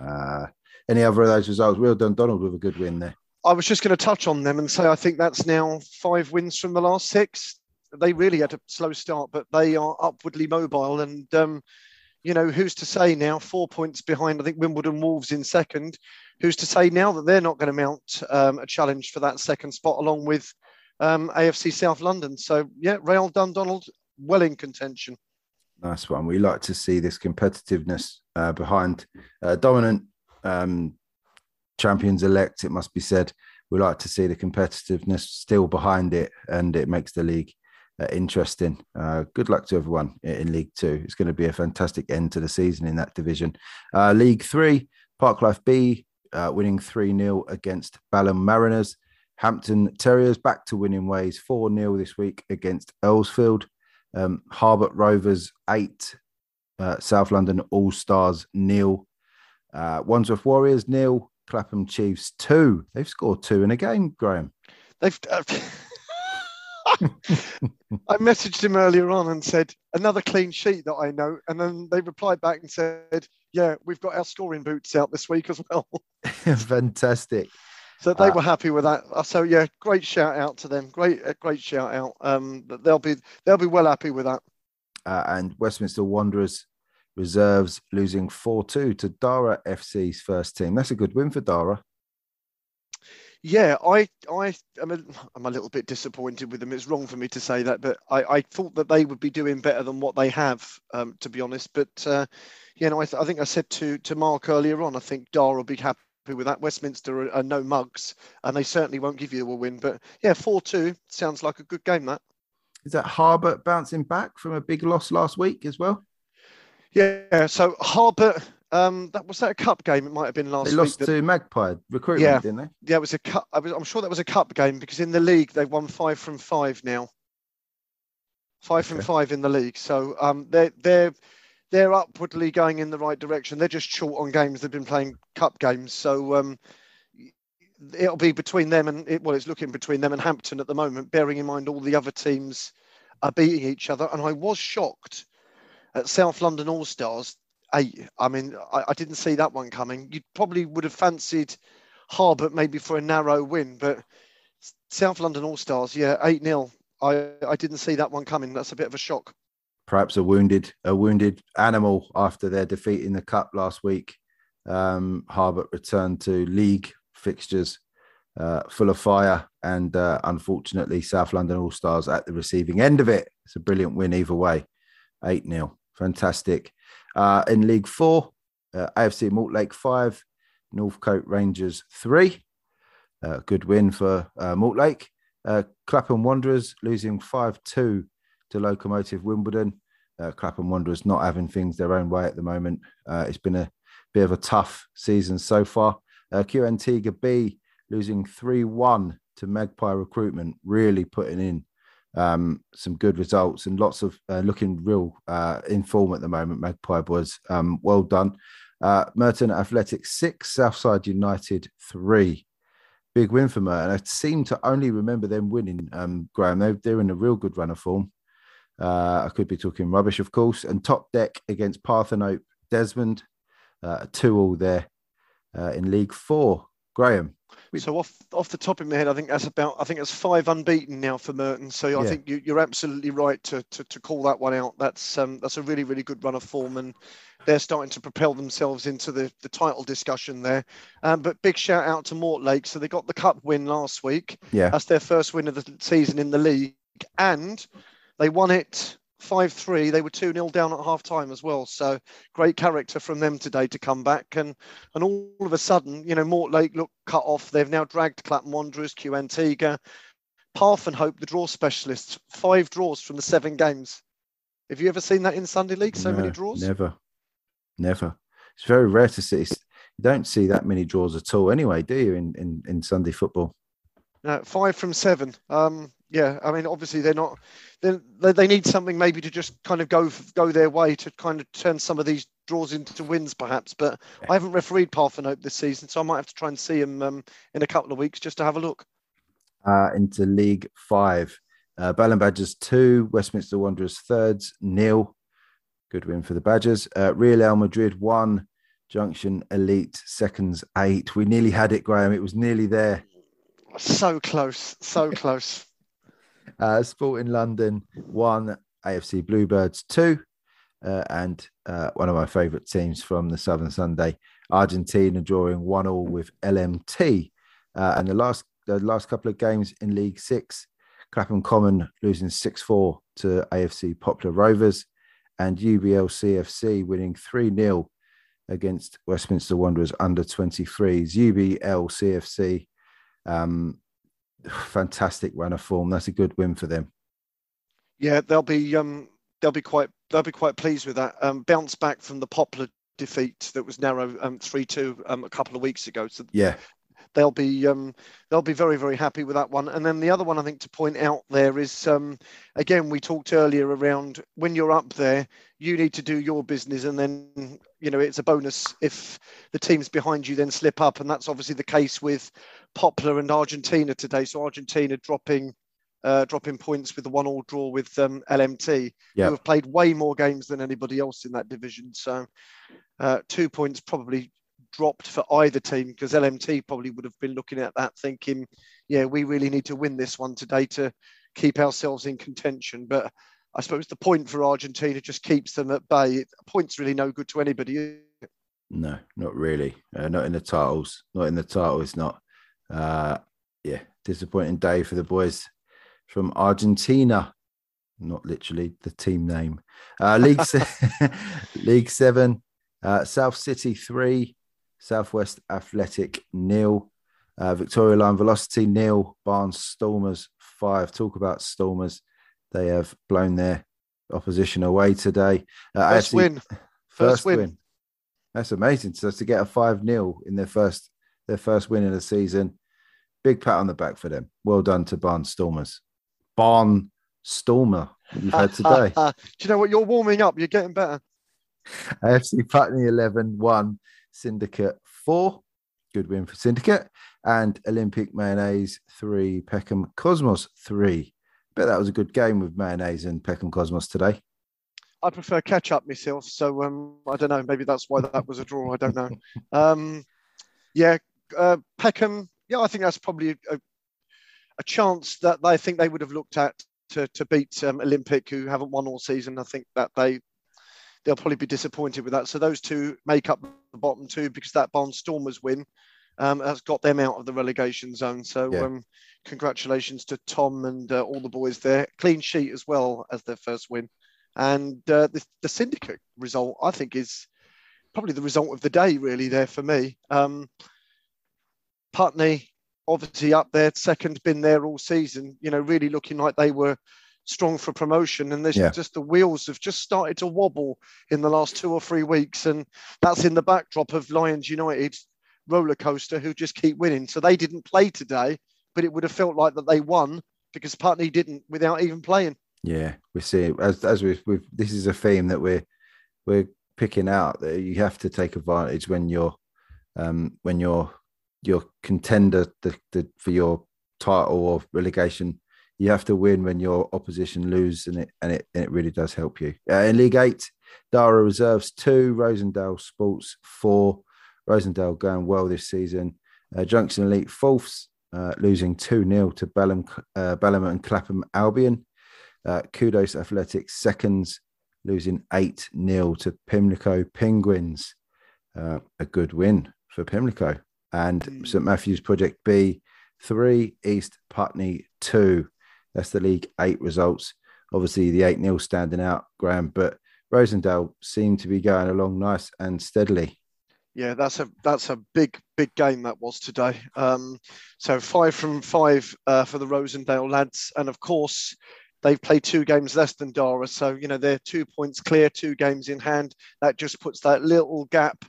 Uh, any other of those results? Real Dundonald with a good win there. I was just going to touch on them and say I think that's now five wins from the last six. They really had a slow start, but they are upwardly mobile. And, um, you know, who's to say now, four points behind, I think Wimbledon Wolves in second. Who's to say now that they're not going to mount um, a challenge for that second spot along with um, AFC South London? So, yeah, Real Dundonald well in contention. Nice one. We like to see this competitiveness uh, behind uh, dominant um, champions elect. It must be said. We like to see the competitiveness still behind it, and it makes the league interesting. Uh, good luck to everyone i- in League Two. It's going to be a fantastic end to the season in that division. Uh, League Three, Parklife B uh, winning 3 0 against Balham Mariners. Hampton Terriers back to winning ways 4 0 this week against Earlsfield. Um, Harbert Rovers 8, uh, South London All Stars nil. Uh, Wandsworth Warriors nil. Clapham Chiefs 2. They've scored two in a game, Graham. They've. Uh, I messaged him earlier on and said another clean sheet that I know, and then they replied back and said, "Yeah, we've got our scoring boots out this week as well." Fantastic. so they Uh, were happy with that. Uh, So yeah, great shout out to them. Great, uh, great shout out. Um, they'll be they'll be well happy with that. Uh, and Westminster Wanderers reserves losing 4 2 to Dara FC's first team. That's a good win for Dara. Yeah, I I am a, I'm a little bit disappointed with them. It's wrong for me to say that, but I, I thought that they would be doing better than what they have, um, to be honest. But uh, you know, I, th- I think I said to to Mark earlier on, I think Dar will be happy with that. Westminster are, are no mugs, and they certainly won't give you a win. But yeah, four two sounds like a good game. That Is that Harbert bouncing back from a big loss last week as well? yeah. So Harbert, um, that was that a cup game? It might have been last They lost that- to Magpie recruitment, Yeah. didn't they? yeah, it was a cup. I was, I'm sure that was a cup game because in the league they've won five from five now. Five from Okay. five in the league, so um, they're they're they're upwardly going in the right direction. They're just short on games. They've been playing cup games, so um, it'll be between them and it, well, it's looking between them and Hampton at the moment. Bearing in mind all the other teams are beating each other, and I was shocked at South London All Stars. Eight. I mean, I, I didn't see that one coming. You probably would have fancied Harbert maybe for a narrow win, but South London All Stars, yeah, 8 0. I, I didn't see that one coming. That's a bit of a shock. Perhaps a wounded a wounded animal after their defeat in the cup last week. Um, Harbert returned to league fixtures uh, full of fire, and uh, unfortunately, South London All Stars at the receiving end of it. It's a brilliant win either way, eight 0 fantastic. Uh, in League Four, uh, AFC Mortlake five, Northcote Rangers three. Uh, good win for uh, Mortlake. Uh, Clapham Wanderers losing 5 2 to Locomotive Wimbledon. Uh, Clapham Wanderers not having things their own way at the moment. Uh, it's been a bit of a tough season so far. Uh, Q Antigua B losing 3 1 to Magpie Recruitment, really putting in um, some good results and lots of uh, looking real uh, in form at the moment. Magpie boys, um, well done. Uh, Merton Athletics 6, Southside United 3 big win for Merton. I seem to only remember them winning, um, Graham. They're, they're in a real good run of form. Uh, I could be talking rubbish, of course. And top deck against Parthenope Desmond, uh, two all there uh, in League Four. Graham, So off off the top of my head, I think that's about I think that's five unbeaten now for Merton. So I Yeah. think you, you're absolutely right to, to to call that one out. That's um that's a really really good run of form, and they're starting to propel themselves into the the title discussion there. Um, but big shout out to Mortlake. So they got the cup win last week. yeah, That's their first win of the season in the league, and they won it 5 3. They were 2 0 down at half time as well. So great character from them today to come back. And and all of a sudden, you know, Mortlake look cut off. They've now dragged Clapham Wanderers, Q Antigua, Parthenope, the draw specialists, five draws from the seven games. Have you ever seen that in Sunday League? So No, many draws? Never, never. It's very rare to see. You don't see that many draws at all, anyway, do you? In in, in Sunday football. No, five from seven. Um, yeah, I mean, obviously they're not. They they need something maybe to just kind of go go their way to kind of turn some of these draws into wins, perhaps. But I haven't refereed Parthenope this season, so I might have to try and see him um, in a couple of weeks just to have a look. uh, into League Five. Uh, Ballon Badgers two, Westminster Wanderers thirds, nil. Good win for the Badgers. Uh, Real El Madrid one, Junction Elite seconds eight. We nearly had it, Graham. It was nearly there. So close, so close. Uh, Sporting London one, AFC Bluebirds two, uh, and uh, one of my favourite teams from the Southern Sunday, Argentina drawing one all with LMT. Uh, and the last the last couple of games in League Six, Clapham Common losing six four to AFC Poplar Rovers, and UBL CFC winning three 0 against Westminster Wanderers under 23s. UBL CFC. Um, fantastic run of form. That's a good win for them. Yeah, they'll be um, they'll be quite they'll be quite pleased with that. Um, bounce back from the Poplar defeat that was narrow um, three two um, a couple of weeks ago. So Yeah, they'll be um, they'll be very very happy with that one. And then the other one I think to point out there is um, again we talked earlier around when you're up there, you need to do your business, and then you know it's a bonus if the teams behind you then slip up, and that's obviously the case with Poplar and Argentina today. So Argentina dropping. Uh, dropping points with the one-all draw with um, LMT, Yeah. who have played way more games than anybody else in that division. So, uh, two points probably dropped for either team because LMT probably would have been looking at that thinking, yeah, we really need to win this one today to keep ourselves in contention. But I suppose the point for Argentina just keeps them at bay. A point's really no good to anybody. no, not really. Uh, not in the titles. Not in the title. It's not. Uh, yeah, disappointing day for the boys from Argentina. Not literally the team name. Uh, League se- League Seven, uh, South City three, Southwest Athletic nil, uh, Victoria Line Velocity nil, Barnes Stormers five. Talk about Stormers. They have blown their opposition away today. Uh, First AFC win. First win. win. That's amazing. So to get a five 0 in their first their first win in the season, big pat on the back for them. Well done to Barn Stormers. Barn Stormer you've had today. Do you know what? You're warming up. You're getting better. AFC Putney 11 1, Syndicate 4. Good win for Syndicate. And Olympic Mayonnaise 3, Peckham Cosmos 3. Bet that was a good game with Mayonnaise and Peckham Cosmos today. I prefer catch up myself. So um, I don't know. Maybe that's why that was a draw. I don't know. Um, yeah, uh, Peckham. Yeah, I think that's probably a, a chance that I think they would have looked at to, to beat um, Olympic, who haven't won all season. I think that they they'll probably be disappointed with that. So those two make up the bottom two because that Barnstormers win um, has got them out of the relegation zone. So Yeah. um, congratulations to Tom and uh, all the boys there. Clean sheet as well as their first win. And uh, the, the syndicate result, I think, is probably the result of the day, really, there for me. Um, Putney, obviously up there, second, been there all season, you know, really looking like they were strong for promotion. And there's Yeah. just the wheels have just started to wobble in the last two or three weeks. And that's in the backdrop of Lions United roller coaster who just keep winning. So they didn't play today, but it would have felt like that they won because Putney didn't without even playing. Yeah, we see as as we've, we've this is a theme that we're we're picking out that you have to take advantage when you're um when you're your contender the, the, for your title or relegation. You have to win when your opposition lose, and it and it and it really does help you. Uh, in League Eight, Dara Reserves two, Rosendale Sports four. Rosendale going well this season. Uh, Junction Elite fourths, uh, losing two 0 to Balham, uh, Balham and Clapham Albion. Uh, Kudos Athletics seconds, losing 8 0 to Pimlico Penguins. Uh, a good win for Pimlico. And Mm. St Matthew's Project B, 3, East Putney 2. That's the League 8 results. obviously the 8 0 standing out, Graham, but Rosendale seemed to be going along nice and steadily. Yeah, that's a that's a big big game that was today. Um, so five from five uh, for the Rosendale lads, and of course they've played two games less than Dara, so you know they're two points clear, two games in hand. That just puts that little gap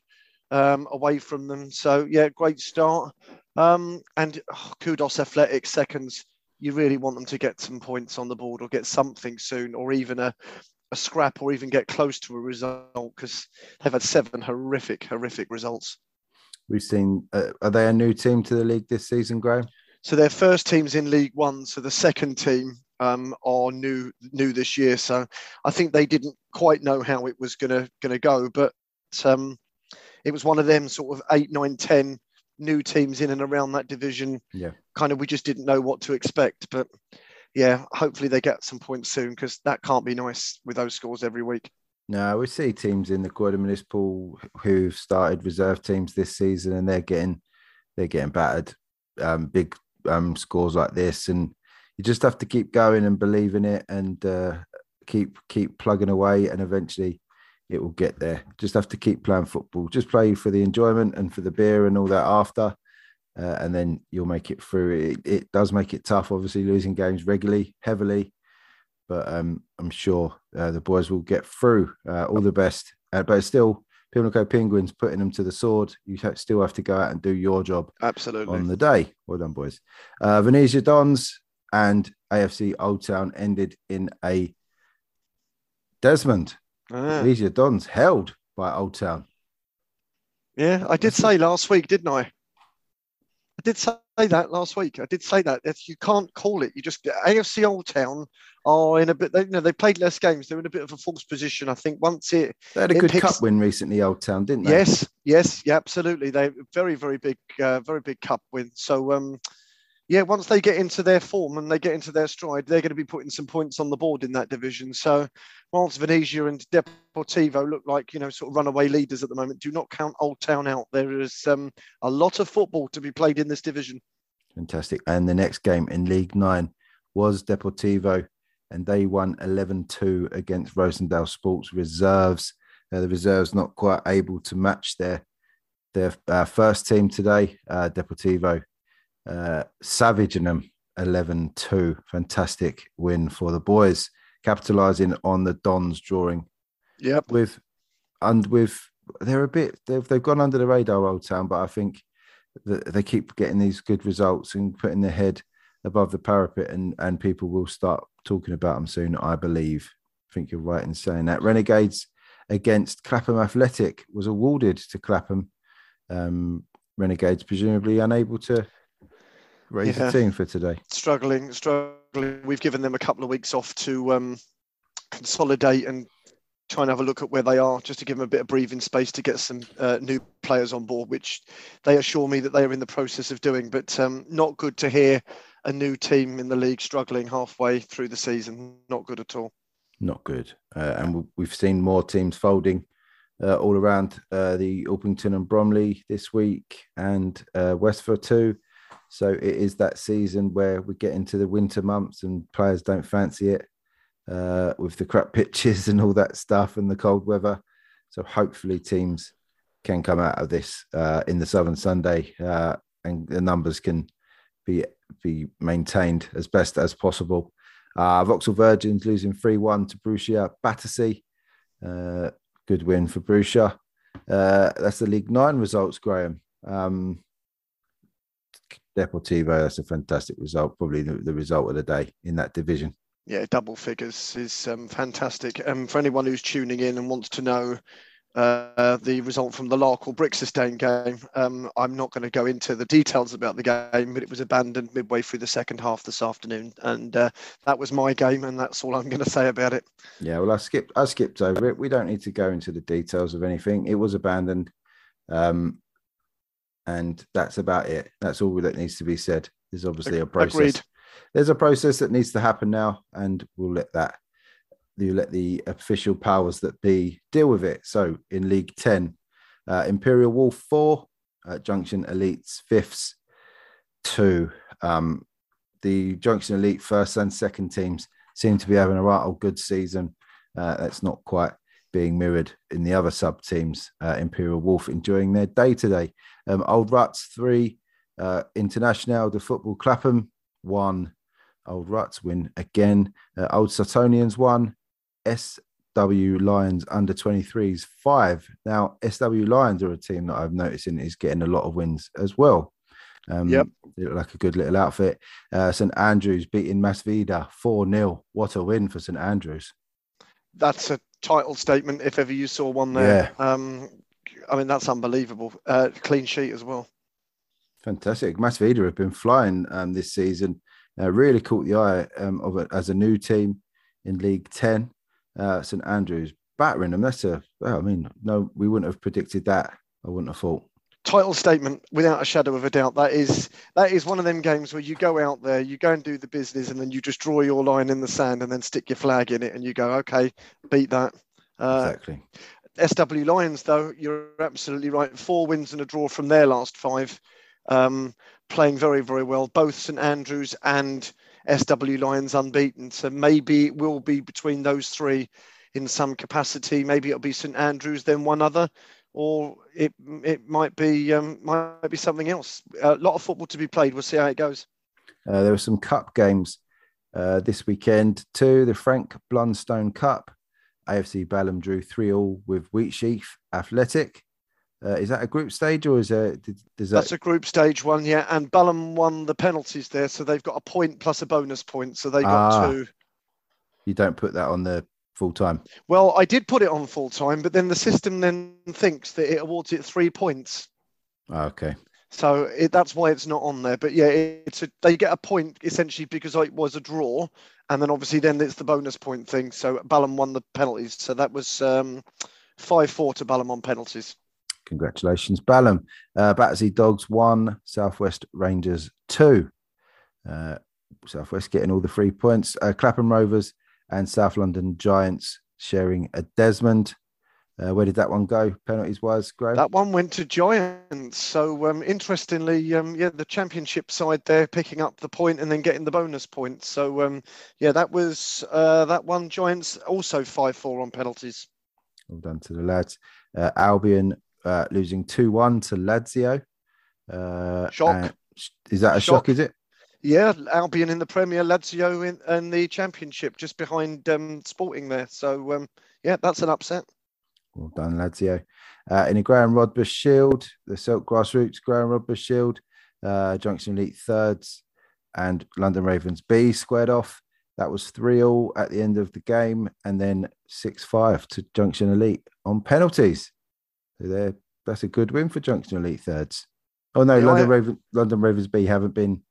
um, away from them. So yeah, great start. Um, and oh, kudos Athletics seconds. You really want them to get some points on the board or get something soon, or even a, a scrap, or even get close to a result because they've had seven horrific, horrific results. We've seen. Uh, are they a new team to the league this season, Graham? So their first team's in League One. So the second team um, are new new this year. So I think they didn't quite know how it was gonna gonna go, but um, it was one of them sort of eight, nine, ten new teams in and around that division. Yeah. Kind of we just didn't know what to expect. But yeah, hopefully they get some points soon because that can't be nice with those scores every week. No, we see teams in the Quarter Municipal who've started reserve teams this season and they're getting they're getting battered. Um, big um, scores like this, and you just have to keep going and believe in it and uh, keep keep plugging away, and eventually it will get there. Just have to keep playing football. Just play for the enjoyment and for the beer and all that after, uh, and then you'll make it through. It, it, does make it tough, obviously, losing games regularly, heavily, but um, I'm sure uh, the boys will get through. Uh, all the best, uh, but still. Pimlico Penguins putting them to the sword. You still have to go out and do your job. Absolutely. On the day. Well done, boys. Uh, Venezia Dons and AFC Old Town ended in a Desmond Ah. These are Dons held by Old Town. Yeah, I did say last week, didn't I? I did say that last week. I did say that. If you can't call it, you just AFC Old Town are in a bit. They, you know, they played less games. They're in a bit of a false position. I think once it they had a good picks, cup win recently, Old Town, didn't they? Yes, yes, yeah, absolutely. They very, very big, uh, very big cup win. So um, yeah, once they get into their form and they get into their stride, they're going to be putting some points on the board in that division. So, whilst Venezia and Deportivo look like you know sort of runaway leaders at the moment, do not count Old Town out. There is um, a lot of football to be played in this division. Fantastic. And the next game in League Nine was Deportivo, and they won 11-2 against Rosendale Sports Reserves. Uh, the reserves not quite able to match their their uh, first team today. Uh, Deportivo uh, them 11 2. Fantastic win for the boys, capitalizing on the Dons drawing. Yep. With, and with, they're a bit, they've, they've gone under the radar, Old Town, but I think that they keep getting these good results and putting their head above the parapet, and, and people will start talking about them soon, I believe. I think you're right in saying that. Renegades against Clapham Athletic was awarded to Clapham. Um, Renegades presumably unable to raise yeah. the team for today? Struggling, struggling. We've given them a couple of weeks off to um, consolidate and try and have a look at where they are, just to give them a bit of breathing space to get some uh, new players on board, which they assure me that they are in the process of doing. But um, not good to hear a new team in the league struggling halfway through the season. Not good at all. Not good. Uh, and we've seen more teams folding. Uh, all around uh, the Orpington and Bromley this week, and uh, Westford too. So it is that season where we get into the winter months and players don't fancy it uh, with the crap pitches and all that stuff and the cold weather. So hopefully teams can come out of this uh, in the Southern Sunday uh, and the numbers can be be maintained as best as possible. Uh, Vauxhall Virgins losing 3 1 to Brucia Battersea. Uh, good win for Brucia. Uh, that's the League Nine results, Graham. Um, Deportivo, that's a fantastic result, probably the, the, result of the day in that division. Yeah, double figures is um, fantastic. And um, for anyone who's tuning in and wants to know uh, the result from the Larkhall Brixton game, um, I'm not going to go into the details about the game, but it was abandoned midway through the second half this afternoon, and uh, that was my game, and that's all I'm going to say about it. Yeah, well, I skipped, I skipped over it. We don't need to go into the details of anything. It was abandoned. Um, and that's about it. That's all that needs to be said. There's obviously a process. Agreed. There's a process that needs to happen now, and we'll let that you let the official powers that be deal with it. So in League Ten, uh, Imperial Wolf four, uh, Junction Elites fifths two. Um, the Junction Elite first and second teams seem to be having a right old good season. Uh, that's not quite being mirrored in the other sub teams. Uh, Imperial Wolf enjoying their day today. Um, Old Ruts three, uh, International the football Clapham one. Old Ruts win again. Uh, Old Sutonians one. SW Lions under 23s five. Now SW Lions are a team that I've noticed in is getting a lot of wins as well. Um, Yep. They look like a good little outfit. Uh, St Andrews beating Masvida 4 0. What a win for St Andrews. That's a title statement if ever you saw one there. Um, I mean, that's unbelievable. Uh, clean sheet as well. Fantastic. Masvida have been flying um, this season. Uh, really caught the eye um, of it as a new team in League 10. Uh, St Andrews battering them. That's a, well, I mean, no, we wouldn't have predicted that. I wouldn't have thought. Title statement, without a shadow of a doubt. That is that is one of them games where you go out there, you go and do the business, and then you just draw your line in the sand and then stick your flag in it, and you go, okay, beat that. Uh, exactly. SW Lions, though, you're absolutely right. Four wins and a draw from their last five, um, playing very, very well. Both St Andrews and SW Lions unbeaten. So maybe it will be between those three in some capacity. Maybe it'll be St Andrews, then one other, or it it might be um, might be something else. A lot of football to be played. We'll see how it goes. Uh, there were some cup games uh, this weekend too. The Frank Blunstone Cup. AFC Balham drew 3 all with Wheatsheaf Athletic. Uh, is that a group stage or is does that? That's a group stage one, yeah. And Balham won the penalties there, so they've got a point plus a bonus point, so they got Ah. two. you don't put that on the full time. Well, I did put it on full time, but then the system then thinks that it awards it three points. Ah, okay. So it, that's why it's not on there. But yeah, it, it's a, they get a point essentially because it was a draw, and then obviously then it's the bonus point thing. So Balham won the penalties, so that was um, five four to Balham on penalties. Congratulations, Balham. Uh, Battersea Dogs one, Southwest Rangers two. Uh, Southwest getting all the three points. Uh, Clapham Rovers and South London Giants sharing a Desmond. Uh, where did that one go, penalties wise, Graham? That one went to Giants. So um, interestingly, um, yeah, the championship side there picking up the point and then getting the bonus point. So um, yeah, that was uh, that one. Giants also five four on penalties. Well done to the lads. Uh, Albion uh, losing 2 1 to Lazio. Uh, Shock. and- is that a shock, Shock. is it? Yeah, Albion in the Premier, Lazio in, in the Championship, just behind um, Sporting there. So um, yeah, that's an upset. Well done, Lazio. Uh, in the Graham Rodbus Shield, the Silk Grassroots Graham Rodbus Shield, uh, Junction Elite thirds and London Ravens B squared off. That was 3 all at the end of the game, and then 6 5 to Junction Elite on penalties. So there, that's a good win for Junction Elite thirds. Oh no, Yeah, London, I- Raven, London Ravens B haven't been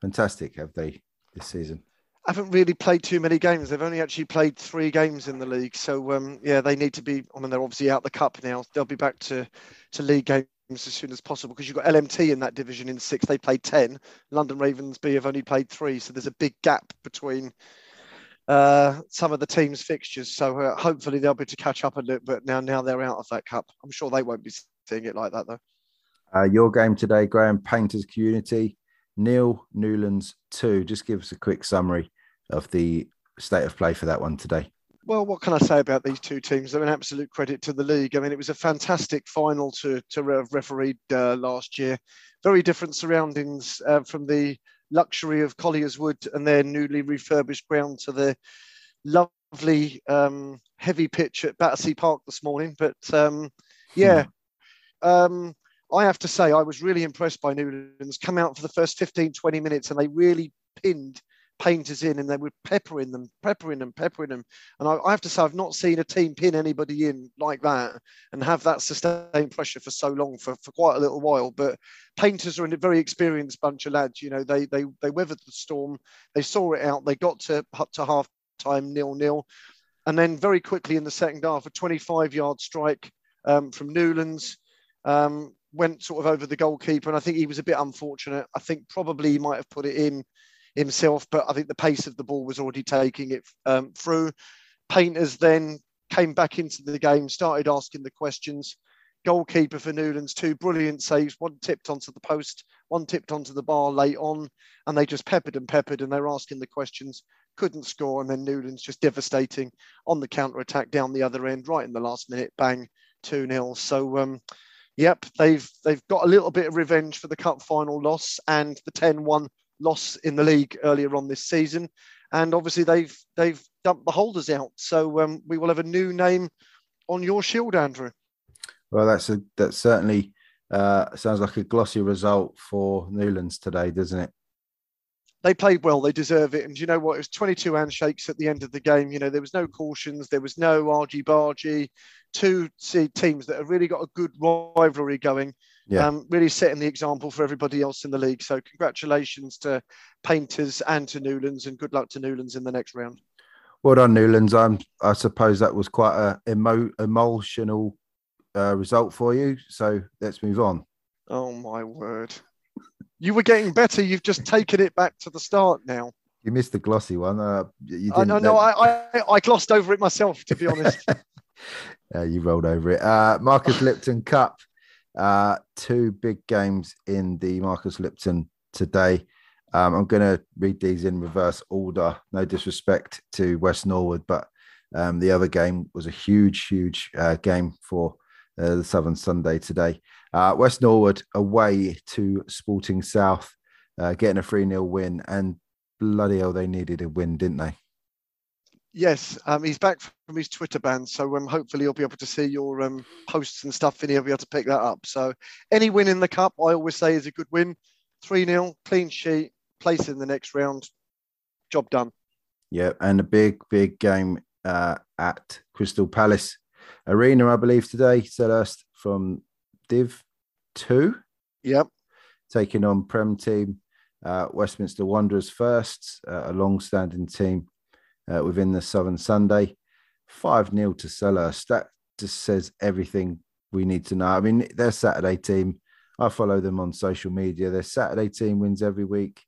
fantastic, have they, this season? haven't really played too many games. They've only actually played three games in the league. So um, yeah, they need to be. I mean, they're obviously out the cup now. They'll be back to to league games as soon as possible because you've got LMT in that division in six. They played ten. London Ravens B have only played three. So there's a big gap between. Uh, some of the teams' fixtures, so uh, hopefully they'll be able to catch up a little bit now. Now they're out of that cup. I'm sure they won't be seeing it like that though. Uh, your game today, Graham Painters Community, Neil Newlands 2. Just give us a quick summary of the state of play for that one today. Well, what can I say about these two teams? They're an absolute credit to the league. I mean, it was a fantastic final to to re- refereed uh, last year. Very different surroundings uh, from the luxury of Collier's Wood and their newly refurbished ground to the lovely um, heavy pitch at Battersea Park this morning. But um, yeah, um, I have to say, I was really impressed by Newlands. Come out for the first 15, 20 minutes and they really pinned painters in and they were peppering them, peppering them, peppering them. And I, I have to say, I've not seen a team pin anybody in like that and have that sustained pressure for so long for, for quite a little while. But painters are a very experienced bunch of lads. You know, they they they weathered the storm, they saw it out, they got to to half time nil nil, and then very quickly in the second half, a 25 yard strike um, from Newlands. Um, went sort of over the goalkeeper, and I think he was a bit unfortunate. I think probably he might have put it in himself, but I think the pace of the ball was already taking it um, through. Painters then came back into the game, started asking the questions. Goalkeeper for Newlands, two brilliant saves, one tipped onto the post, one tipped onto the bar late on, and they just peppered and peppered, and they were asking the questions. couldn't score, and then Newlands just devastating on the counter attack down the other end, right in the last minute, bang, two 0 So um, yep, they've they've got a little bit of revenge for the cup final loss and the 10-1 loss in the league earlier on this season, and obviously they've they've dumped the holders out. So um, we will have a new name on your shield, Andrew. Well, that's a that certainly uh, sounds like a glossy result for Newlands today, doesn't it? They played well. They deserve it. And you know what? It was 22 handshakes at the end of the game. You know, there was no cautions. There was no argy bargy. Two teams that have really got a good rivalry going. Yeah. Um, really setting the example for everybody else in the league. So congratulations to Painters and to Newlands, and good luck to Newlands in the next round. Well done, Newlands. I'm, I suppose that was quite a emo, emotional uh, result for you. So let's move on. Oh my word! You were getting better. You've just taken it back to the start now. You missed the glossy one. Uh, you didn't, no, no, I, I, I glossed over it myself, to be honest. uh, you rolled over it. Uh, Marcus Lipton Cup. Uh, two big games in the Marcus Lipton today. Um, I'm going to read these in reverse order. No disrespect to West Norwood, but um, the other game was a huge, huge uh, game for uh, the Southern Sunday today. Uh, West Norwood away to Sporting South, uh, getting a 3 0 win. And bloody hell, they needed a win, didn't they? Yes, um, he's back from his Twitter ban, so um, hopefully you'll be able to see your um, posts and stuff, and he'll be able to pick that up. So, any win in the cup, I always say, is a good win. 3 0, clean sheet, place in the next round, job done. Yeah, and a big, big game uh, at Crystal Palace Arena, I believe, today. Selhurst from Div 2. Yep. Taking on Prem team uh, Westminster Wanderers first, uh, a long standing team uh, within the Southern Sunday. 5 0 to Selhurst. That just says everything we need to know. I mean, their Saturday team, I follow them on social media. Their Saturday team wins every week,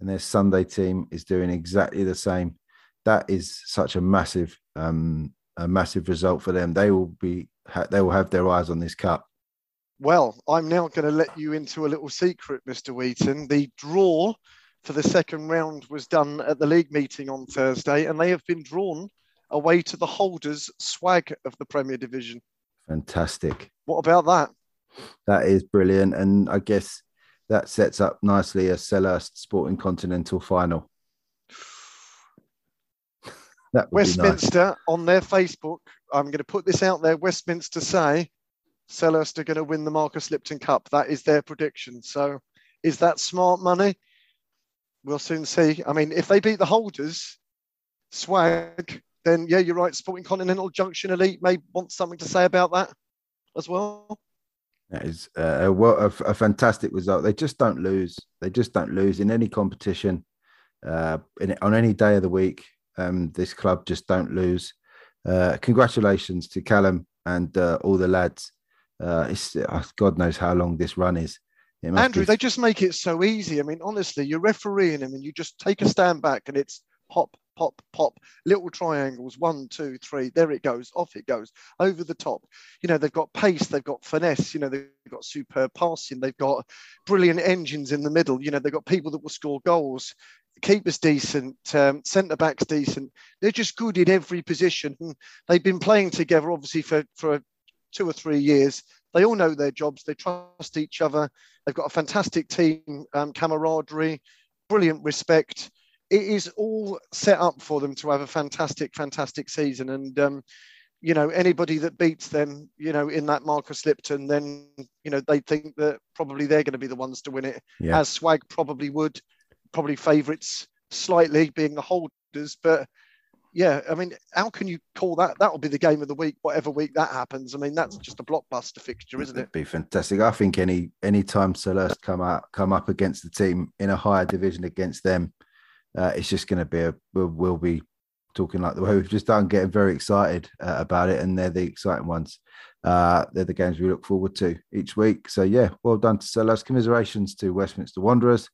and their Sunday team is doing exactly the same. That is such a massive um, a massive result for them. They will be they will have their eyes on this cup. Well, I'm now going to let you into a little secret, Mr. Wheaton. The draw for the second round was done at the league meeting on Thursday, and they have been drawn away to the holders swag of the Premier Division. Fantastic. What about that? That is brilliant, and I guess that sets up nicely a Selhurst Sporting Continental final. Westminster nice. on their Facebook. I'm going to put this out there. Westminster say Selhurst are going to win the Marcus Lipton Cup. That is their prediction. So, is that smart money? We'll soon see. I mean, if they beat the holders, swag, then yeah, you're right. Sporting Continental Junction Elite may want something to say about that as well. That is uh, a, a, fantastic result. They just don't lose. They just don't lose in any competition, uh, in, on any day of the week. Um, this club just don't lose. Uh, congratulations to Callum and uh, all the lads. Uh, it's uh, God knows how long this run is. Andrew, be... they just make it so easy. I mean, honestly, you're refereeing them and you just take a stand back and it's pop, pop, pop, little triangles, one, two, three, there it goes, off it goes, over the top. You know, they've got pace, they've got finesse, you know, they've got superb passing, they've got brilliant engines in the middle, you know, they've got people that will score goals keeper's decent, um, centre back's decent. They're just good in every position. And they've been playing together, obviously, for, for two or three years. They all know their jobs. They trust each other. They've got a fantastic team um, camaraderie, brilliant respect. It is all set up for them to have a fantastic, fantastic season. And um, you know, anybody that beats them, you know, in that Marcus Lipton, then you know they think that probably they're going to be the ones to win it, yeah. as Swag probably would probably favourites slightly, being the holders. But yeah, I mean, how can you call that? That'll be the game of the week, whatever week that happens. I mean, that's just a blockbuster fixture, isn't it? It'd be fantastic. I think any any time Selhurst come out come up against the team in a higher division against them, uh, it's just going to be a we'll, we'll, be talking like the way we've just done, getting very excited uh, about it, and they're the exciting ones. Uh, they're the games we look forward to each week. So yeah, well done to Selhurst. Commiserations to Westminster Wanderers.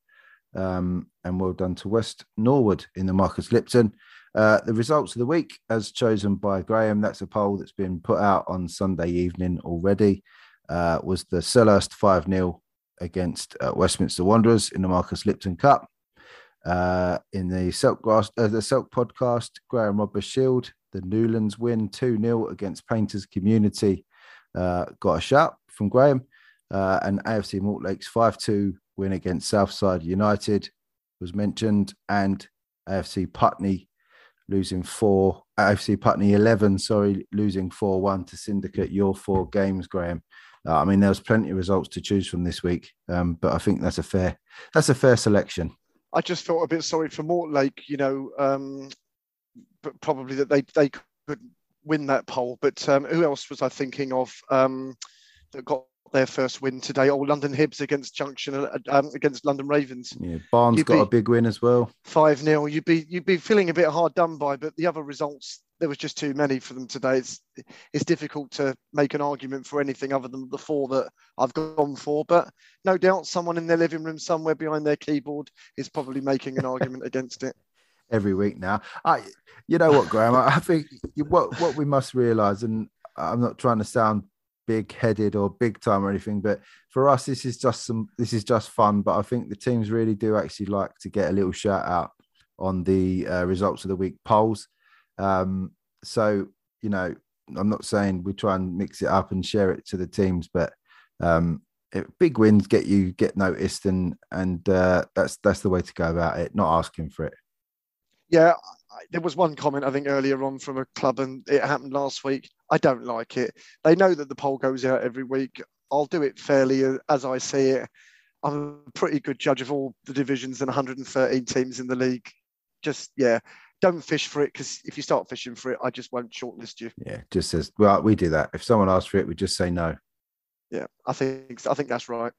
Um, and well done to West Norwood in the Marcus Lipton. Uh, the results of the week, as chosen by Graham, that's a poll that's been put out on Sunday evening already, uh, was the Selhurst 5 0 against uh, Westminster Wanderers in the Marcus Lipton Cup. Uh, in the Silk Grass, uh, the Silk podcast, Graham Robber Shield, the Newlands win 2 0 against Painters Community. Got a shout from Graham. And AFC Mortlake's 5 2 win against Southside United was mentioned. And AFC Putney losing four, AFC Putney 11, sorry, losing 4 1 to Syndicate. Your four games, Graham. Uh, I mean, there was plenty of results to choose from this week, um, but I think that's a fair that's a fair selection. I just felt a bit sorry for Mortlake, you know, um, but probably that they they could win that poll. But um, who else was I thinking of um, that got their first win today? Oh, London Hibs against Junction uh, um, against London Ravens. Yeah, Barnes You'd got be- a big win as well. Five 0 You'd be you'd be feeling a bit hard done by, but the other results there was just too many for them today. It's it's difficult to make an argument for anything other than the four that I've gone for. But no doubt, someone in their living room somewhere behind their keyboard is probably making an argument against it. every week now. I, you know what, Graham? I I think you- what what we must realise, and I'm not trying to sound big headed or big time or anything, but for us, this is just some this is just fun. But I think the teams really do actually like to get a little shout out on the uh, results of the week polls. Um, so you know, I'm not saying we try and mix it up and share it to the teams, but um, it, big wins get you get noticed, and and uh, that's that's the way to go about it. Not asking for it. Yeah, I, there was one comment I think earlier on from a club, and it happened last week. I don't like it. They know that the poll goes out every week. I'll do it fairly uh, as I see it. I'm a pretty good judge of all the divisions and 113 teams in the league. Just yeah, don't fish for it because if you start fishing for it, I just won't shortlist you. Yeah, just says, well, we do that. If someone asks for it, we just say no. Yeah, I think I think that's right.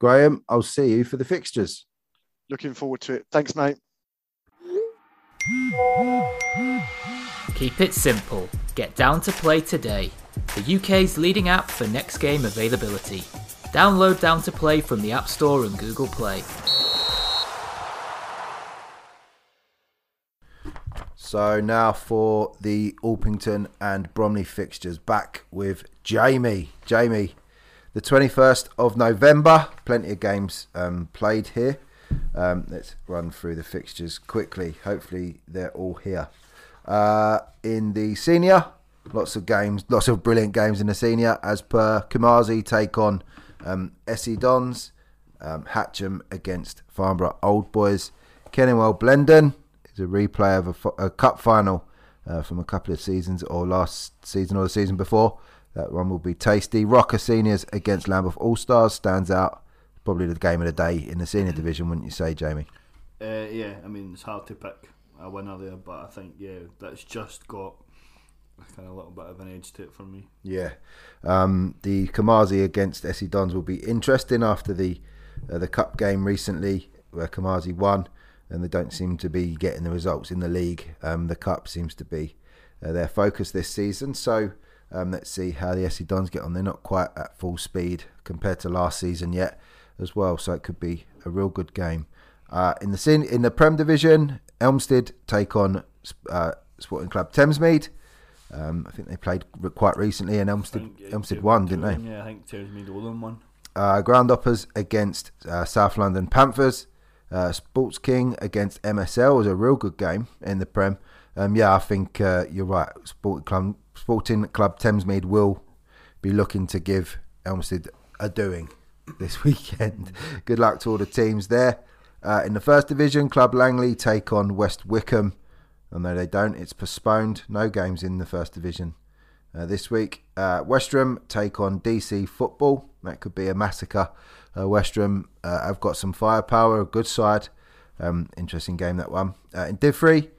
Graham, I'll see you for the fixtures. Looking forward to it. Thanks, mate. Keep it simple. Get down to play today. The UK's leading app for next game availability. Download Down to Play from the App Store and Google Play. So now for the Orpington and Bromley fixtures. Back with Jamie. Jamie, the 21st of November. Plenty of games um, played here. Um, let's run through the fixtures quickly. Hopefully, they're all here. Uh, in the senior, lots of games, lots of brilliant games in the senior. As per Kumazi, take on um, SE Dons, um, Hatcham against Farnborough Old Boys, Kenningwell Blendon is a replay of a, fi- a cup final uh, from a couple of seasons or last season or the season before. That one will be tasty. Rocker Seniors against Lambeth All Stars stands out. Probably the game of the day in the senior division, wouldn't you say, Jamie? Uh, yeah, I mean it's hard to pick a winner there, but I think yeah, that's just got a kind of a little bit of an edge to it for me. Yeah, um, the Kamazi against SE Dons will be interesting after the uh, the cup game recently, where Kamazi won, and they don't seem to be getting the results in the league. Um, the cup seems to be uh, their focus this season. So um, let's see how the SE Dons get on. They're not quite at full speed compared to last season yet, as well. So it could be a real good game. Uh, in the sen- in the Prem division, Elmstead take on uh, Sporting Club Thamesmead. Um, I think they played quite recently, and Elmstead think, Elmstead won, didn't they? Yeah, I think Thamesmead Oldham won. Uh, Groundhoppers against uh, South London Panthers. Uh, Sports King against MSL was a real good game in the Prem. Um, yeah, I think uh, you're right. Sporting Club, Sporting Club Thamesmead will be looking to give Elmstead a doing this weekend. good luck to all the teams there. Uh, in the first division, Club Langley take on West Wickham. And though they don't, it's postponed. No games in the first division uh, this week. Uh, Westram take on DC Football. That could be a massacre. Uh, Westram uh, have got some firepower, a good side. Um, interesting game that one. Uh, in Div 3,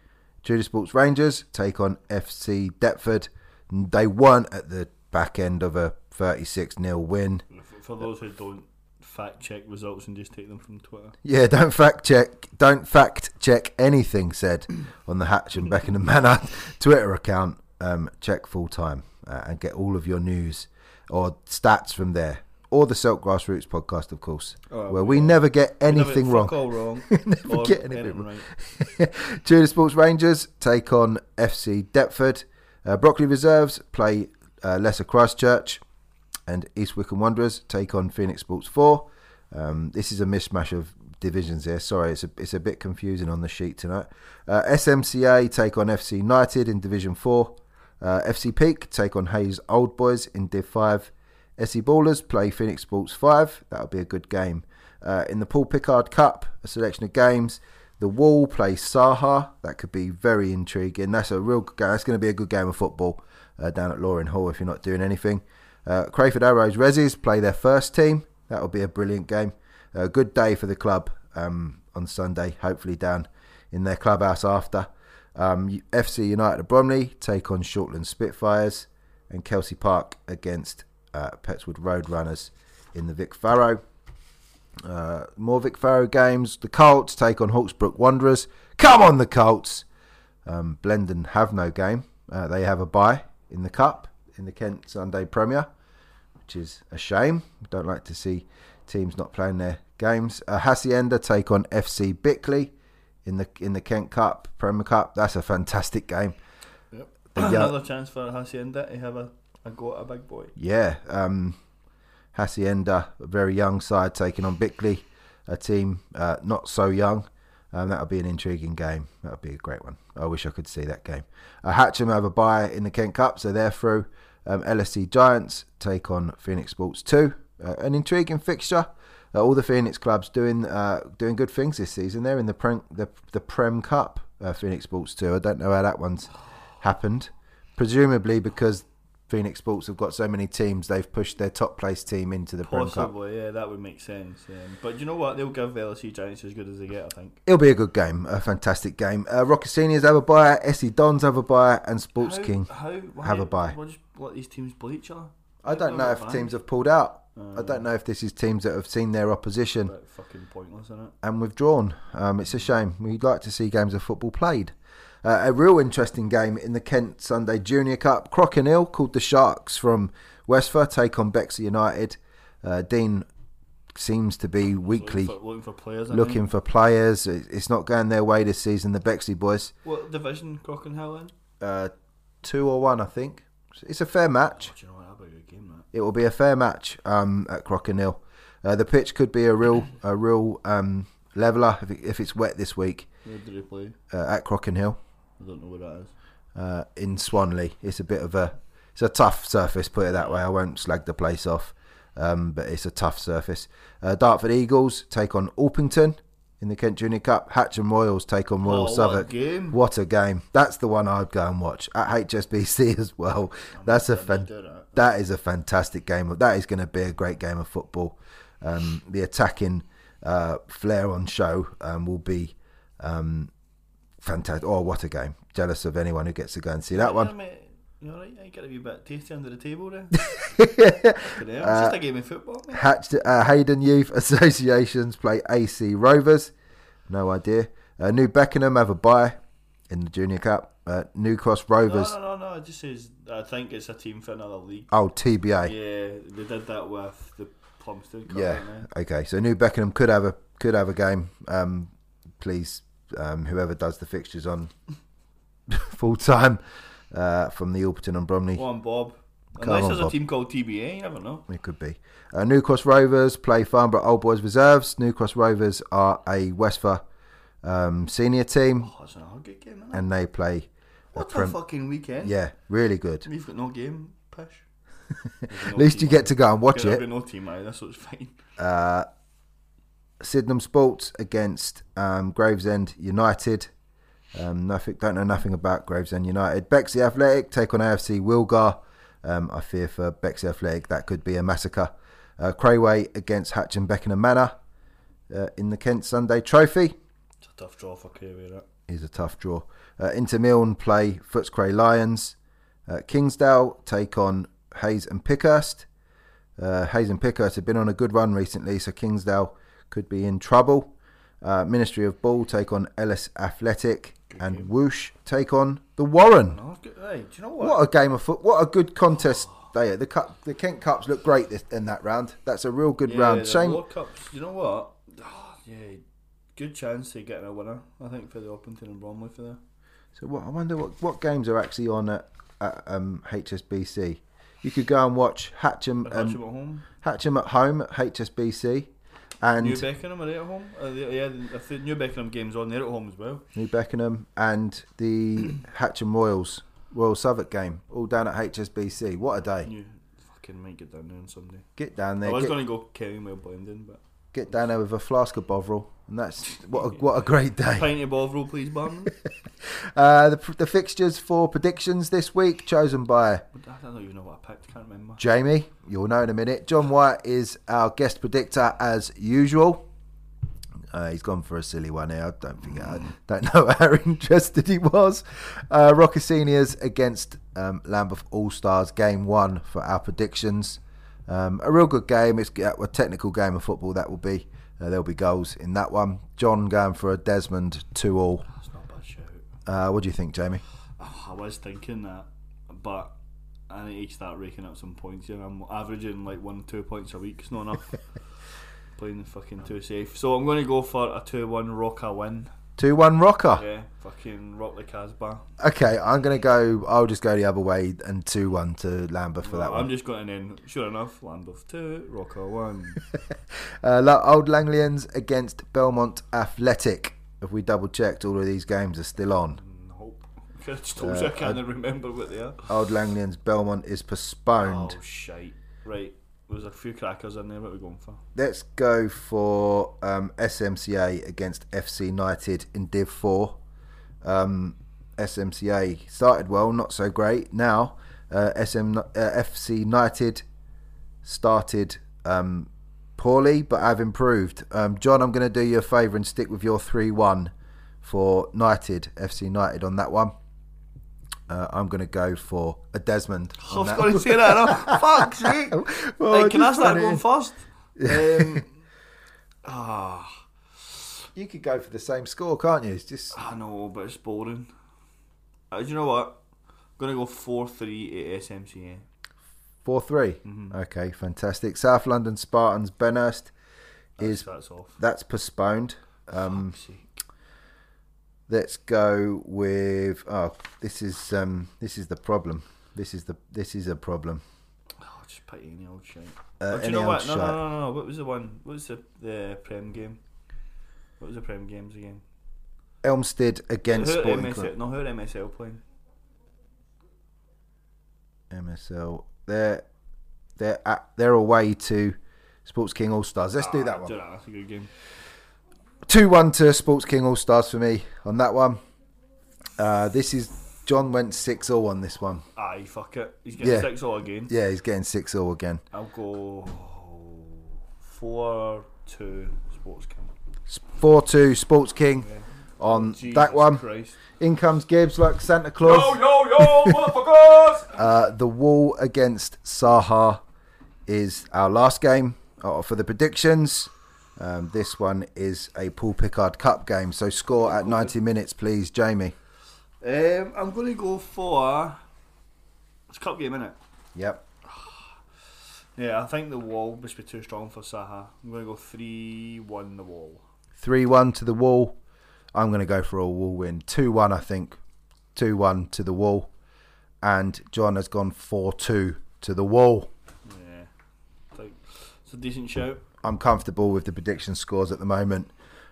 Tudor Sports Rangers take on FC Deptford. They won at the back end of a 36 0 win. For, those who don't fact check results and just take them from Twitter. Yeah, don't fact check. Don't fact check anything said on the Hatch and Beckenham Manor Twitter account. Um, check full time uh, and get all of your news or stats from there, or the Silk Grassroots podcast, of course, Oh, where we yeah. never get anything Fuck wrong. wrong. Never get anything wrong. Tudor Sports Rangers take on FC Deptford. Uh, Brockley Reserves play uh, Lesser Christchurch, and East Wickham Wanderers take on Phoenix Sports Four. Um, this is a mishmash of divisions here. Sorry, it's a it's a bit confusing on the sheet tonight. Uh, SMCA take on FC United in Division Four. Uh, FC Peak take on Hayes Old Boys in Div Five. SE Ballers play Phoenix Sports Five. That'll be a good game. Uh, in the Paul Picard Cup, a selection of games. The Wall play Saha. That could be very intriguing. That's a real good game. That's going to be a good game of football uh, down at Loring Hall if you're not doing anything. Uh, Crayford Arrows Resis play their first team. That'll be a brilliant game. A good day for the club um, on Sunday. Hopefully down in their clubhouse after. Um, FC United of Bromley take on Shortland Spitfires, and Kelsey Park against uh, Petts Wood Roadrunners in the Vic Farrow. Uh, more Vic Farrow games. The Colts take on Hawksbrook Wanderers. Come on, the Colts! Um, Blendon have no game. Uh, they have a bye in the Cup in the Kent Sunday Premier, which is a shame. Don't like to see teams not playing their games. Uh, Hacienda take on FC Bickley in the in the Kent Cup Premier Cup. That's a fantastic game. Yep. The Another chance for Hacienda to have a, a go at a big boy. Yeah, um, Hacienda, a very young side taking on Bickley, a team uh, not so young. Um, that'll be an intriguing game. That'll be a great one. I wish I could see that game. Uh, Hatcham have a bye in the Kent Cup, so they're through. Um, LSC Giants take on Phoenix Sports 2. Uh, an intriguing fixture. Uh, all the Phoenix clubs doing uh, doing good things this season. They're in the Prem, the, the Prem Cup, uh, Phoenix Sports 2. I don't know how that one's happened. Presumably because Phoenix Sports have got so many teams, they've pushed their top place team into the Prem Cup. Possibly, yeah, that would make sense. Um, but you know what? They'll give LSE Giants as good as they get, I think. It'll be a good game, a fantastic game. Uh, Rocket Seniors have a bye, SE Dons have a bye, and Sports how, King. how, have a bye. Why just let these teams play each other? I don't know if teams have pulled out. I Uh, don't know if this is teams that have seen their opposition fucking pointless, isn't it? and withdrawn. Um, it's a shame. We'd like to see games of football played. Uh, a real interesting game in the Kent Sunday Junior Cup. Crockenhill, called the Sharks from Westford, take on Bexley United. Uh, Dean seems to be weekly Looking for, looking for players. I looking think. for players. It's not going their way this season. The Bexley boys, What division Crockenhill in? uh, two or one, I think. It's a fair match. Oh, do you know game. It will be a fair match um, at Crockenhill. Uh, the pitch could be a real a real um, leveler if, it, if it's wet this week Where do they play? uh, at Crockenhill I don't know where that is. uh, in Swanley. It's a bit of a it's a tough surface, put it that way. I won't slag the place off, um, but it's a tough surface. Uh, Dartford Eagles take on Orpington in the Kent Junior Cup. Hatcham Royals take on Royal Oh, what a Southwark. game. What a game! That's the one I'd go and watch at HSBC as well. That's a fan- that. that is a fantastic game. That is going to be a great game of football. Um, the attacking uh, flair on show um, will be um, fantastic. Oh, what a game! Jealous of anyone who gets to go and see that Yeah, one. mate. You alright? You got to be a bit tasty under the table there. Hell, Uh, it's just a game of football, mate. Hatch, uh, Hayden Youth Associations play AC Rovers. No idea. Uh, New Beckenham have a bye in the Junior Cup. Uh, New Cross Rovers. no, no, no. It just says I think it's a team for another league. Oh, TBA. Yeah, they did that with the Plumstead Cup. Yeah. Okay. So New Beckenham could have a could have a game. Um, please, um, whoever does the fixtures on full time uh, from the Orpington and Bromley, Go on, Bob. Come Unless on, there's Bob. a team called TBA, you never know. it could be. Uh, New Cross Rovers play Farnborough Old Boys Reserves. New Cross Rovers are a Westford um, senior team, Oh, that's another good game, isn't it? and they play. a what a fucking weekend. yeah, really good. We've got no game, Pish. At least you get to go and watch it. no team so it's fine. Uh, Sydenham Sports against um, Gravesend United. Um, nothing, don't know nothing about Gravesend United. Bexley Athletic take on AFC Wilgar. Um, I fear for Bexley Athletic that could be a massacre. Uh, Crayway against Hatch and Beckenham Manor uh, in the Kent Sunday Trophy It's a tough draw for Kerry, that. is a tough draw. Uh, Intermilne play Footscray Lions. Uh, Kingsdale take on Hayes and Pickhurst. Uh, Hayes and Pickhurst have been on a good run recently, so Kingsdale could be in trouble. Uh, Ministry of Ball take on Ellis Athletic, and Whoosh take on the Warren. Good. Hey, do you know what? What a game of foot! What a good contest they The cup, the Kent Cups look great this, in that round. That's a real good yeah, round. Shame World Cups. You know what? Oh, yeah, good chance of getting a winner. I think for the Orpington and Bromley for that. So what? I wonder what, what games are actually on at, at um, HSBC. You could go and watch Hatcham um, Hatcham at home. Hatcham at home at HSBC. And New Beckenham are they at home? Uh, they- yeah, the New Beckenham game's on, they're at home as well. New Beckenham, and the Hatcham Royals Royal Southwark game, all down at HSBC. What a day! You fucking might get down there on Sunday. Get down there. I was going to go Kenilworth Blendon, but get down there with a flask of Bovril, and that's what a, what a great day. pint of Bovril, please, Barnum. Uh, the, the fixtures for predictions this week chosen by I don't even know what I picked. Can't remember. Jamie. You'll know in a minute. John White is our guest predictor as usual. Uh, he's gone for a silly one here. I don't think I don't know how interested he was. Uh, Rocker Seniors against um, Lambeth All Stars, game one for our predictions. Um, a real good game. It's uh, a technical game of football. That will be. Uh, there'll be goals in that one. John going for a Desmond two all. That's not a bad shout. Uh, what do you think, Jamie? Oh, I was thinking that, but I need to start raking up some points here. I'm averaging like one, two points a week. It's not enough. Playing the fucking too safe. So I'm going to go for a 2 1 Rocker win. Two one Rocker. Yeah, fucking rock the Casbah. Okay, I'm gonna go. I'll just go the other way and two one to Lambeth for that one. I'm just going then, sure enough, Lambeth 2, Rocker 1. Uh, Old Langlians against Belmont Athletic. If we double checked, all of these games are still on. Hope. I just told you I can't remember what they are. Old Langlians Belmont is postponed. Oh, shite. Right, there's a few crackers in there. What are we going for? Let's go for um, SMCA against FC United in Div Four. Um, SMCA started well, not so great. Now uh, SM uh, FC United started um, poorly, but have improved. Um, John, I'm going to do you a favour and stick with your three-one for United FC United on that one. Uh, I'm going to go for a Desmond. I was going to say that. No? Fuck's sake. Well, Like, can I start going first? Um, ah, You could go for the same score, can't you? It's just I know, but it's boring. Uh, do you know what? I'm going to go 4 3 at SMCA. Four three. Okay, fantastic. South London Spartans Benhurst is that's off. that's postponed. Um. Let's go with oh, this is um, this is the problem. This is the this is a problem. Oh, just pick any old shit. Uh, oh, do you know what? No, no, no, no. What was the one? What was the, the Prem game? What was the Prem games again? Elmstead against are Sporting MSL, Club. No, who are MSL playing? MSL. They're they're at, they're away to Sports King All Stars. Let's do that Ah, one. Do that. That's a good game. Two one to Sports King All Stars for me on that one. Uh, this is John went six all on this one. Aye, fuck it. He's getting Yeah. six all again. Yeah, he's getting six all again. I'll go four two Sports King. Four two Sports King Yeah. on Jesus that one. Christ. In comes Gibbs like Santa Claus. yo, yo, motherfuckers! Uh, the Wall against Saha is our last game uh, for the predictions. Um, this one is a Paul Pickard Cup game. So score at 90 minutes, please, Jamie. Um, I'm going to go for. It's a cup game, innit? Yep. Yeah, I think the wall must be too strong for Saha. I'm going to go 3 1 the wall. 3 1 to the Wall. I'm going to go for a Wall win. 2 1, I think. 2 1 to the Wall. And John has gone 4 2 to the Wall. Yeah. It's a decent shout. I'm comfortable with the prediction scores at the moment.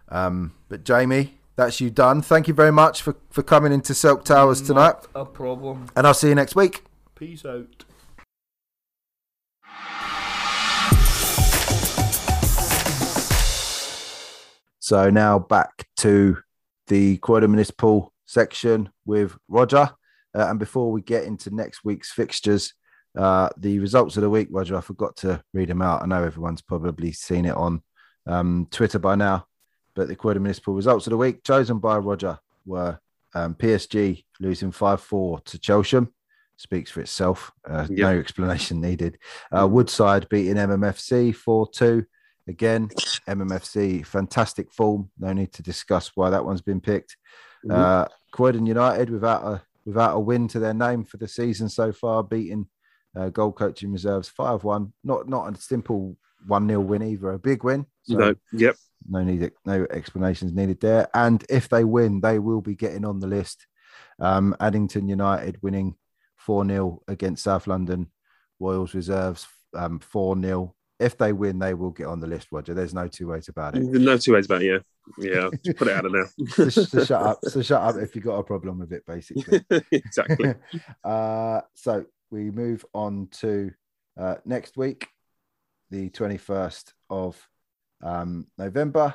Um, but Jamie, that's you done. Thank you very much for, for coming into Silk Towers tonight. Not a problem. And I'll see you next week. Peace out. So now back to the Croydon Municipal section with Roger. Uh, and before we get into next week's fixtures, uh, the results of the week, Roger, I forgot to read them out. I know everyone's probably seen it on um, Twitter by now, but the Croydon Municipal results of the week chosen by Roger were um, PSG losing 5 4 to Chelsham. Speaks for itself. Uh, Yeah. No explanation needed. Uh, Woodside beating MMFC 4 2. Again, MMFC, fantastic form. No need to discuss why that one's been picked. Uh, Croydon United without a without a win to their name for the season so far, beating uh, goal coaching reserves five one. Not not a simple one 0 win either, a big win. So no, yep. no need no explanations needed there. And if they win, they will be getting on the list. Um, Addington United winning four 0 against South London Royals reserves, um, four 0 if they win, they will get on the list, Roger. There's no two ways about it. No two ways about it. Yeah, yeah. Just put it out of now. so, so shut up. So shut up if you've got a problem with it, basically. exactly. uh, so we move on to uh, next week, the 21st of um, November.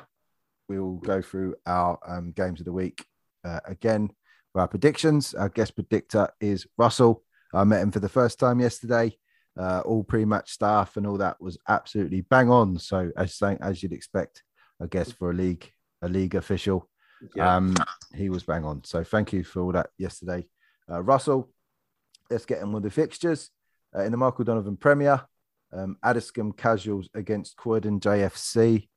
We will go through our um, games of the week uh, again for our predictions. Our guest predictor is Russell. I met him for the first time yesterday. Uh, all pre-match staff and all that was absolutely bang on. So as saying as you'd expect, I guess for a league a league official, Yeah. um, he was bang on. So thank you for all that yesterday, uh, Russell. Let's get on with the fixtures uh, in the Michael Donovan Premier. Um, Addiscombe Casuals against Croydon JFC.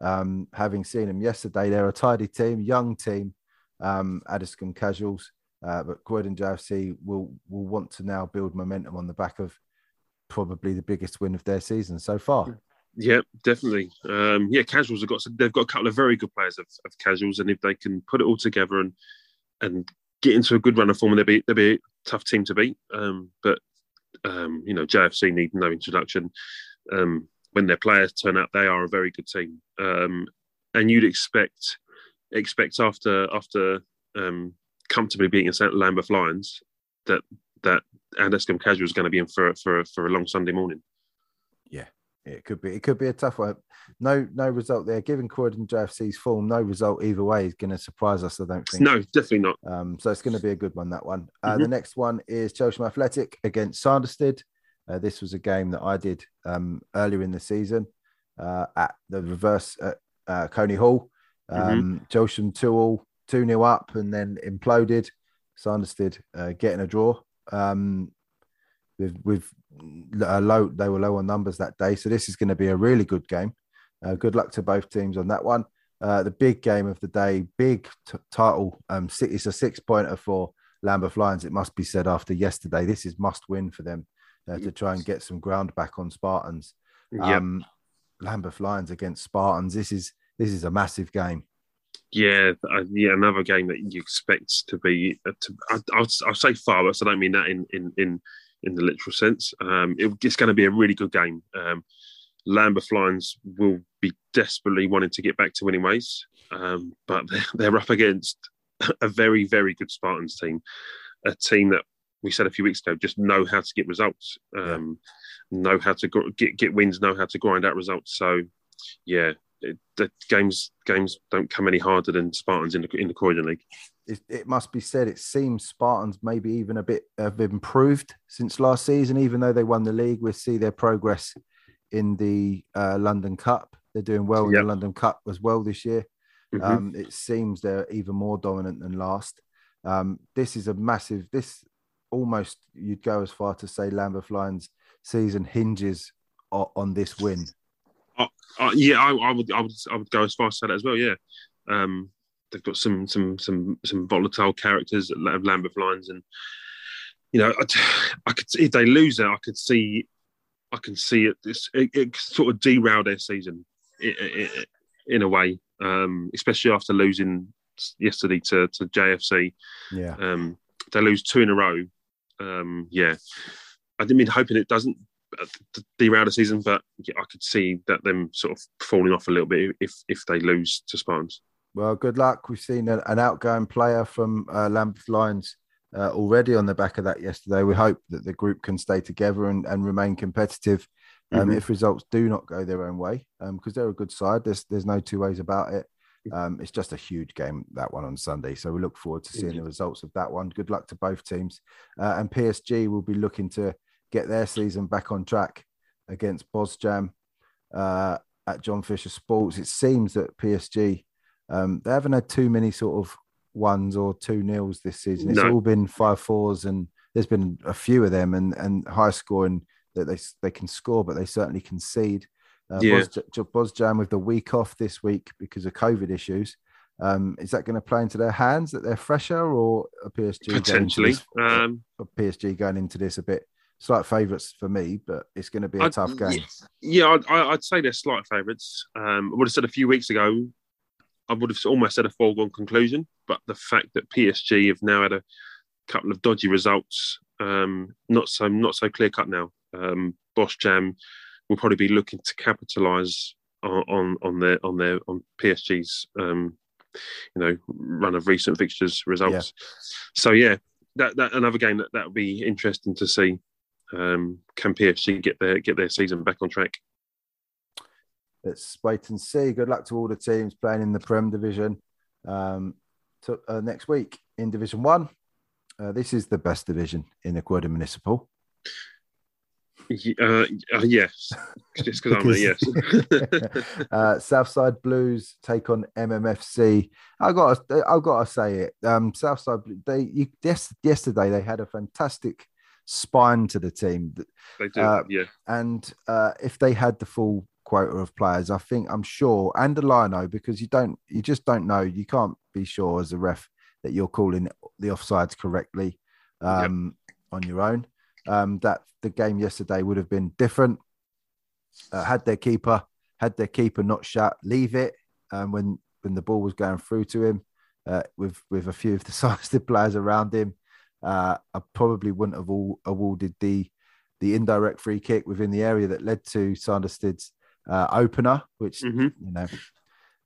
Um, having seen them yesterday, they're a tidy team, young team. Um, Addiscombe Casuals, uh, but Croydon JFC will will want to now build momentum on the back of probably the biggest win of their season so far. Yeah, definitely. Um, yeah, casuals have got they've got a couple of very good players of, of casuals, and if they can put it all together and and get into a good run of form, they'll be they'll be a tough team to beat. Um, but um, you know, JFC need no introduction. Um, when their players turn up, they are a very good team, um, and you'd expect expect after after um, comfortably beating St Lambeth Lions that that Addiscombe Casual is going to be in for for for a long Sunday morning. It could be. It could be a tough one. No, no result there. Given Croydon JFC's form, no result either way is going to surprise us. I don't think. No, definitely not. Um, so it's going to be a good one. That one. Uh, Mhm. The next one is Chelsham Athletic against Sanderstead. Uh, this was a game that I did um, earlier in the season uh, at the reverse at uh, Coney Hall. Um, Chelsham two all, two 0 up, and then imploded. Sanderstead uh, getting a draw. Um, with with low, they were low on numbers that day, so this is going to be a really good game. Uh, good luck to both teams on that one. Uh, the big game of the day, big t- title. Um, si- it's a six pointer for Lambeth Lions. It must be said after yesterday, this is must win for them uh, to try and get some ground back on Spartans. Um, Lambeth Lions against Spartans. This is this is a massive game. yeah, uh, yeah. Another game that you expect to be. Uh, to, I, I'll, I'll say far, but I don't mean that in in in, in the literal sense. Um, it, it's going to be a really good game. Um, Lambeth Lions will be desperately wanting to get back to winning ways, um, but they're, they're up against a very very good Spartans team, a team that we said a few weeks ago just know how to get results, um, know how to gr- get get wins, know how to grind out results. So, yeah, it, the games games don't come any harder than Spartans in the in the Croydon League. It, it must be said, it seems Spartans maybe even a bit have improved since last season. Even though they won the league, we see their progress in the uh, London Cup. They're doing well in Yep. the London Cup as well this year. Mhm. Um, it seems they're even more dominant than last. Um, this is a massive. This almost you'd go as far to say Lambeth Lions season hinges o- on this win. Uh, yeah, I, I would I would I would go as far as say that as well. Yeah, um, they've got some some some some volatile characters at La- Lambeth Lions, and you know, I, I could if they lose it, I could see, I can see it. This it, it sort of derail their season i i i in a way, um, especially after losing yesterday to to JFC. Yeah, Um, they lose two in a row. Um, yeah, I didn't mean hoping it doesn't uh, derail the season, but I could see that them sort of falling off a little bit if if they lose to Spartans. Well, good luck. We've seen an, an outgoing player from uh, Lambeth Lions uh, already on the back of that yesterday. We hope that the group can stay together and, and remain competitive um, Mhm. if results do not go their own way, because they're a good side. There's there's no two ways about it. Um, it's just a huge game that one on Sunday, so we look forward to seeing the results of that one. Good luck to both teams, uh, and PSG will be looking to get their season back on track against Bosjam uh, at John Fisher Sports. It seems that PSG um, they haven't had too many sort of ones or two nils this season. It's No. all been five fours, and there's been a few of them, and and high scoring that they they can score, but they certainly concede. Uh, Yeah. Bos, Bosjam with the week off this week because of COVID issues. Um, is that going to play into their hands that they're fresher, or a PSG going Potentially, this- um, a PSG going into this a bit slight favourites for me, but it's going to be a I'd- tough game. yeah, I'd, I'd say they're slight favourites. Um, I would have said a few weeks ago, I would have almost said a foregone conclusion, but the fact that PSG have now had a couple of dodgy results, um, not so not so clear cut now. Um, Bosch Jam will probably be looking to capitalise on, on on their on their on PSG's um, you know run of recent fixtures results. So yeah, that that another game that that would be interesting to see. Um, can PSG get their get their season back on track? Let's wait and see. Good luck to all the teams playing in the Prem division um, to, uh, next week in Division One. Uh, this is the best division in Ecuador Municipal. Uh, uh, yes, just because I'm a yes. uh, Southside Blues take on MMFC. I got, I got to say it. Um, Southside, they you, yes, yesterday they had a fantastic spine to the team. They do, Uh, yeah. And uh, if they had the full quota of players, I think I'm sure, and the lino, because you don't, you just don't know. You can't be sure as a ref that you're calling the offsides correctly um, on your own. Um, that the game yesterday would have been different. Uh, had their keeper, had their keeper not shut, leave it um, when when the ball was going through to him, uh, with with a few of the sized players around him. Uh, I probably wouldn't have all awarded the the indirect free kick within the area that led to Sanderstead's uh, opener, which hmm you know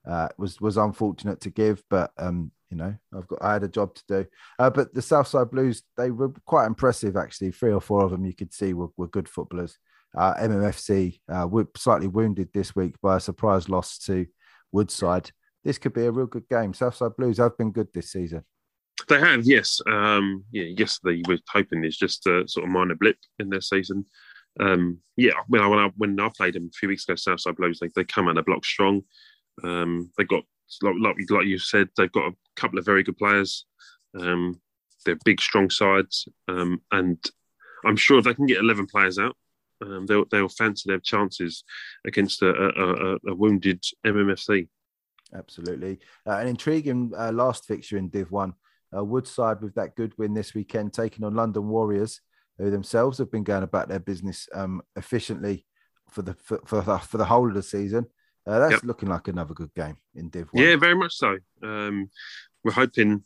uh, was was unfortunate to give, but um, you know I've got I had a job to do. Uh, but the Southside Blues they were quite impressive actually. Three or four of them you could see were, were good footballers. Uh, MMFC uh, were slightly wounded this week by a surprise loss to Woodside. This could be a real good game. Southside Blues have been good this season. They have, yes. Um, yeah, yesterday we were hoping there's just a sort of minor blip in their season. Um, yeah, when I, when I when I played them a few weeks ago, Southside Blues, they, they come out of block strong. Um, they got like, like like you said, they've got a couple of very good players. Um, they're big, strong sides, um, and I'm sure if they can get 11 players out, um, they'll they'll fancy their chances against a, a, a, a wounded MMFC. Absolutely. Uh, an intriguing uh, last fixture in Div 1. Uh, Woodside with that good win this weekend, taking on London Warriors, who themselves have been going about their business um, efficiently for the for, for the for the whole of the season. Uh, that's Yep. looking like another good game in Div 1. Yeah, very much so. Um, we're hoping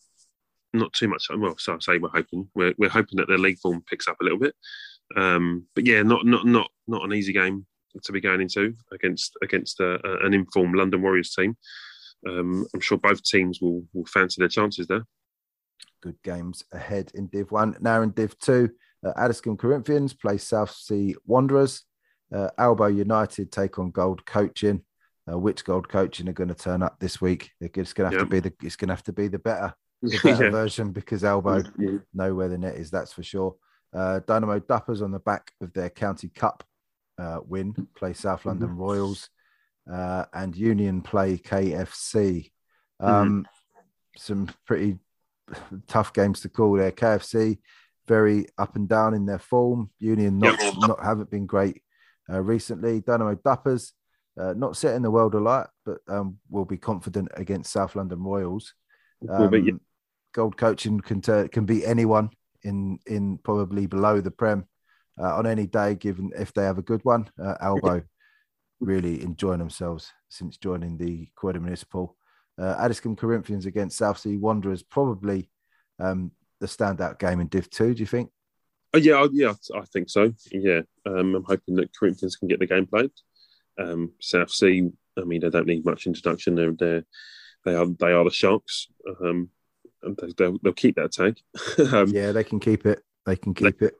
not too much. Well, so I say we're hoping. We're, we're hoping that their league form picks up a little bit. Um, but yeah, not not not not an easy game to be going into against against uh, uh, an informed London Warriors team. Um, I'm sure both teams will will fancy their chances there. good games ahead in Div 1. Now in Div 2, uh, Addiscombe Corinthians play South Sea Wanderers. Uh, Albo United take on Gold Coaching. Uh, which Gold Coaching are going to turn up this week? They're going to have to be the it's going to have to be the better, the better Yeah. version because Albo know where the net is. That's for sure. Uh, Dynamo Duppers on the back of their County Cup uh, win play South London Royals, uh, and Union play KFC. Um, Some pretty tough games to call there. KFC very up and down in their form. Union not Yep. not haven't been great uh, recently. Dynamo Duppers uh, not setting the world alight, but um, will be confident against South London Royals. Will be, yeah. Um, Gold coaching can tur- can beat anyone in in probably below the prem uh, on any day, given if they have a good one. Uh, Albo really enjoying themselves since joining the Quetta Municipal. Uh, Addiscombe Corinthians against South Sea Wanderers probably um, the standout game in Div Two. Do you think? Oh, yeah, I- yeah, I think so. Yeah, um, I'm hoping that Corinthians can get the game played. Um, South Sea, I mean, they don't need much introduction. They're, they're they are they are the Sharks. Um, and they, they'll, they'll keep that tag, um, Yeah, they can keep it. They can keep it.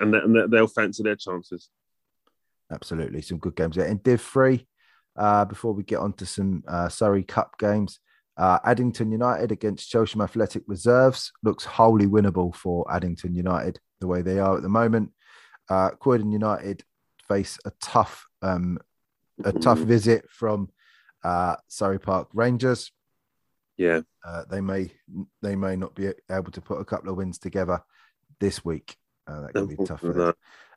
and, they, and they'll fancy their chances. Absolutely, some good games there. In Div Three, uh, before we get on to some uh, Surrey Cup games, uh, Addington United against Chelsham Athletic Reserves looks wholly winnable for Addington United the way they are at the moment. Uh, Croydon United face a tough, um, a tough visit from uh, Surrey Park Rangers. Yeah, Uh, they may they may not be able to put a couple of wins together this week. Uh, that could be tough for them.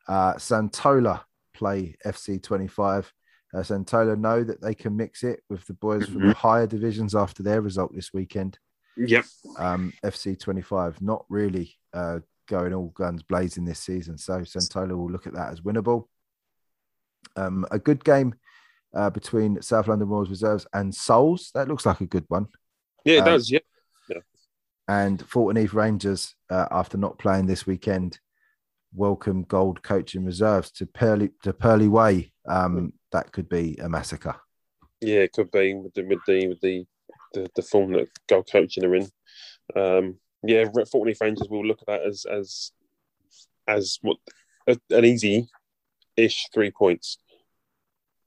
Uh, Santola play FC 25. Uh, Santola know that they can mix it with the boys from the higher divisions after their result this weekend. Yep. Um, FC 25 not really uh, going all guns blazing this season. So Santola will look at that as winnable. Um, a good game uh, between South London Royals Reserves and Souls. That looks like a good one. Yeah, it Um, does. Yeah. And Thornton Heath Rangers, uh, after not playing this weekend, welcome gold coaching reserves to Purley to Purley Way, um, that could be a massacre. Yeah, it could be with the with the with the the, the form that gold coaching are in. Um, yeah, Fortney Rangers will look at that as as as what an easy ish three points.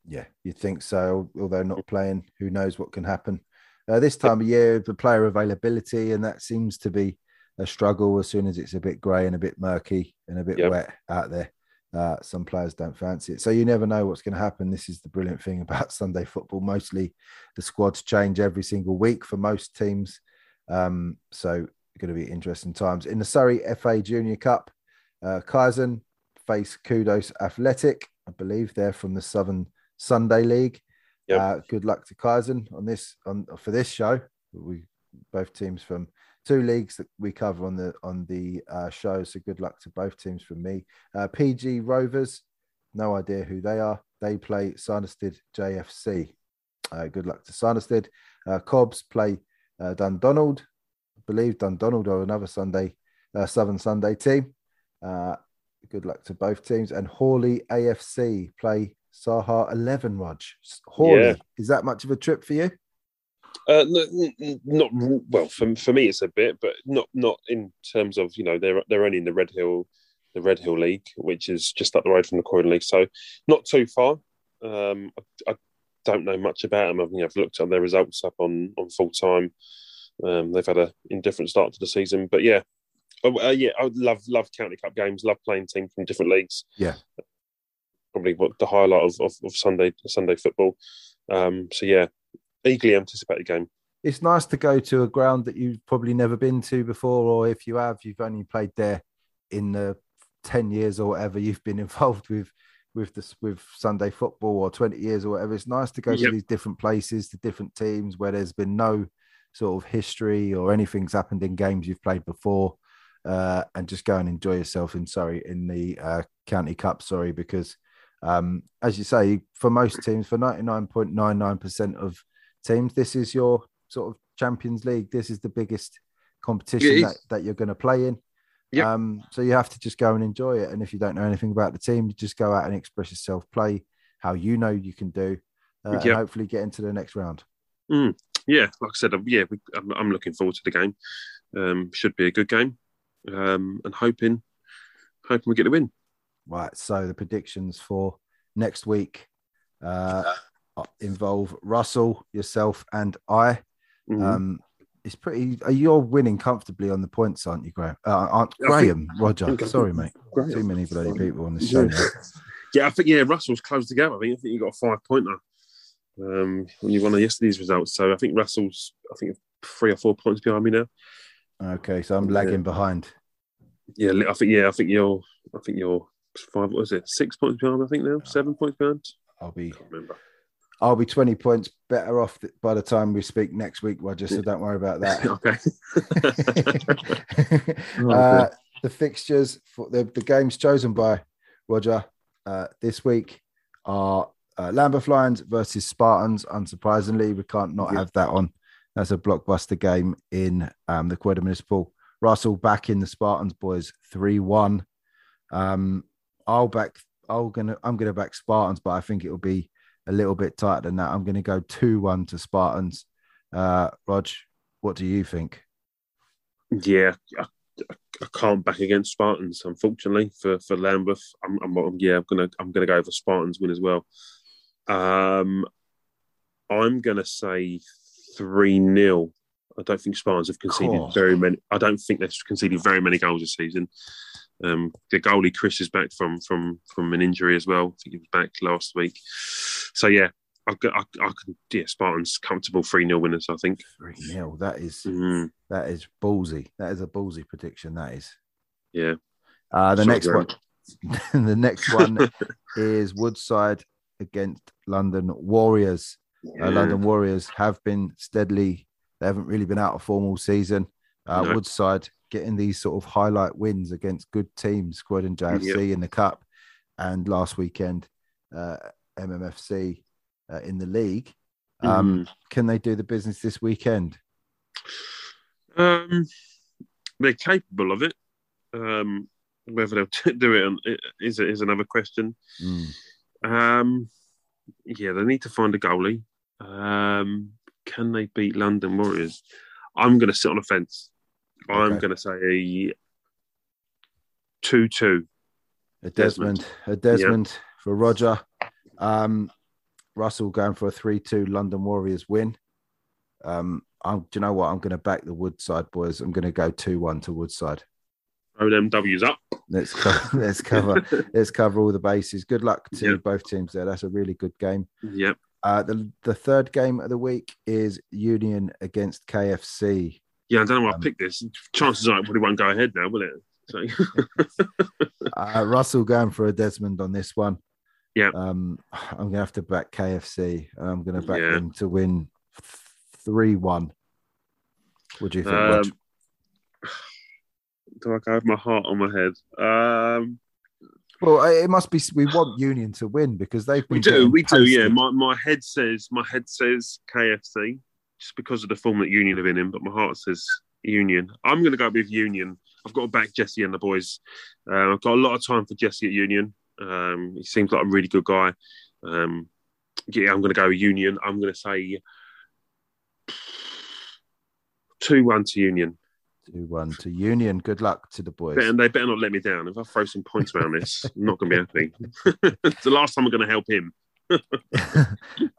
Yeah, you think so? Although not playing, who knows what can happen? Uh, this time of year, the player availability, and that seems to be a struggle as soon as it's a bit grey and a bit murky and a bit yep. wet out there. Uh, some players don't fancy it. So you never know what's going to happen. This is the brilliant thing about Sunday football. Mostly the squads change every single week for most teams. Um, so going to be interesting times. In the Surrey FA Junior Cup, uh, Kaizen face Kudos Athletic. I believe they're from the Southern Sunday League. Yep. Uh, good luck to Kaizen on this on for this show. We both teams from two leagues that we cover on the on the uh, show. So good luck to both teams from me. Uh, PG Rovers, no idea who they are. They play Cirencester JFC. Uh, good luck to Cirencester. Uh, Cobbs play uh, Dundonald. I believe Dundonald or another Sunday uh, Southern Sunday team. Uh, good luck to both teams. And Hawley AFC play Saha 11, Raj. Hawley, yeah. is that much of a trip for you? Uh, not well for for me. It's a bit, but not not in terms of you know they're they're only in the Red Hill, the Red Hill League, which is just up the road from the Croydon League, so not too far. Um, I, I, don't know much about them. I think I've looked at their results up on on full time. Um, they've had a indifferent start to the season, but yeah, oh, uh, yeah, I would love love county cup games. Love playing teams from different leagues. Yeah, probably what the highlight of, of, of Sunday Sunday football. Um, so yeah, eagerly anticipated game. It's nice to go to a ground that you've probably never been to before, or if you have, you've only played there in the ten years or whatever you've been involved with with this with Sunday football or 20 years or whatever. It's nice to go yep. to these different places, to different teams where there's been no sort of history or anything's happened in games you've played before, uh, and just go and enjoy yourself in sorry in the uh, County Cup. Sorry, because um, as you say, for most teams, for 99.99% of teams. This is your sort of Champions League. This is the biggest competition that, that you're going to play in. Yep. Um, so you have to just go and enjoy it. And if you don't know anything about the team, you just go out and express yourself, play how you know you can do, uh, yep. and hopefully get into the next round. Mm. Yeah, like I said, yeah, we, I'm, I'm, looking forward to the game. Um, should be a good game, um, and hoping, hoping we get the win. Right. So the predictions for next week. Uh, involve Russell, yourself, and I. Mm-hmm. Um, it's pretty. Uh, you're winning comfortably on the points, aren't you, Graham? Uh, aren't Graham, think, Roger. Sorry, mate. Graham. Too many bloody people on the show. Yeah. yeah, I think yeah, Russell's close to go. I think I think you got a five pointer um, when you won yesterday's results. So I think Russell's I think three or four points behind me now. Okay, so I'm lagging yeah. behind. Yeah, I think yeah, I think you're I think you're five. What is it? Six points behind. I think now seven points behind. I'll be. remember. I'll be 20 points better off by the time we speak next week, Roger. So don't worry about that. okay. uh, the fixtures for the, the games chosen by Roger uh, this week are uh, Lambeth Lions versus Spartans. Unsurprisingly, we can't not yeah. have that on. That's a blockbuster game in um, the Croydon Municipal. Russell back in the Spartans boys 3 1. Um, I'll back, I'll gonna, I'm going to back Spartans, but I think it will be a little bit tighter than that. I'm going to go 2 1 to Spartans. Uh, Rog, what do you think? Yeah, I, I can't back against Spartans, unfortunately, for, for Lambeth. I'm, I'm, yeah, I'm gonna I'm gonna go for Spartans win as well. Um, I'm gonna say three 0 I don't think Spartans have conceded very many. I don't think they've conceded very many goals this season. Um, the goalie Chris is back from from from an injury as well. I think he was back last week. So yeah, I, I, I can yeah Spartans comfortable three 0 winners. I think three 0 That is mm. that is ballsy. That is a ballsy prediction. That is. Yeah. Uh, the next one. the next one is Woodside against London Warriors. Yeah. Uh, London Warriors have been steadily. They haven't really been out of form all season. Uh, no. Woodside getting these sort of highlight wins against good teams, Squad and JFC yep. in the cup, and last weekend uh, MMFC uh, in the league. Um, mm. Can they do the business this weekend? Um, they're capable of it. Um, Whether they'll do it on- is is another question. Mm. Um, yeah, they need to find a goalie. Um, can they beat London Warriors? I'm going to sit on a fence. I'm Okay. going to say a two-two. A Desmond, a Desmond for Roger. Um, Russell going for a three-two London Warriors win. Um, I'm, do you know what? I'm going to back the Woodside boys. I'm going to go two-one to Woodside. Throw them W's up. Let's co- let's cover let's cover all the bases. Good luck to Yeah. both teams there. That's a really good game. Yep. Uh, the the third game of the week is Union against KFC. Yeah, I don't know why Um, I picked this. Chances are it probably won't go ahead now, will it? So, Uh, Russell going for a Desmond on this one. Yeah. Um, I'm gonna have to back KFC. I'm gonna back Yeah. them to win three one. What do you think? Um, do I go with my heart on my head? Um, Well, it must be. We want Union to win because they've been we do, we do. Yeah, my, my head says my head says KFC just because of the form that Union have been in, but my heart says Union. I'm going to go with Union. I've got to back Jesse and the boys. Uh, I've got a lot of time for Jesse at Union. Um, he seems like a really good guy. Um, yeah, I'm going to go Union. I'm going to say two one to Union. Two one to Union. Good luck to the boys. And they better not let me down. If I throw some points around this, I'm not going to be happy. it's the last time I'm going to help him.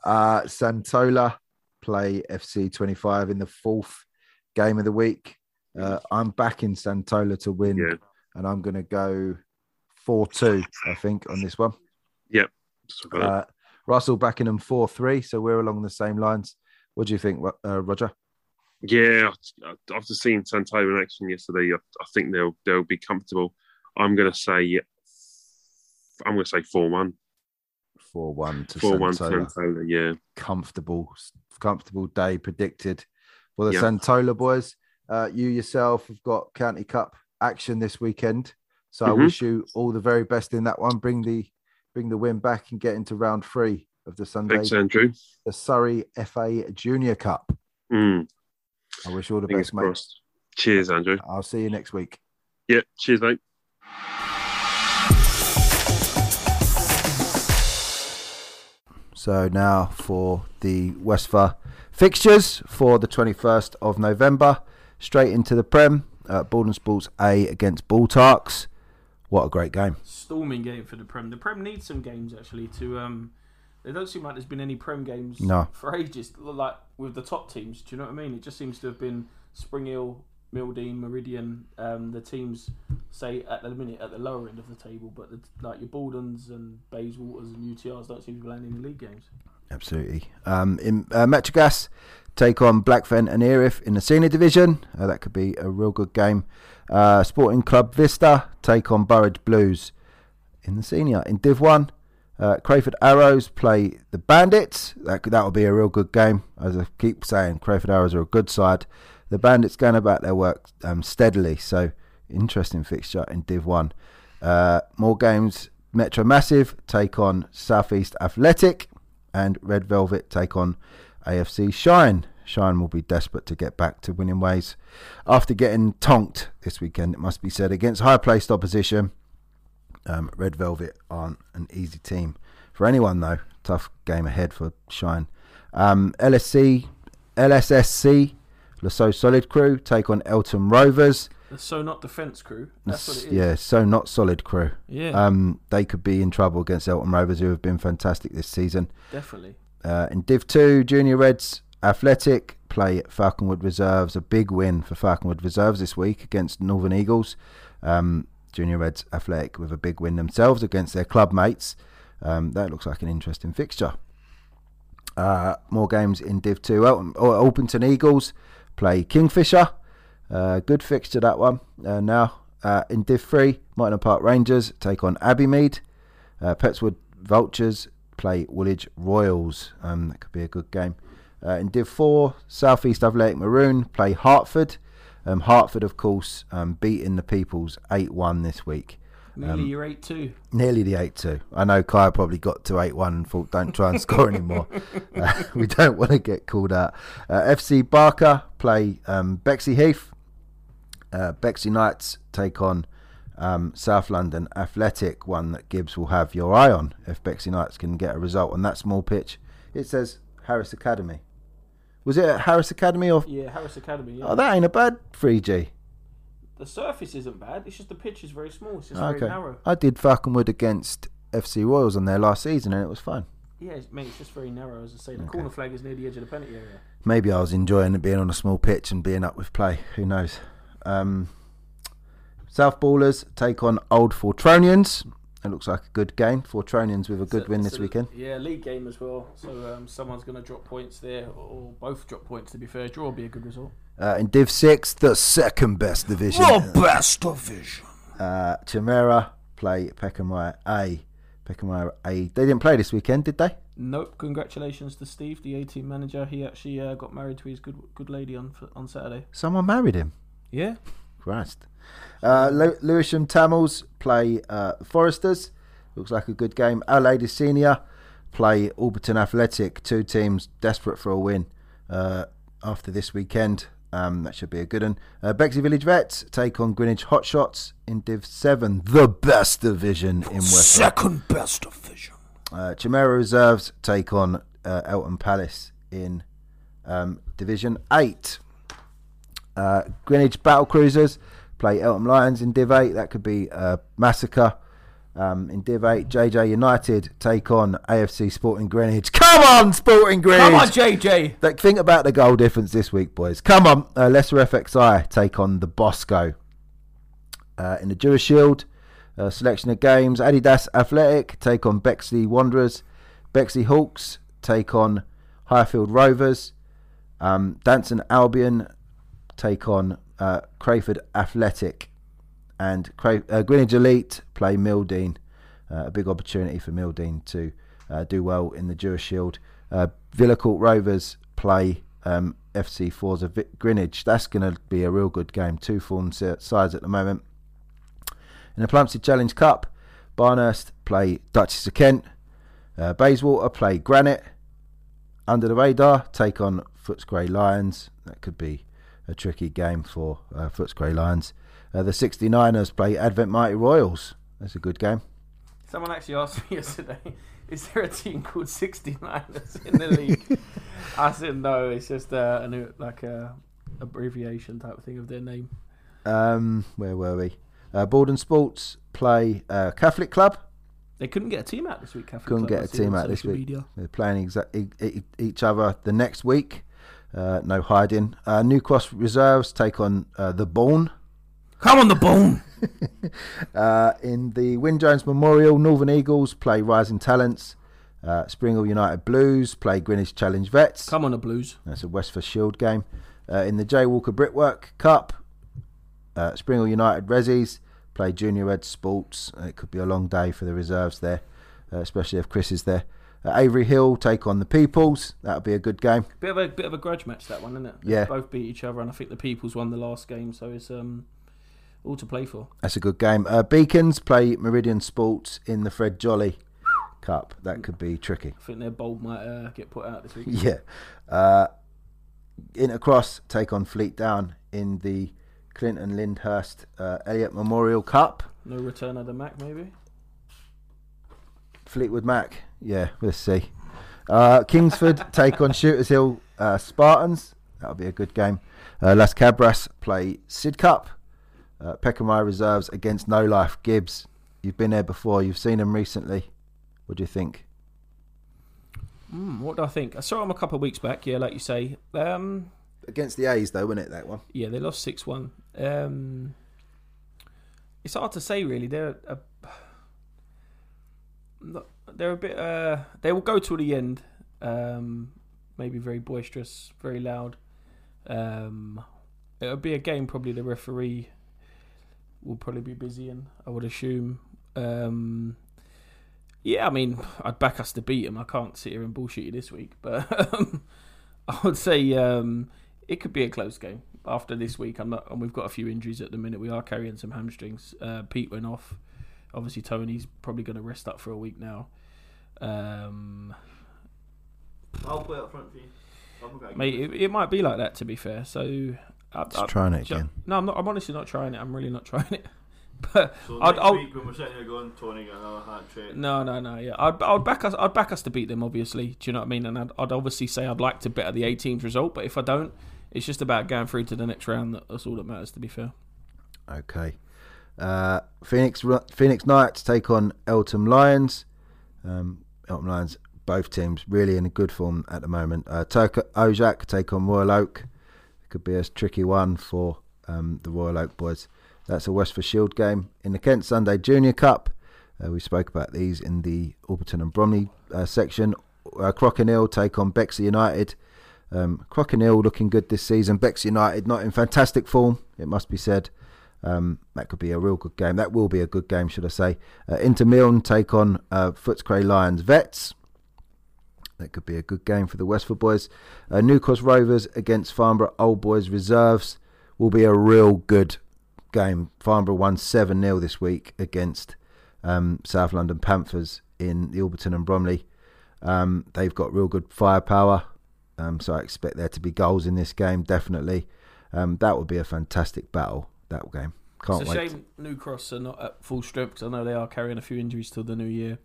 uh, Santola play FC 25 in the fourth game of the week. Uh, I'm backing Santola to win, Yeah. and I'm going to go 4 2, I think, on this one. Yep. Uh, Russell backing them 4 3, so we're along the same lines. What do you think, uh, Roger? Yeah, after seeing Santola in action yesterday, I, think they'll they'll be comfortable. I'm going to say, I'm going to say four one. 4 1 to Four one Santola. Santola. Yeah, Comfortable, comfortable day predicted for the Yeah. Santola boys. Uh, you yourself have got County Cup action this weekend, so I Mhm. wish you all the very best in that one. Bring the bring the win back and get into round three of the Sunday, thanks, Andrew. the Surrey FA Junior Cup. Mm, I wish you all the fingers best, mate. Cheers, Andrew. I'll see you next week. Yeah, cheers, mate. So now for the Westphal fixtures for the 21st of November. Straight into the Prem. Uh, Borden Sports A against Baltarks. What a great game. Storming game for the Prem. The Prem needs some games actually to. um They don't seem like there's been any Prem games No. for ages. Like with the top teams, do you know what I mean? It just seems to have been Spring Hill, Mildeen, Meridian. Um, the teams say at the minute at the lower end of the table, but the, like your Baldens and Bayswaters and UTRs don't seem to be landing in the league games. Absolutely. Um, in uh, Metrogas, take on Blackfen and Erith in the senior division. Uh, that could be a real good game. Uh, Sporting Club Vista take on Burridge Blues in the senior. In Div 1, uh, Crayford Arrows play the Bandits. That that will be a real good game. As I keep saying, Crayford Arrows are a good side. The Bandits going about their work um, steadily. So, interesting fixture in Div 1. Uh, more games. Metro Massive take on Southeast Athletic and Red Velvet take on AFC Shine. Shine will be desperate to get back to winning ways after getting tonked this weekend, it must be said, against high placed opposition. Um, Red Velvet aren't an easy team for anyone, though. Tough game ahead for Shine. Um, LSC, LSSC, Lasso Solid Crew take on Elton Rovers. The So Not Defence crew. That's what it is. Yeah, so not Solid Crew. Yeah, Um, they could be in trouble against Elton Rovers, who have been fantastic this season. definitely. Uh, in Div 2, Junior Reds Athletic play at Falconwood Reserves. A big win for Falconwood Reserves this week against Northern Eagles. Um, Junior Reds Athletic with a big win themselves against their club mates. Um, that looks like an interesting fixture. Uh, more games in Div 2. Elton, Eagles play Kingfisher. Uh, good fixture that one. Uh, now uh, in Div 3, Martin Park Rangers take on Abbeymead. Uh, Petts Wood Vultures play Woolwich Royals. Um, that could be a good game. Uh, in Div 4, Southeast Athletic Maroon play Hartford. Um, Hartford, of course, um, beating the Peoples 8 1 this week. Nearly Um, your eight two. Nearly the 8 2. I know Kai probably got to 8 1 and thought, don't try and score anymore. Uh, we don't want to get called out. Uh, FC Barker play um, Bexley Heath. Uh, Bexley Knights take on um, South London Athletic, one that Gibbs will have your eye on if Bexley Knights can get a result on that small pitch. It says Harris Academy. Was it at Harris Academy or? Yeah, Harris Academy. Yeah. Oh, that ain't a bad 3G. The surface isn't bad. It's just the pitch is very small. It's just Okay. very narrow. I did Falconwood against FC Royals on there last season and it was fun. Yeah, it's, mate, it's just very narrow. As I say, the Okay. corner flag is near the edge of the penalty area. Maybe I was enjoying it being on a small pitch and being up with play. Who knows? Um, South Ballers take on Old Fortronians. It looks like a good game. Fortronians with a good So- win so this weekend. Yeah, league game as well. So um, someone's going to drop points there, or both drop points. To be fair, draw would be a good result. Uh, in Div 6, the second best division. The best division. Uh, Chimera play Peckham A. Peckham A. They didn't play this weekend, did they? Nope. Congratulations to Steve, the A team manager. He actually uh, got married to his good good lady on on Saturday. Someone married him. Yeah. Christ. Uh, Lew- Lewisham Tamils play uh, Foresters. Looks like a good game. Our Lady Senior play Alberton Athletic. Two teams desperate for a win uh, after this weekend. Um, that should be a good one. Uh, Bexley Village Vets take on Greenwich Hotshots in Div 7, the best division in West. Second best division. Uh, Chimera Reserves take on uh, Eltham Palace in um, Division 8. Uh, Greenwich Battle Cruisers play Eltham Lions in Div 8. That could be a massacre. Um, in Div 8, JJ United take on AFC Sporting Greenwich. Come on, Sporting Greenwich! Come on, JJ. Th- Think about the goal difference this week, boys. Come on. Uh, Leicester FXI take on the Bosco. Uh, in the Jewish Shield, uh, selection of games Adidas Athletic take on Bexley Wanderers. Bexley Hawks take on Highfield Rovers. Um, Danson Albion take on uh, Crayford Athletic. And Cra- uh, Greenwich Elite play Mildeen. Uh, a big opportunity for Mildeen to uh, do well in the Jewish Shield. Uh, Villa Court Rovers play um, FC Forza Vi- Greenwich. That's going to be a real good game. Two form si- sides at the moment. In the Plumstead Challenge Cup, Barnehurst play Duchess of Kent. Uh, Bayswater play Granite. Under the radar, take on Footscray Lions. That could be a tricky game for uh, Footscray Lions. Uh, the 69ers play Advent Mighty Royals. That's a good game. Someone actually asked me yesterday, is there a team called 69ers in the league? I said no, it's just uh, a new, like a abbreviation type thing of their name. Um, where were we? Uh, Borden Sports play uh, Catholic Club. They couldn't get a team out this week. Catholic Couldn't Club, get a team out this week. Media. They're playing exa- e- e- each other the next week. Uh, no hiding. Uh, New Cross Reserves take on uh, the Bourne. Come on the bone. Uh, in the Wyn Jones Memorial, Northern Eagles play Rising Talents. Uh, Springhill United Blues play Greenwich Challenge Vets. Come on, the Blues. That's a Westford Shield game. Uh, in the J Walker Brickwork Cup, uh, Springhill United Resis play Junior Red Sports. It could be a long day for the reserves there, uh, especially if Chris is there. Uh, Avery Hill take on the Peoples. That'll be a good game. Bit of a bit of a grudge match that one, isn't it? They Yeah. both beat each other, and I think the People's won the last game, so it's um all to play for. That's a good game. Uh, Beacons play Meridian Sports in the Fred Jolly Cup. That could be tricky. I think their bold might uh, get put out this week. Yeah. Uh, Intercross take on Fleet Down in the Clinton Lyndhurst uh, Elliott Memorial Cup. No return of the Mac, maybe. Fleetwood Mac. Yeah, we'll see. Uh, Kingsford take on Shooters Hill uh, Spartans. That'll be a good game. Uh, Las Cabras play Sidcup. Uh, Peckham Reserves against No Life Gibbs. You've been there before. You've seen them recently. What do you think? Mm, what do I think? I saw them a couple of weeks back. Yeah, like you say. Um, Against the A's, though, wasn't it, that one? yeah, they lost six one. Um, it's hard to say really. They're a, they're a bit. Uh, they will go till the end. Um, maybe very boisterous, very loud. Um, it'll be a game. Probably the referee will probably be busy, and I would assume. Um, yeah, I mean, I'd back us to beat him. I can't sit here and bullshit you this week, but um, I would say um, it could be a close game after this week. I'm not, and we've got a few injuries at the minute. We are carrying some hamstrings. Uh, Pete went off. Obviously, Tony's probably going to rest up for a week now. Um, I'll play up front for you. mate, it, it might be like that. To be fair, so I, Just I- trying it ju- again. no, I'm not. I'm honestly not trying it. I'm really not trying it. But So I'd, next I'll, week when we're sitting here going, Tony got another hat trick. no, no, no. Yeah, I'd, I'd back us. I'd back us to beat them. Obviously, do you know what I mean? And I'd, I'd obviously say I'd like to better the 18th result. But if I don't, it's just about going through to the next round. That's all that matters. To be fair. Okay. Uh, Phoenix Phoenix Knights take on Eltham Lions. Um, Eltham Lions, both teams really in a good form at the moment. Uh, Turk Ojak take on Royal Oak. Could be a tricky one for um, the Royal Oak boys. That's a Westford Shield game in the Kent Sunday Junior Cup. Uh, we spoke about these in the Alberton and Bromley uh, section. Uh, Crockenhill take on Bexley United. Um, Crockenhill looking good this season. Bexley United not in fantastic form, it must be said. Um, that could be a real good game. That will be a good game, should I say. Uh, Inter Milne take on uh, Footscray Lions Vets. That could be a good game for the Westford boys. Uh, New Cross Rovers against Farnborough Old Boys Reserves will be a real good game. Farnborough won 7 0 this week against um, South London Panthers in the Alberton and Bromley. Um, they've got real good firepower, um, so I expect there to be goals in this game, definitely. Um, that would be a fantastic battle, that game. Can't it's a wait. shame New Cross are not at full strength 'cause I know they are carrying a few injuries till the new year.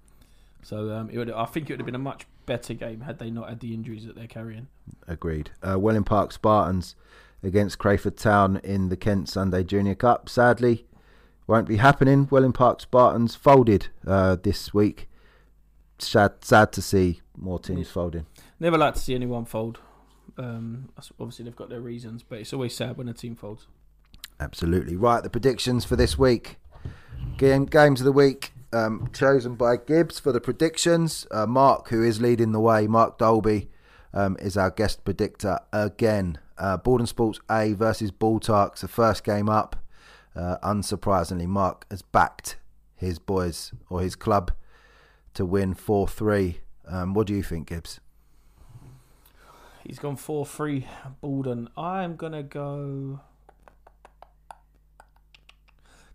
So um, it would, I think it would have been a much better game had they not had the injuries that they're carrying. Agreed. Uh, Welling Park Spartans against Crayford Town in the Kent Sunday Junior Cup. Sadly, won't be happening. Welling Park Spartans folded uh, this week. Sad, sad to see more teams Yeah. folding. Never like to see anyone fold. Um, obviously, they've got their reasons, but it's always sad when a team folds. Absolutely right. The predictions for this week. Game games of the week um, chosen by Gibbs for the predictions. Uh, Mark, who is leading the way, Mark Dolby, um, is our guest predictor again. Uh, Borden Sports A versus Baltarks, the first game up. Uh, unsurprisingly, Mark has backed his boys or his club to win 4 3. Um, what do you think, Gibbs? He's gone 4 3 Borden. I'm going to go.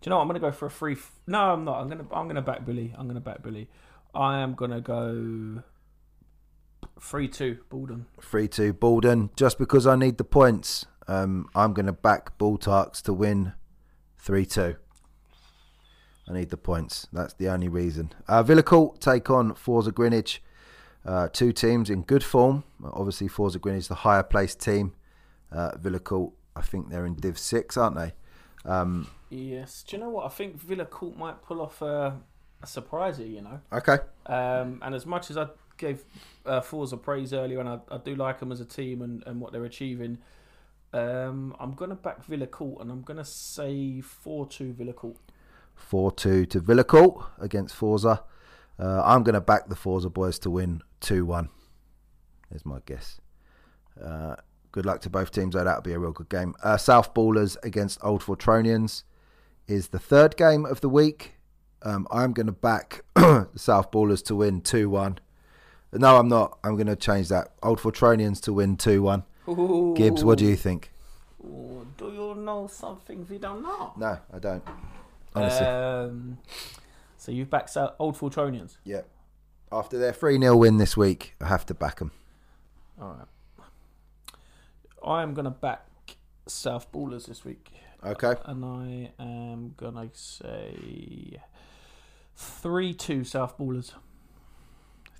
You know what? I'm to go for a free. F- no, I'm not. I'm to I'm to back Billy. I'm to back Billy. I am to go 3 2 Borden. 3 2 Borden. Just because I need the points, um, I'm to back Baltarks to win 3 2. I need the points. That's the only reason. Uh, Villacourt take on Forza Greenwich. Uh, two teams in good form. Obviously, Forza Greenwich, the higher placed team. Uh, Villacourt, I think they're in Div 6, aren't they? Um, Yes. Do you know what? I think Villa Court might pull off a, a surprise here, you know. okay. Um, and as much as I gave uh, Forza praise earlier, and I, I do like them as a team and, and what they're achieving, um, I'm going to back Villa Court and I'm going to say 4 2 Villa Court. 4 2 to Villacourt against Forza. Uh, I'm going to back the Forza boys to win 2 1. There's my guess. Uh, good luck to both teams, though. That'll be a real good game. Uh, South Ballers against Old Fortronians is the third game of the week. Um, I'm going to back the South Ballers to win 2 1. No, I'm not. I'm going to change that. Old Fortronians to win 2 1. Gibbs, what do you think? Ooh, do you know something we don't know? No, I don't. Honestly. Um, so you've backed Sou- Old Fortronians. yeah. After their 3 0 win this week, I have to back them. All right. I am going to back South Ballers this week. Okay. And I am going to say 3 2 South Ballers.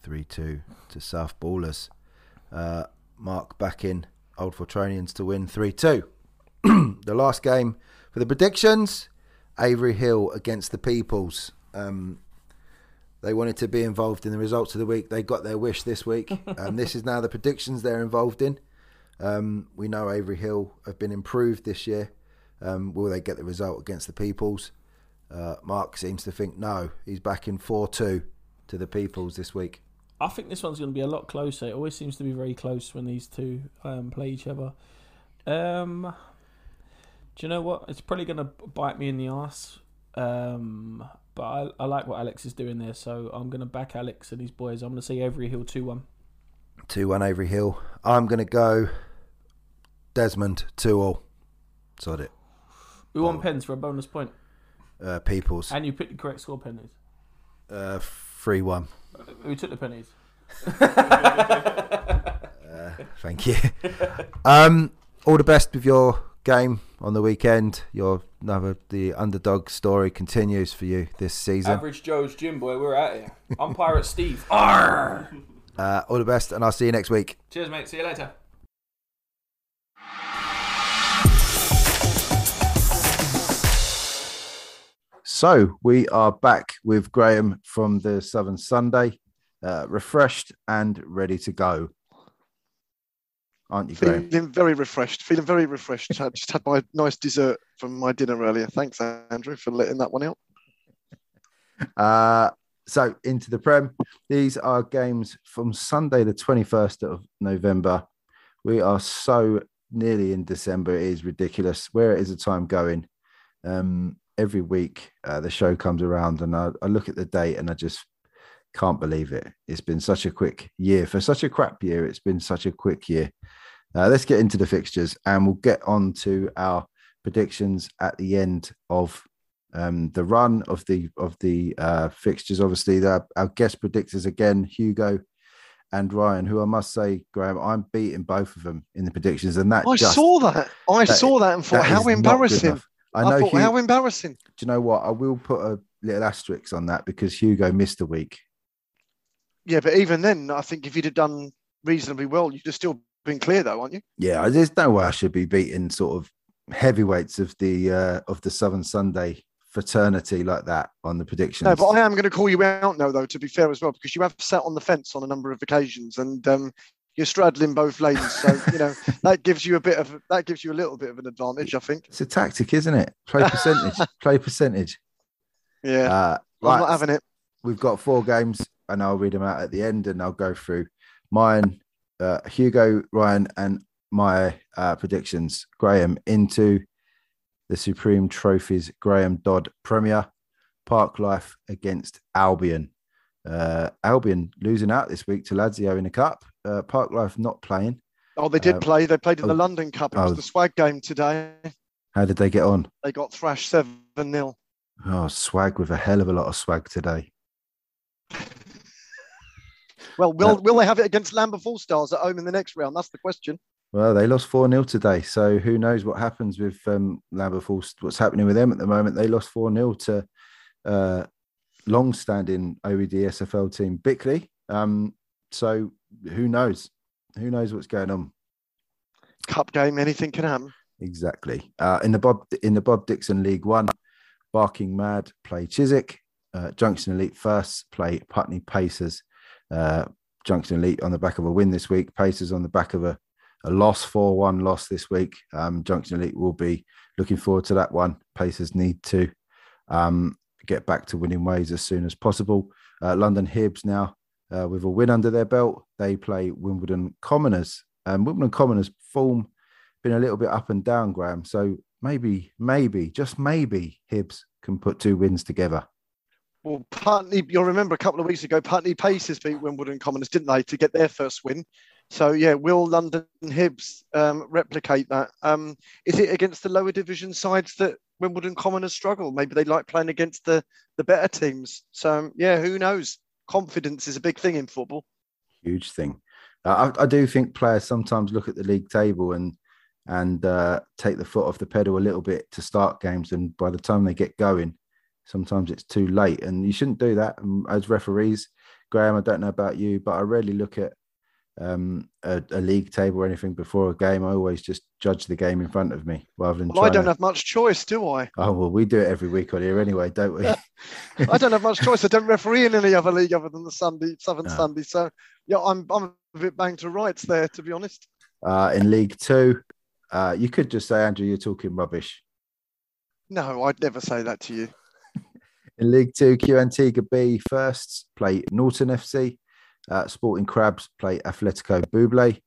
3 2 to South Ballers. Uh, Mark back in Old Fortronians to win 3 2. the last game for the predictions Avery Hill against the Peoples. Um, they wanted to be involved in the results of the week. They got their wish this week. and this is now the predictions they're involved in. Um, we know Avery Hill have been improved this year. Um, will they get the result against the Peoples? Uh, Mark seems to think no. He's back in 4 2 to the Peoples this week. I think this one's going to be a lot closer. It always seems to be very close when these two um, play each other. Um, do you know what? It's probably going to bite me in the ass. Um, but I, I like what Alex is doing there, so I'm going to back Alex and his boys. I'm going to say Avery Hill 2 1. 2 1 Avery Hill. I'm going to go Desmond 2 all. Sod it. We want pens for a bonus point. Uh, Peoples. And you picked the correct score pennies. Uh, 3 1. Who took the pennies? Thank you. um, all the best with your game on the weekend, your another the underdog story continues for you this season. Average Joe's gym boy, we're out here. I'm Pirate Steve. Arr! Uh, all the best, and I'll see you next week. Cheers, mate. See you later. So we are back with Graham from the Southern Sunday, uh, refreshed and ready to go. Aren't you, Graham? Feeling very refreshed. Feeling very refreshed. I just had my nice dessert from my dinner earlier. Thanks, Andrew, for letting that one out. Uh, so into the Prem. These are games from Sunday, the 21st of November. We are so nearly in December. It is ridiculous. Where is the time going? Um, every week uh, the show comes around and I, I look at the date and I just can't believe it. It's been such a quick year. For such a crap year, it's been such a quick year. Uh, let's get into the fixtures and we'll get on to our predictions at the end of um, the run of the of the uh, fixtures. Obviously, the, our guest predictors again, Hugo and Ryan, who I must say, Graham, I'm beating both of them in the predictions, and that I just, saw that. I that- saw that and thought, that how embarrassing. I I, know. thought, Hu- how embarrassing. do you know what? I will put a little asterisk on that because Hugo missed a week. Yeah, but even then, I think if you'd have done reasonably well, you'd have still been clear, though, aren't you? Yeah, there's no way I should be beating sort of heavyweights of the uh, of the Southern Sunday fraternity like that on the predictions. No, but I am going to call you out now, though, to be fair as well, because you have sat on the fence on a number of occasions and um, you're straddling both lanes. So you know that gives you a bit of that gives you a little bit of an advantage, I think. It's a tactic, isn't it? Play percentage. play percentage. Yeah, Uh, I'm not having it. we've got four games, and I'll read them out at the end, and I'll go through mine, uh, Hugo, Ryan, and my uh, predictions. Graham into the Supreme Trophies. Graham Dodd Premier Park Life against Albion. Uh, Albion losing out this week to Lazio in the cup. Uh, Park Life not playing. Oh, they did um, play. They played in the oh, London Cup. It was oh. the swag game today. How did they get on? They got thrashed seven 0 Oh, swag with a hell of a lot of swag today. Well, will Uh, will they have it against Lambert Full Stars at home in the next round? That's the question. Well, they lost 4 0 today. So who knows what happens with um, Lambert Falls, what's happening with them at the moment. They lost 4 0 to uh, long standing OED SFL team Bickley. Um, so who knows? Who knows what's going on? Cup game, anything can happen. Exactly. Uh, in the Bob in the Bob Dixon League One, Barking Mad play Chiswick. Uh, Junction Elite first play Putney Pacers. Uh, Junction Elite on the back of a win this week. Pacers on the back of a, a loss, four one loss this week. Um, Junction Elite will be looking forward to that one. Pacers need to um, get back to winning ways as soon as possible. Uh, London Hibs now uh, with a win under their belt. They play Wimbledon Commoners. Um, Wimbledon Commoners form been a little bit up and down, Graham. So maybe, maybe, just maybe, Hibs can put two wins together. Well, Putney, you'll remember a couple of weeks ago, Putney Pacers beat Wimbledon Commoners, didn't they, to get their first win? So, yeah, will London Hibs um, replicate that? Um, is it against the lower division sides that Wimbledon Commoners struggle? Maybe they like playing against the, the better teams. So, um, yeah, who knows? Confidence is a big thing in football. Huge thing. I, I do think players sometimes look at the league table and and uh, take the foot off the pedal a little bit to start games, and by the time they get going, sometimes it's too late. And you shouldn't do that. And as referees, Graham, I don't know about you, but I rarely look at um, a, a league table or anything before a game. I always just judge the game in front of me rather than. Well, I don't to- have much choice, do I? Oh well, we do it every week on here anyway, don't we? I don't have much choice. I don't referee in any other league other than the Sunday, Southern No. Sunday. So, yeah, I'm, I'm a bit banged to rights there, to be honest. Uh, in League Two, uh, you could just say, Andrew, you're talking rubbish. No, I'd never say that to you. In League Two, Q Antigua B firsts play Norton FC. Uh, Sporting Crabs play Atletico Buble.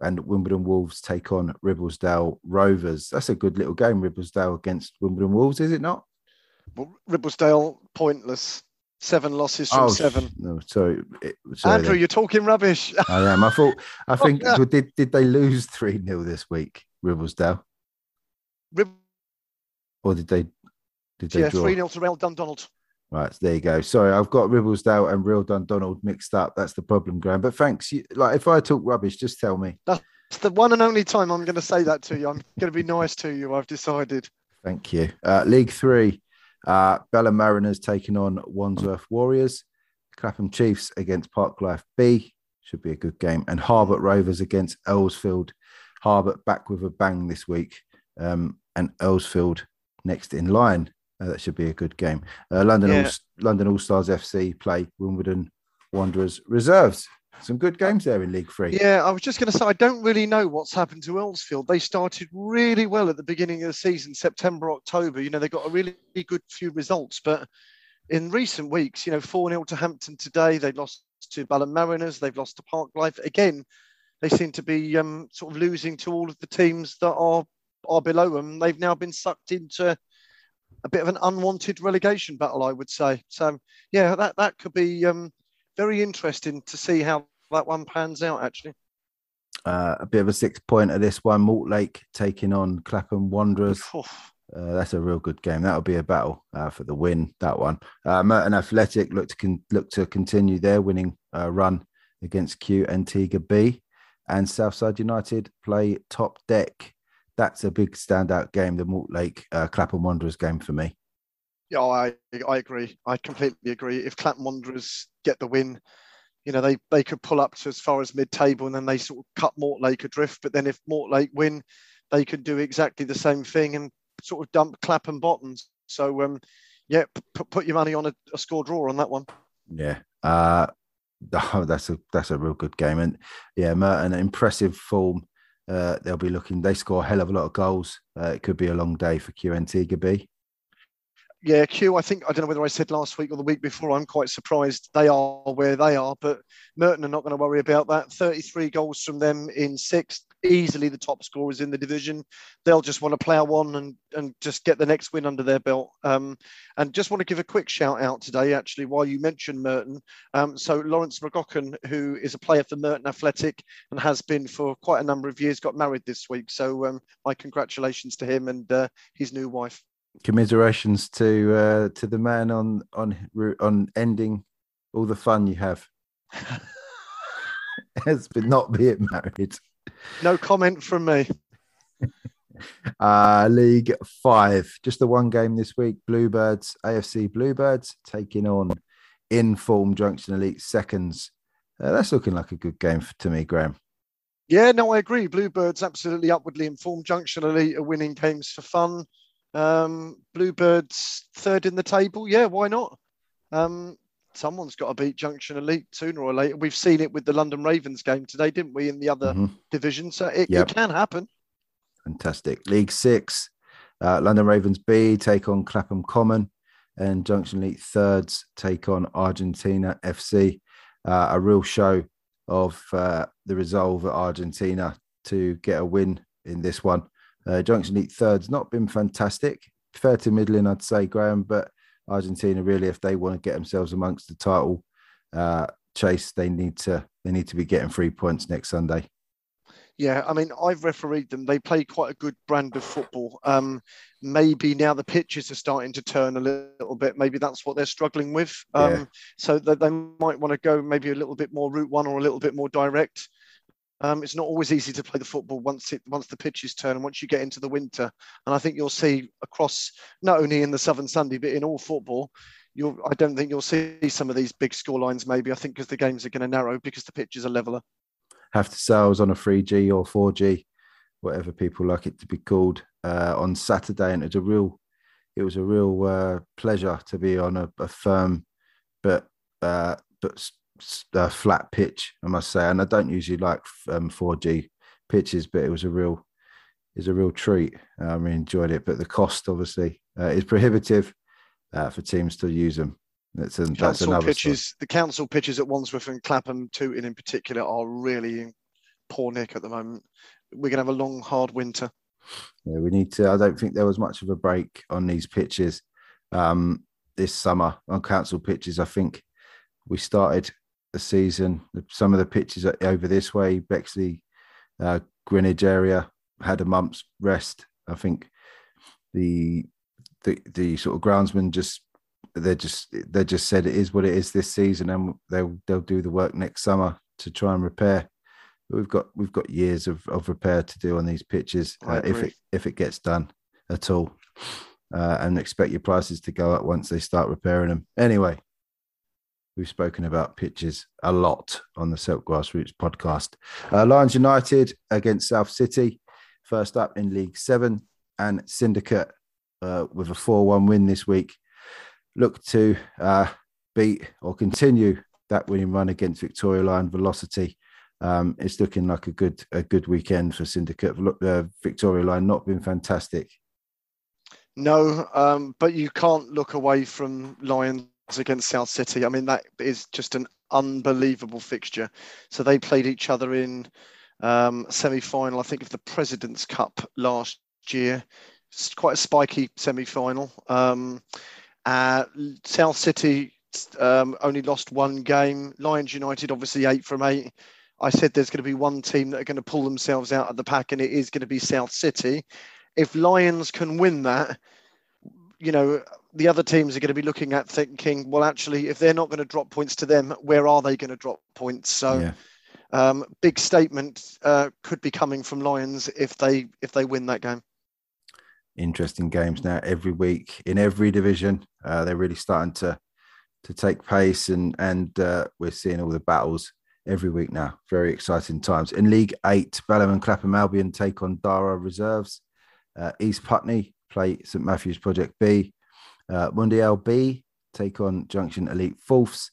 And Wimbledon Wolves take on Ribblesdale Rovers. That's a good little game, Ribblesdale against Wimbledon Wolves, is it not? Well, Ribblesdale, pointless. Seven losses from seven. Oh, No, sorry. Sorry Andrew, then. you're talking rubbish. I am. I thought, I think, yeah. did, did they lose 3 0 this week, Ribblesdale? Rib- Or did they, did they yeah, 3 0 to Real Dundonald. Right, so there you go. Sorry, I've got Ribblesdale and Real Dundonald mixed up. That's the problem, Graham. But thanks. You, like, if I talk rubbish, just tell me. It's the one and only time I'm going to say that to you. I'm going to be nice to you, I've decided. Thank you. Uh, League Three, uh, Balham Mariners taking on Wandsworth Warriors. Clapham Chiefs against Parklife B should be a good game, and Harbert Rovers against Earlsfield. Harbert back with a bang this week, um, and Earlsfield next in line. Uh, that should be a good game. Uh, London Yeah. All London All Stars FC play Wimbledon Wanderers reserves. Some good games there in League Three. Yeah, I was just going to say, I don't really know what's happened to Earlsfield. They started really well at the beginning of the season, September, October. You know, they got a really good few results, but in recent weeks, you know, 4 0 to Hampton today. They lost to Balham Mariners. They've lost to Park Life. Again, they seem to be um, sort of losing to all of the teams that are, are below them. They've now been sucked into a bit of an unwanted relegation battle, I would say. So, yeah, that, that could be um, very interesting to see how that one pans out, actually. Uh, a bit of a six pointer this one. Mortlake taking on Clapham Wanderers. Uh, that's a real good game. That'll be a battle uh, for the win. That one. Uh, Merton Athletic look to con- look to continue their winning uh, run against Q Antigua B, and Southside United play Top Deck. That's a big standout game. The Mortlake uh, Clapham Wanderers game for me. Yeah, I I agree. I completely agree. If Clapham Wanderers get the win, you know they they could pull up to as far as mid-table, and then they sort of cut Mortlake adrift. But then if Mortlake win, they could do exactly the same thing and sort of dump Clapham bottoms. So um, yeah, p- put your money on a, a score draw on that one. Yeah. Uh, oh, that's a that's a real good game, and yeah, Merton impressive form. Uh, they'll be looking. They score a hell of a lot of goals. Uh, it could be a long day for Q Antigua. Yeah, Q. I think I don't know whether I said last week or the week before. I'm quite surprised they are where they are, but Merton are not going to worry about that. 33 goals from them in sixth, easily the top scorers in the division. They'll just want to plough on and and just get the next win under their belt. Um, and just want to give a quick shout out today, actually, while you mentioned Merton. Um, so Lawrence McGocken, who is a player for Merton Athletic and has been for quite a number of years, got married this week. So um, my congratulations to him and uh, his new wife. Commiserations to uh, to the man on on on ending all the fun you have. Has been not being married. No comment from me. Uh, League Five, just the one game this week. Bluebirds, AFC Bluebirds taking on Inform Junction Elite Seconds. Uh, that's looking like a good game for, to me, Graham. Yeah, no, I agree. Bluebirds absolutely upwardly informed. Junction Elite are winning games for fun. Um, Bluebirds third in the table. Yeah, why not? Um, someone's got to beat Junction Elite sooner or later. We've seen it with the London Ravens game today, didn't we? In the other Mhm. division, so it, Yep. it can happen. Fantastic. League Six, uh, London Ravens B take on Clapham Common, and Junction Elite Thirds take on Argentina FC. Uh, a real show of uh, the resolve at Argentina to get a win in this one. Uh, Junction Elite Thirds not been fantastic, fair to middling, I'd say, Graham, but Argentina really, if they want to get themselves amongst the title uh, chase, they need to they need to be getting three points next Sunday. Yeah, I mean, I've refereed them. They play quite a good brand of football. Um, maybe now the pitches are starting to turn a little bit. Maybe that's what they're struggling with. Um, Yeah. So that they might want to go maybe a little bit more route one or a little bit more direct. Um, it's not always easy to play the football once it once the pitches turn and once you get into the winter. And I think you'll see across not only in the Southern Sunday but in all football. You'll, I don't think you'll see some of these big score lines. Maybe I think because the games are going to narrow because the pitches are leveler. have to sales on a 3G or 4G, whatever people like it to be called, uh, on Saturday, and it was a real, it was a real uh, pleasure to be on a, a firm, but uh, but uh, flat pitch, I must say. And I don't usually like um, 4G pitches, but it was a real, was a real treat. I really enjoyed it, but the cost obviously uh, is prohibitive uh, for teams to use them. That's, an, that's council another story. pitches, the council pitches at Wandsworth and Clapham, Tooting in particular, are really in poor nick at the moment. We're going to have a long, hard winter. Yeah, we need to. I don't think there was much of a break on these pitches um, this summer on council pitches. I think we started the season. Some of the pitches over this way, Bexley, uh, Greenwich area had a month's rest. I think the the the sort of groundsman just they just they just said it is what it is this season, and they'll they'll do the work next summer to try and repair. But we've got we've got years of, of repair to do on these pitches uh, if it if it gets done at all. uh, and expect your prices to go up once they start repairing them. Anyway, we've spoken about pitches a lot on the Silk Grassroots podcast. Uh, Lions United against South City, first up in League Seven, and Syndicate uh, with a 4 1 win this week. Look to uh, beat or continue that winning run against Victoria Line Velocity. Um, it's looking like a good a good weekend for Syndicate. Uh, Victoria Line not been fantastic. No, um, but you can't look away from Lions against South City. I mean, that is just an unbelievable fixture. So they played each other in um, semi-final, I think, of the President's Cup last year. It's quite a spiky semi-final. Um, uh, South City um, only lost one game. Lions United, obviously, eight from eight. I said there's going to be one team that are going to pull themselves out of the pack, and it is going to be South City. If Lions can win that, you know, the other teams are going to be looking at thinking, well, actually, if they're not going to drop points to them, where are they going to drop points? So, yeah. um, big statement uh, could be coming from Lions if they if they win that game. Interesting games now every week in every division. Uh, they're really starting to to take pace, and and uh, we're seeing all the battles every week now. Very exciting times. In League Eight, Balham and Clapham Albion take on Dara Reserves. Uh, East Putney play St Matthews Project B. Uh, Mundial B take on Junction Elite Fourths.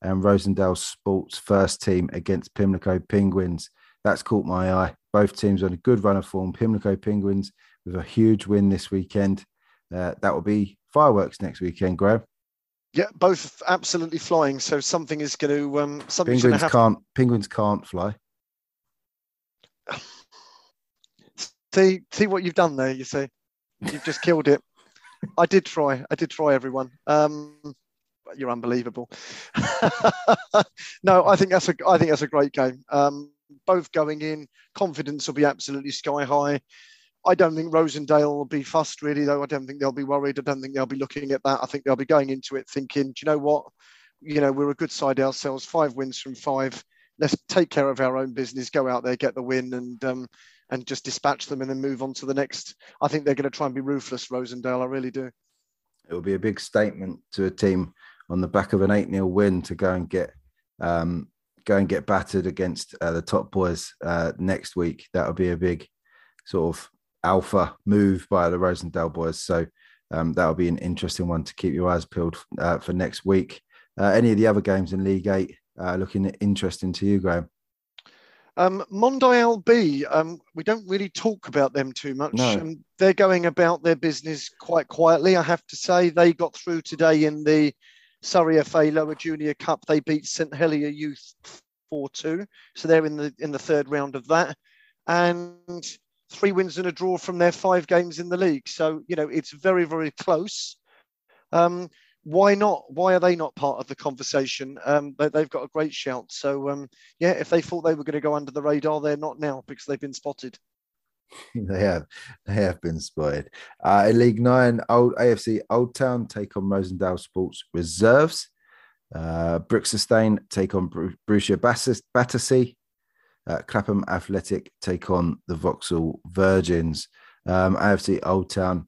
And Rosendale Sports first team against Pimlico Penguins. That's caught my eye. Both teams on a good run of form. Pimlico Penguins with a huge win this weekend. Uh, that will be fireworks next weekend, Graham. Yeah, both absolutely flying. So something is going to um, something penguins can't penguins can't fly. see, see what you've done there. You see, you've just killed it. I did try. I did try, everyone. Um, you're unbelievable. no, I think that's a I think that's a great game. Um, both going in, confidence will be absolutely sky high. I don't think Rosendale will be fussed really, though. I don't think they'll be worried. I don't think they'll be looking at that. I think they'll be going into it thinking, do you know what? You know, we're a good side ourselves. Five wins from five. Let's take care of our own business. Go out there, get the win, and um, and just dispatch them, and then move on to the next. I think they're going to try and be ruthless, Rosendale. I really do. It will be a big statement to a team on the back of an eight 0 win to go and get um, go and get battered against uh, the top boys uh, next week. That'll be a big sort of alpha move by the Rosendale boys. So um, that'll be an interesting one to keep your eyes peeled uh, for next week. Uh, any of the other games in League Eight uh, looking interesting to you, Graham? Um, Mondial B, um, we don't really talk about them too much. No. Um, they're going about their business quite quietly, I have to say. They got through today in the Surrey FA Lower Junior Cup. They beat St Helier Youth 4-2. So they're in the in the third round of that. And three wins and a draw from their five games in the league. So, you know, it's very, very close. Um, why not? Why are they not part of the conversation? Um, they, have got a great shout. So, um, yeah, if they thought they were going to go under the radar, they're not now because they've been spotted. they have, they have been spotted. Uh, in League Nine, Old AFC Old Town take on Rosendale Sports Reserves. Uh, Sustain take on Borussia Battersea. Uh, Clapham Athletic take on the Vauxhall Virgins. Um, AFC Old Town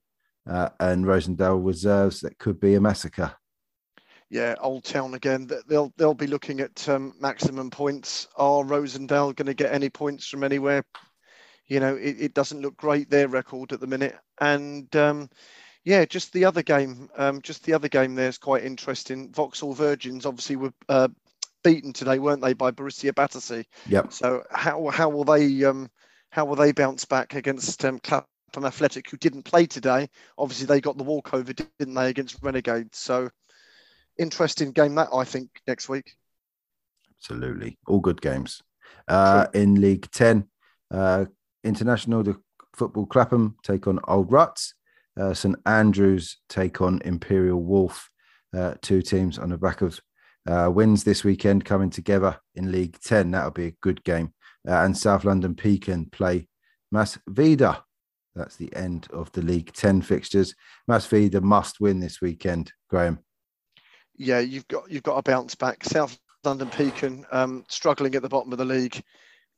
uh, and Rosendale Reserves. That could be a massacre. Yeah, Old Town again. They'll they'll be looking at um, maximum points. Are Rosendale going to get any points from anywhere? You know, it, it, doesn't look great their record at the minute. And um, yeah, just the other game, um, just the other game there is quite interesting. Vauxhall Virgins obviously were uh, beaten today, weren't they, by Borussia Battersea? Yep. So how how will they um, how will they bounce back against um, Clapham Athletic, who didn't play today? Obviously, they got the walkover, didn't they, against Renegades? So interesting game that I think next week. Absolutely, all good games. Uh, in League Ten, uh, International the Football Clapham take on Old Ruts. Uh, St Andrews take on Imperial Wolf. Uh, two teams on the back of uh, wins this weekend coming together in League 10. That'll be a good game. Uh, and South London Pekin play Mass Vida. That's the end of the League 10 fixtures. Mas Vida must win this weekend, Graham. Yeah, you've got you've got to bounce back. South London Pekin um, struggling at the bottom of the league.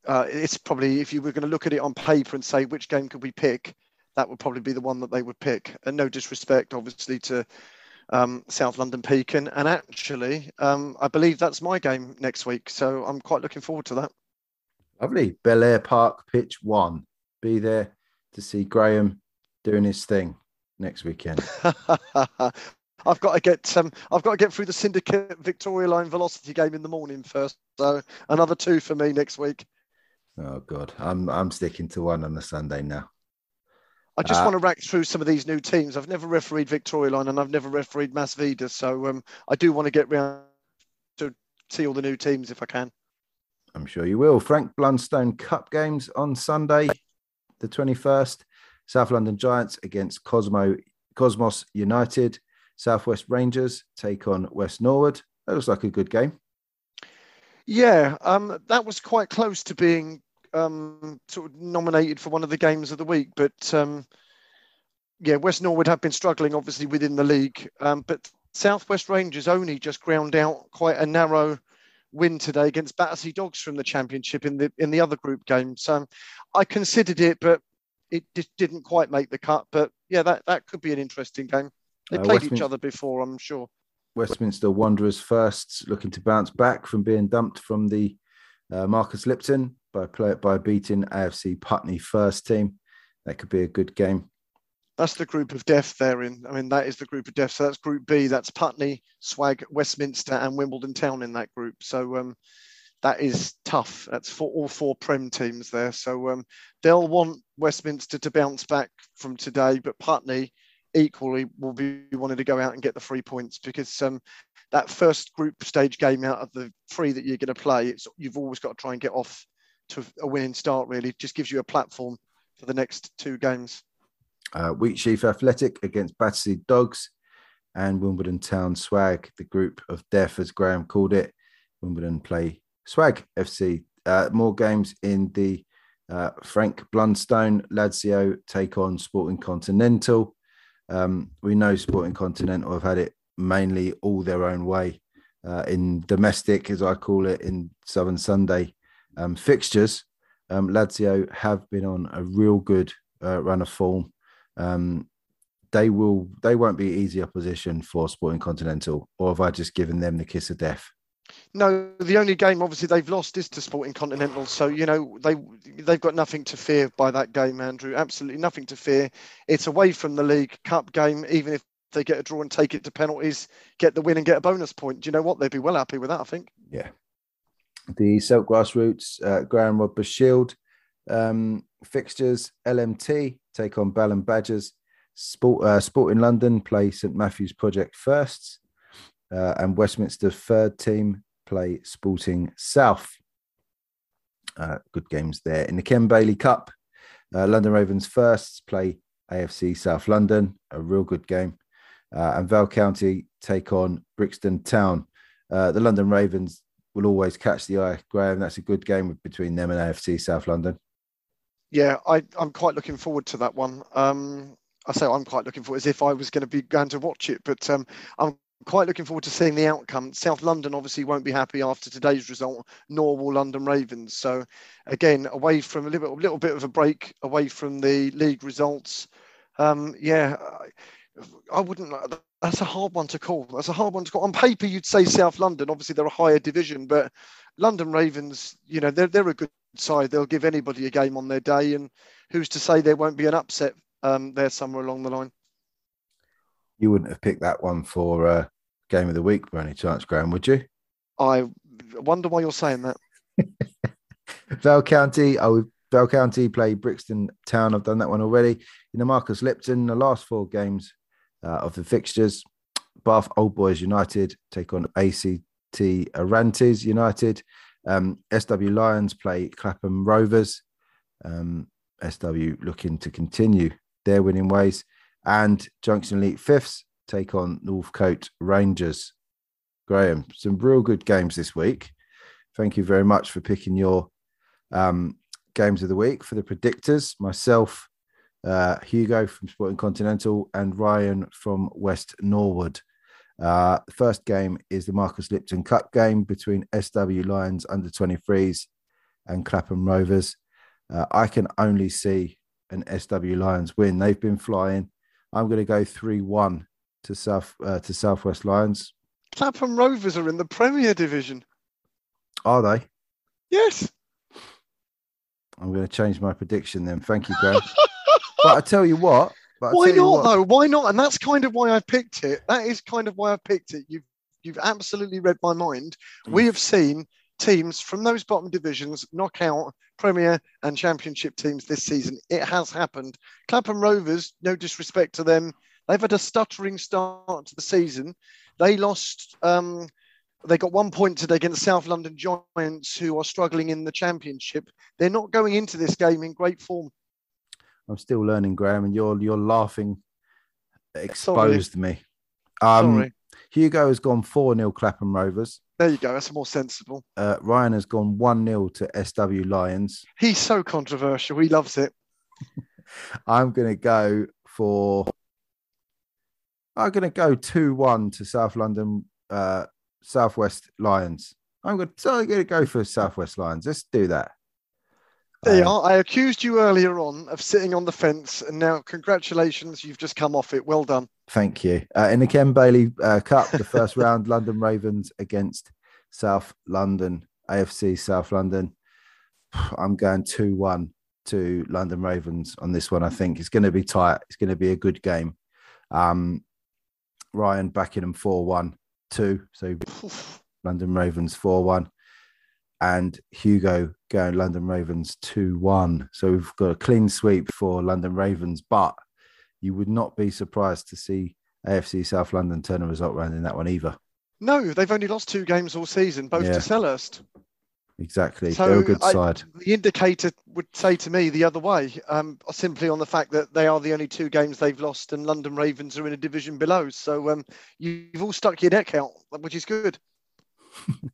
Uh, it's probably if you were going to look at it on paper and say which game could we pick, that would probably be the one that they would pick. And no disrespect, obviously, to um, South London Pekin. And actually, um, I believe that's my game next week. So I'm quite looking forward to that. Lovely. Belair Park, pitch one. Be there to see Graham doing his thing next weekend. I've got to get um, I've got to get through the Syndicate Victoria Line Velocity game in the morning first. So another two for me next week. Oh God, I'm I'm sticking to one on the Sunday now. I just uh, want to rack through some of these new teams. I've never refereed Victoria Line and I've never refereed Masvida, so um, I do want to get round to see all the new teams if I can. I'm sure you will. Frank Blundstone Cup games on Sunday, the 21st. South London Giants against Cosmo Cosmos United. Southwest Rangers take on West Norwood. That looks like a good game. Yeah, um, that was quite close to being um, sort of nominated for one of the games of the week, but um, yeah, West Norwood have been struggling obviously within the league, um, but Southwest Rangers only just ground out quite a narrow win today against Battersea Dogs from the Championship in the in the other group game. So I considered it, but it just didn't quite make the cut. But yeah, that that could be an interesting game. They uh, played each other before, I'm sure. Westminster Wanderers first, looking to bounce back from being dumped from the uh, Marcus Lipton by play, by beating AFC Putney first team. That could be a good game. That's the group of death they're in. I mean, that is the group of death. So that's Group B. That's Putney, Swag, Westminster, and Wimbledon Town in that group. So um, that is tough. That's for all four Prem teams there. So um, they'll want Westminster to bounce back from today, but Putney equally will be wanting to go out and get the three points because um, that first group stage game out of the three that you're going to play, you've always got to try and get off to a winning start. Really, just gives you a platform for the next two games. Uh, Wheatsheaf Athletic against Battersea Dogs and Wimbledon Town Swag, the group of death, as Graham called it. Wimbledon play Swag FC. Uh, more games in the uh, Frank Blundstone Lazio take on Sporting Continental. Um, we know Sporting Continental have had it mainly all their own way uh, in domestic, as I call it, in Southern Sunday um, fixtures. Um, Lazio have been on a real good uh, run of form. Um, they will. They won't be easy opposition for Sporting Continental, or have I just given them the kiss of death? No, the only game obviously they've lost is to Sporting Continental. So you know they they've got nothing to fear by that game, Andrew. Absolutely nothing to fear. It's away from the League Cup game. Even if they get a draw and take it to penalties, get the win and get a bonus point. Do you know what? They'd be well happy with that. I think. Yeah. The Silk Grassroots uh, Graham Shield um, fixtures: LMT take on Balham Badgers. Sport uh, Sport in London play St Matthew's Project firsts uh, and Westminster third team play Sporting South. Uh, good games there. In the Ken Bailey Cup, uh, London Ravens first play AFC South London, a real good game. Uh, and Val County take on Brixton Town. Uh, the London Ravens will always catch the eye, Graham. That's a good game between them and AFC South London. Yeah, I, am quite looking forward to that one. Um, I say I'm quite looking forward as if I was going to be going to watch it, but um, I'm quite looking forward to seeing the outcome. South London obviously won't be happy after today's result, nor will London Ravens. So, again, away from a little, little bit of a break away from the league results. Um, yeah, I, I wouldn't. That's a hard one to call. That's a hard one to call. On paper, you'd say South London. Obviously, they're a higher division, but London Ravens, you know, they're they're a good side. They'll give anybody a game on their day, and who's to say there won't be an upset um, there somewhere along the line? You wouldn't have picked that one for uh, game of the week by any chance, Graham, would you? I wonder why you're saying that. Val County, oh, Val County play Brixton Town. I've done that one already. You know, Marcus Lipton, the last four games uh, of the fixtures, Bath Old Boys United take on ACT Arantes United. Um, SW Lions play Clapham Rovers. Um, SW looking to continue their winning ways. And Junction Elite Fifths take on Northcote Rangers. Graham, some real good games this week. Thank you very much for picking your um, games of the week for the predictors. Myself, uh, Hugo from Sporting Continental, and Ryan from West Norwood. Uh, the first game is the Marcus Lipton Cup game between SW Lions under 23s and Clapham Rovers. Uh, I can only see an SW Lions win. They've been flying. I'm going to go three one to South uh, to Southwest Lions. Clapham Rovers are in the Premier Division. Are they? Yes. I'm going to change my prediction then. Thank you, Graham. but I tell you what. But why not what, though? Why not? And that's kind of why I picked it. That is kind of why I picked it. You've you've absolutely read my mind. Mm. We have seen teams from those bottom divisions knock out Premier and Championship teams this season. It has happened. Clapham Rovers, no disrespect to them, they've had a stuttering start to the season. They lost. Um, they got one point today against South London Giants, who are struggling in the Championship. They're not going into this game in great form. I'm still learning, Graham, and you're you're laughing exposed me. Um, Sorry. Hugo has gone 4 0 Clapham Rovers. There you go. That's more sensible. Uh, Ryan has gone 1 0 to SW Lions. He's so controversial. He loves it. I'm going to go for. I'm going to go 2 1 to South London, uh, Southwest Lions. I'm going, to, I'm going to go for Southwest Lions. Let's do that. There you Um, are. I accused you earlier on of sitting on the fence, and now congratulations, you've just come off it. Well done. Thank you. Uh, in the Ken Bailey uh, Cup, the first round, London Ravens against South London, AFC South London. I'm going 2 1 to London Ravens on this one. I think it's going to be tight. It's going to be a good game. Um, Ryan backing them 4 1 2. So London Ravens 4 1. And Hugo going London Ravens 2 1. So we've got a clean sweep for London Ravens, but you would not be surprised to see AFC South London turn a result round in that one either. No, they've only lost two games all season, both Yeah. to Selhurst. Exactly. So They're a good I- side. The indicator would say to me the other way, um, simply on the fact that they are the only two games they've lost, and London Ravens are in a division below. So um, you've all stuck your neck out, which is good.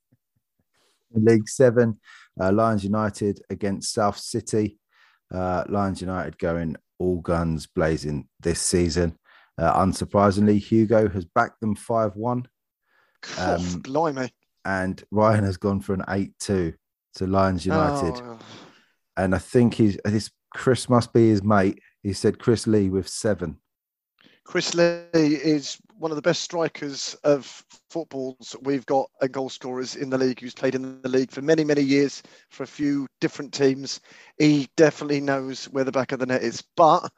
League Seven, uh, Lions United against South City. Uh, Lions United going all guns blazing this season. Uh, unsurprisingly, Hugo has backed them 5 1, Um, blimey. and Ryan has gone for an 8 2 to Lions United. Oh, And I think he's this Chris must be his mate. He said Chris Lee with seven. Chris Lee is one of the best strikers of footballs we've got and goal scorers in the league who's played in the league for many, many years for a few different teams. He definitely knows where the back of the net is. But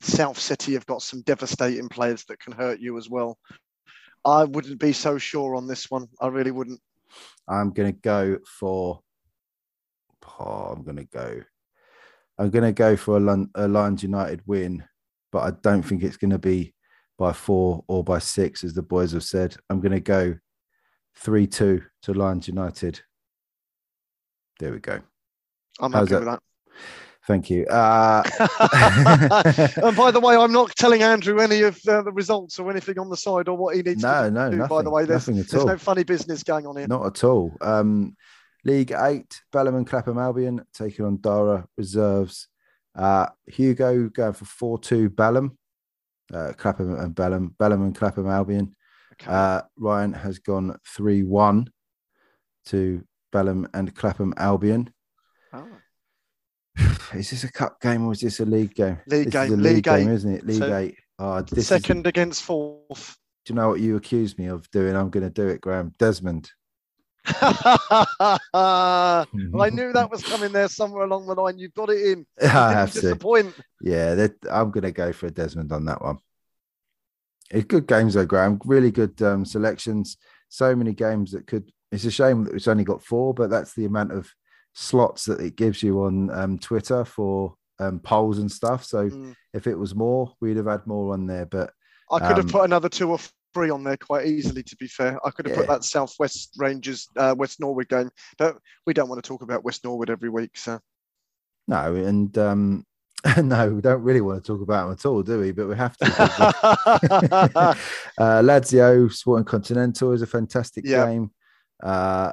South City have got some devastating players that can hurt you as well. I wouldn't be so sure on this one. I really wouldn't. I'm going to go for. Oh, I'm going to go. I'm going to go for a, a Lions United win, but I don't think it's going to be by four or by six, as the boys have said. I'm going to go 3 2 to Lions United. There we go. I'm How's happy that? with that. Thank you. Uh, and by the way, I'm not telling Andrew any of uh, the results or anything on the side or what he needs no, to no, do. nothing. by the way, there's, nothing at there's no funny business going on here. Not at all. Um, League Eight, Bellam and Clapham Albion taking on Dara Reserves. Uh, Hugo going for 4 2 Bellam, uh, Clapham and Bellam, Bellam and Clapham Albion. Okay. Uh, Ryan has gone 3 1 to Bellam and Clapham Albion. Oh. Is this a cup game or is this a league game? League this is game, league, League game, Eight. isn't it? League So, Eight. Oh, this is- Second against fourth. do you know what you accused me of doing? I'm going to do it, Graham. Desmond. I knew that was coming there somewhere along the line. You've got it in. You I have to. disappoint. Yeah, I'm going to go for a Desmond on that one. It's good games though, Graham. Really good um, selections. So many games that could. It's a shame that it's only got four, but that's the amount of slots that it gives you on um, Twitter for um, polls and stuff. So Mm. if it was more, we'd have had more on there. But I could have Um, put another two or three on there quite easily, to be fair. I could have put Yeah. that Southwest Rangers, uh, West Norwood game, but we don't want to talk about West Norwood every week. So no, and um, no, we don't really want to talk about them at all, do we? But we have to. uh, Lazio Sporting Continental is a fantastic Yeah. game. Uh,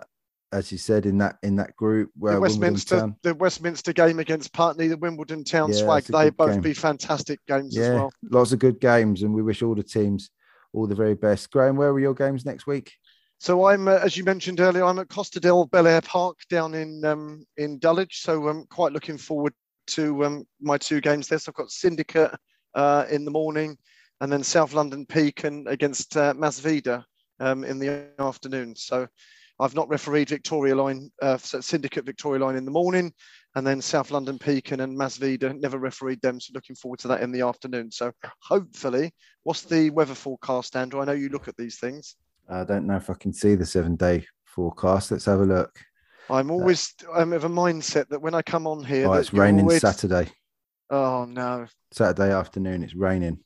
as you said in that in that group where the Westminster, the Westminster game against Putney, the Wimbledon Town Yeah, swag, they both game. be fantastic games as well. lots of good games, and we wish all the teams all the very best. Graham, where were your games next week? So I'm, uh, as you mentioned earlier, I'm at Costa del Belair Park down in um, in Dulwich. So I'm quite looking forward to um, my two games there. So I've got Syndicate uh, in the morning, and then South London Pekin against uh, Masvida um, in the afternoon. So I've not refereed Victoria Line, uh, Syndicate Victoria Line in the morning, and then South London Pekin and Masvida never refereed them. So looking forward to that in the afternoon. So hopefully, what's the weather forecast, Andrew? I know you look at these things. I don't know if I can see the seven day forecast. Let's have a look. I'm always I'm of a mindset that when I come on here, Oh, it's raining always- Saturday. Oh no, Saturday afternoon, it's raining.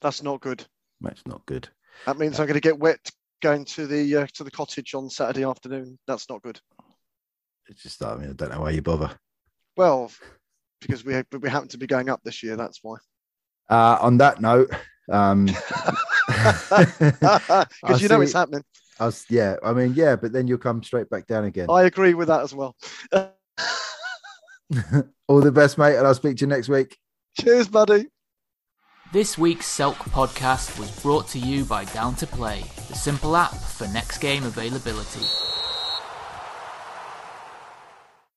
that's not good. That's not good. That means I'm going to get wet going to the uh, to the cottage on Saturday afternoon. That's not good. It's just, I mean, I don't know why you bother. Well, because we we happen to be going up this year. That's why. Uh, on that note, um, Because you know see- it's happening. I was, yeah, I mean, yeah, but then you'll come straight back down again. I agree with that as well. All the best, mate, and I'll speak to you next week. Cheers, buddy. This week's Silk podcast was brought to you by Down to Play, the simple app for next game availability.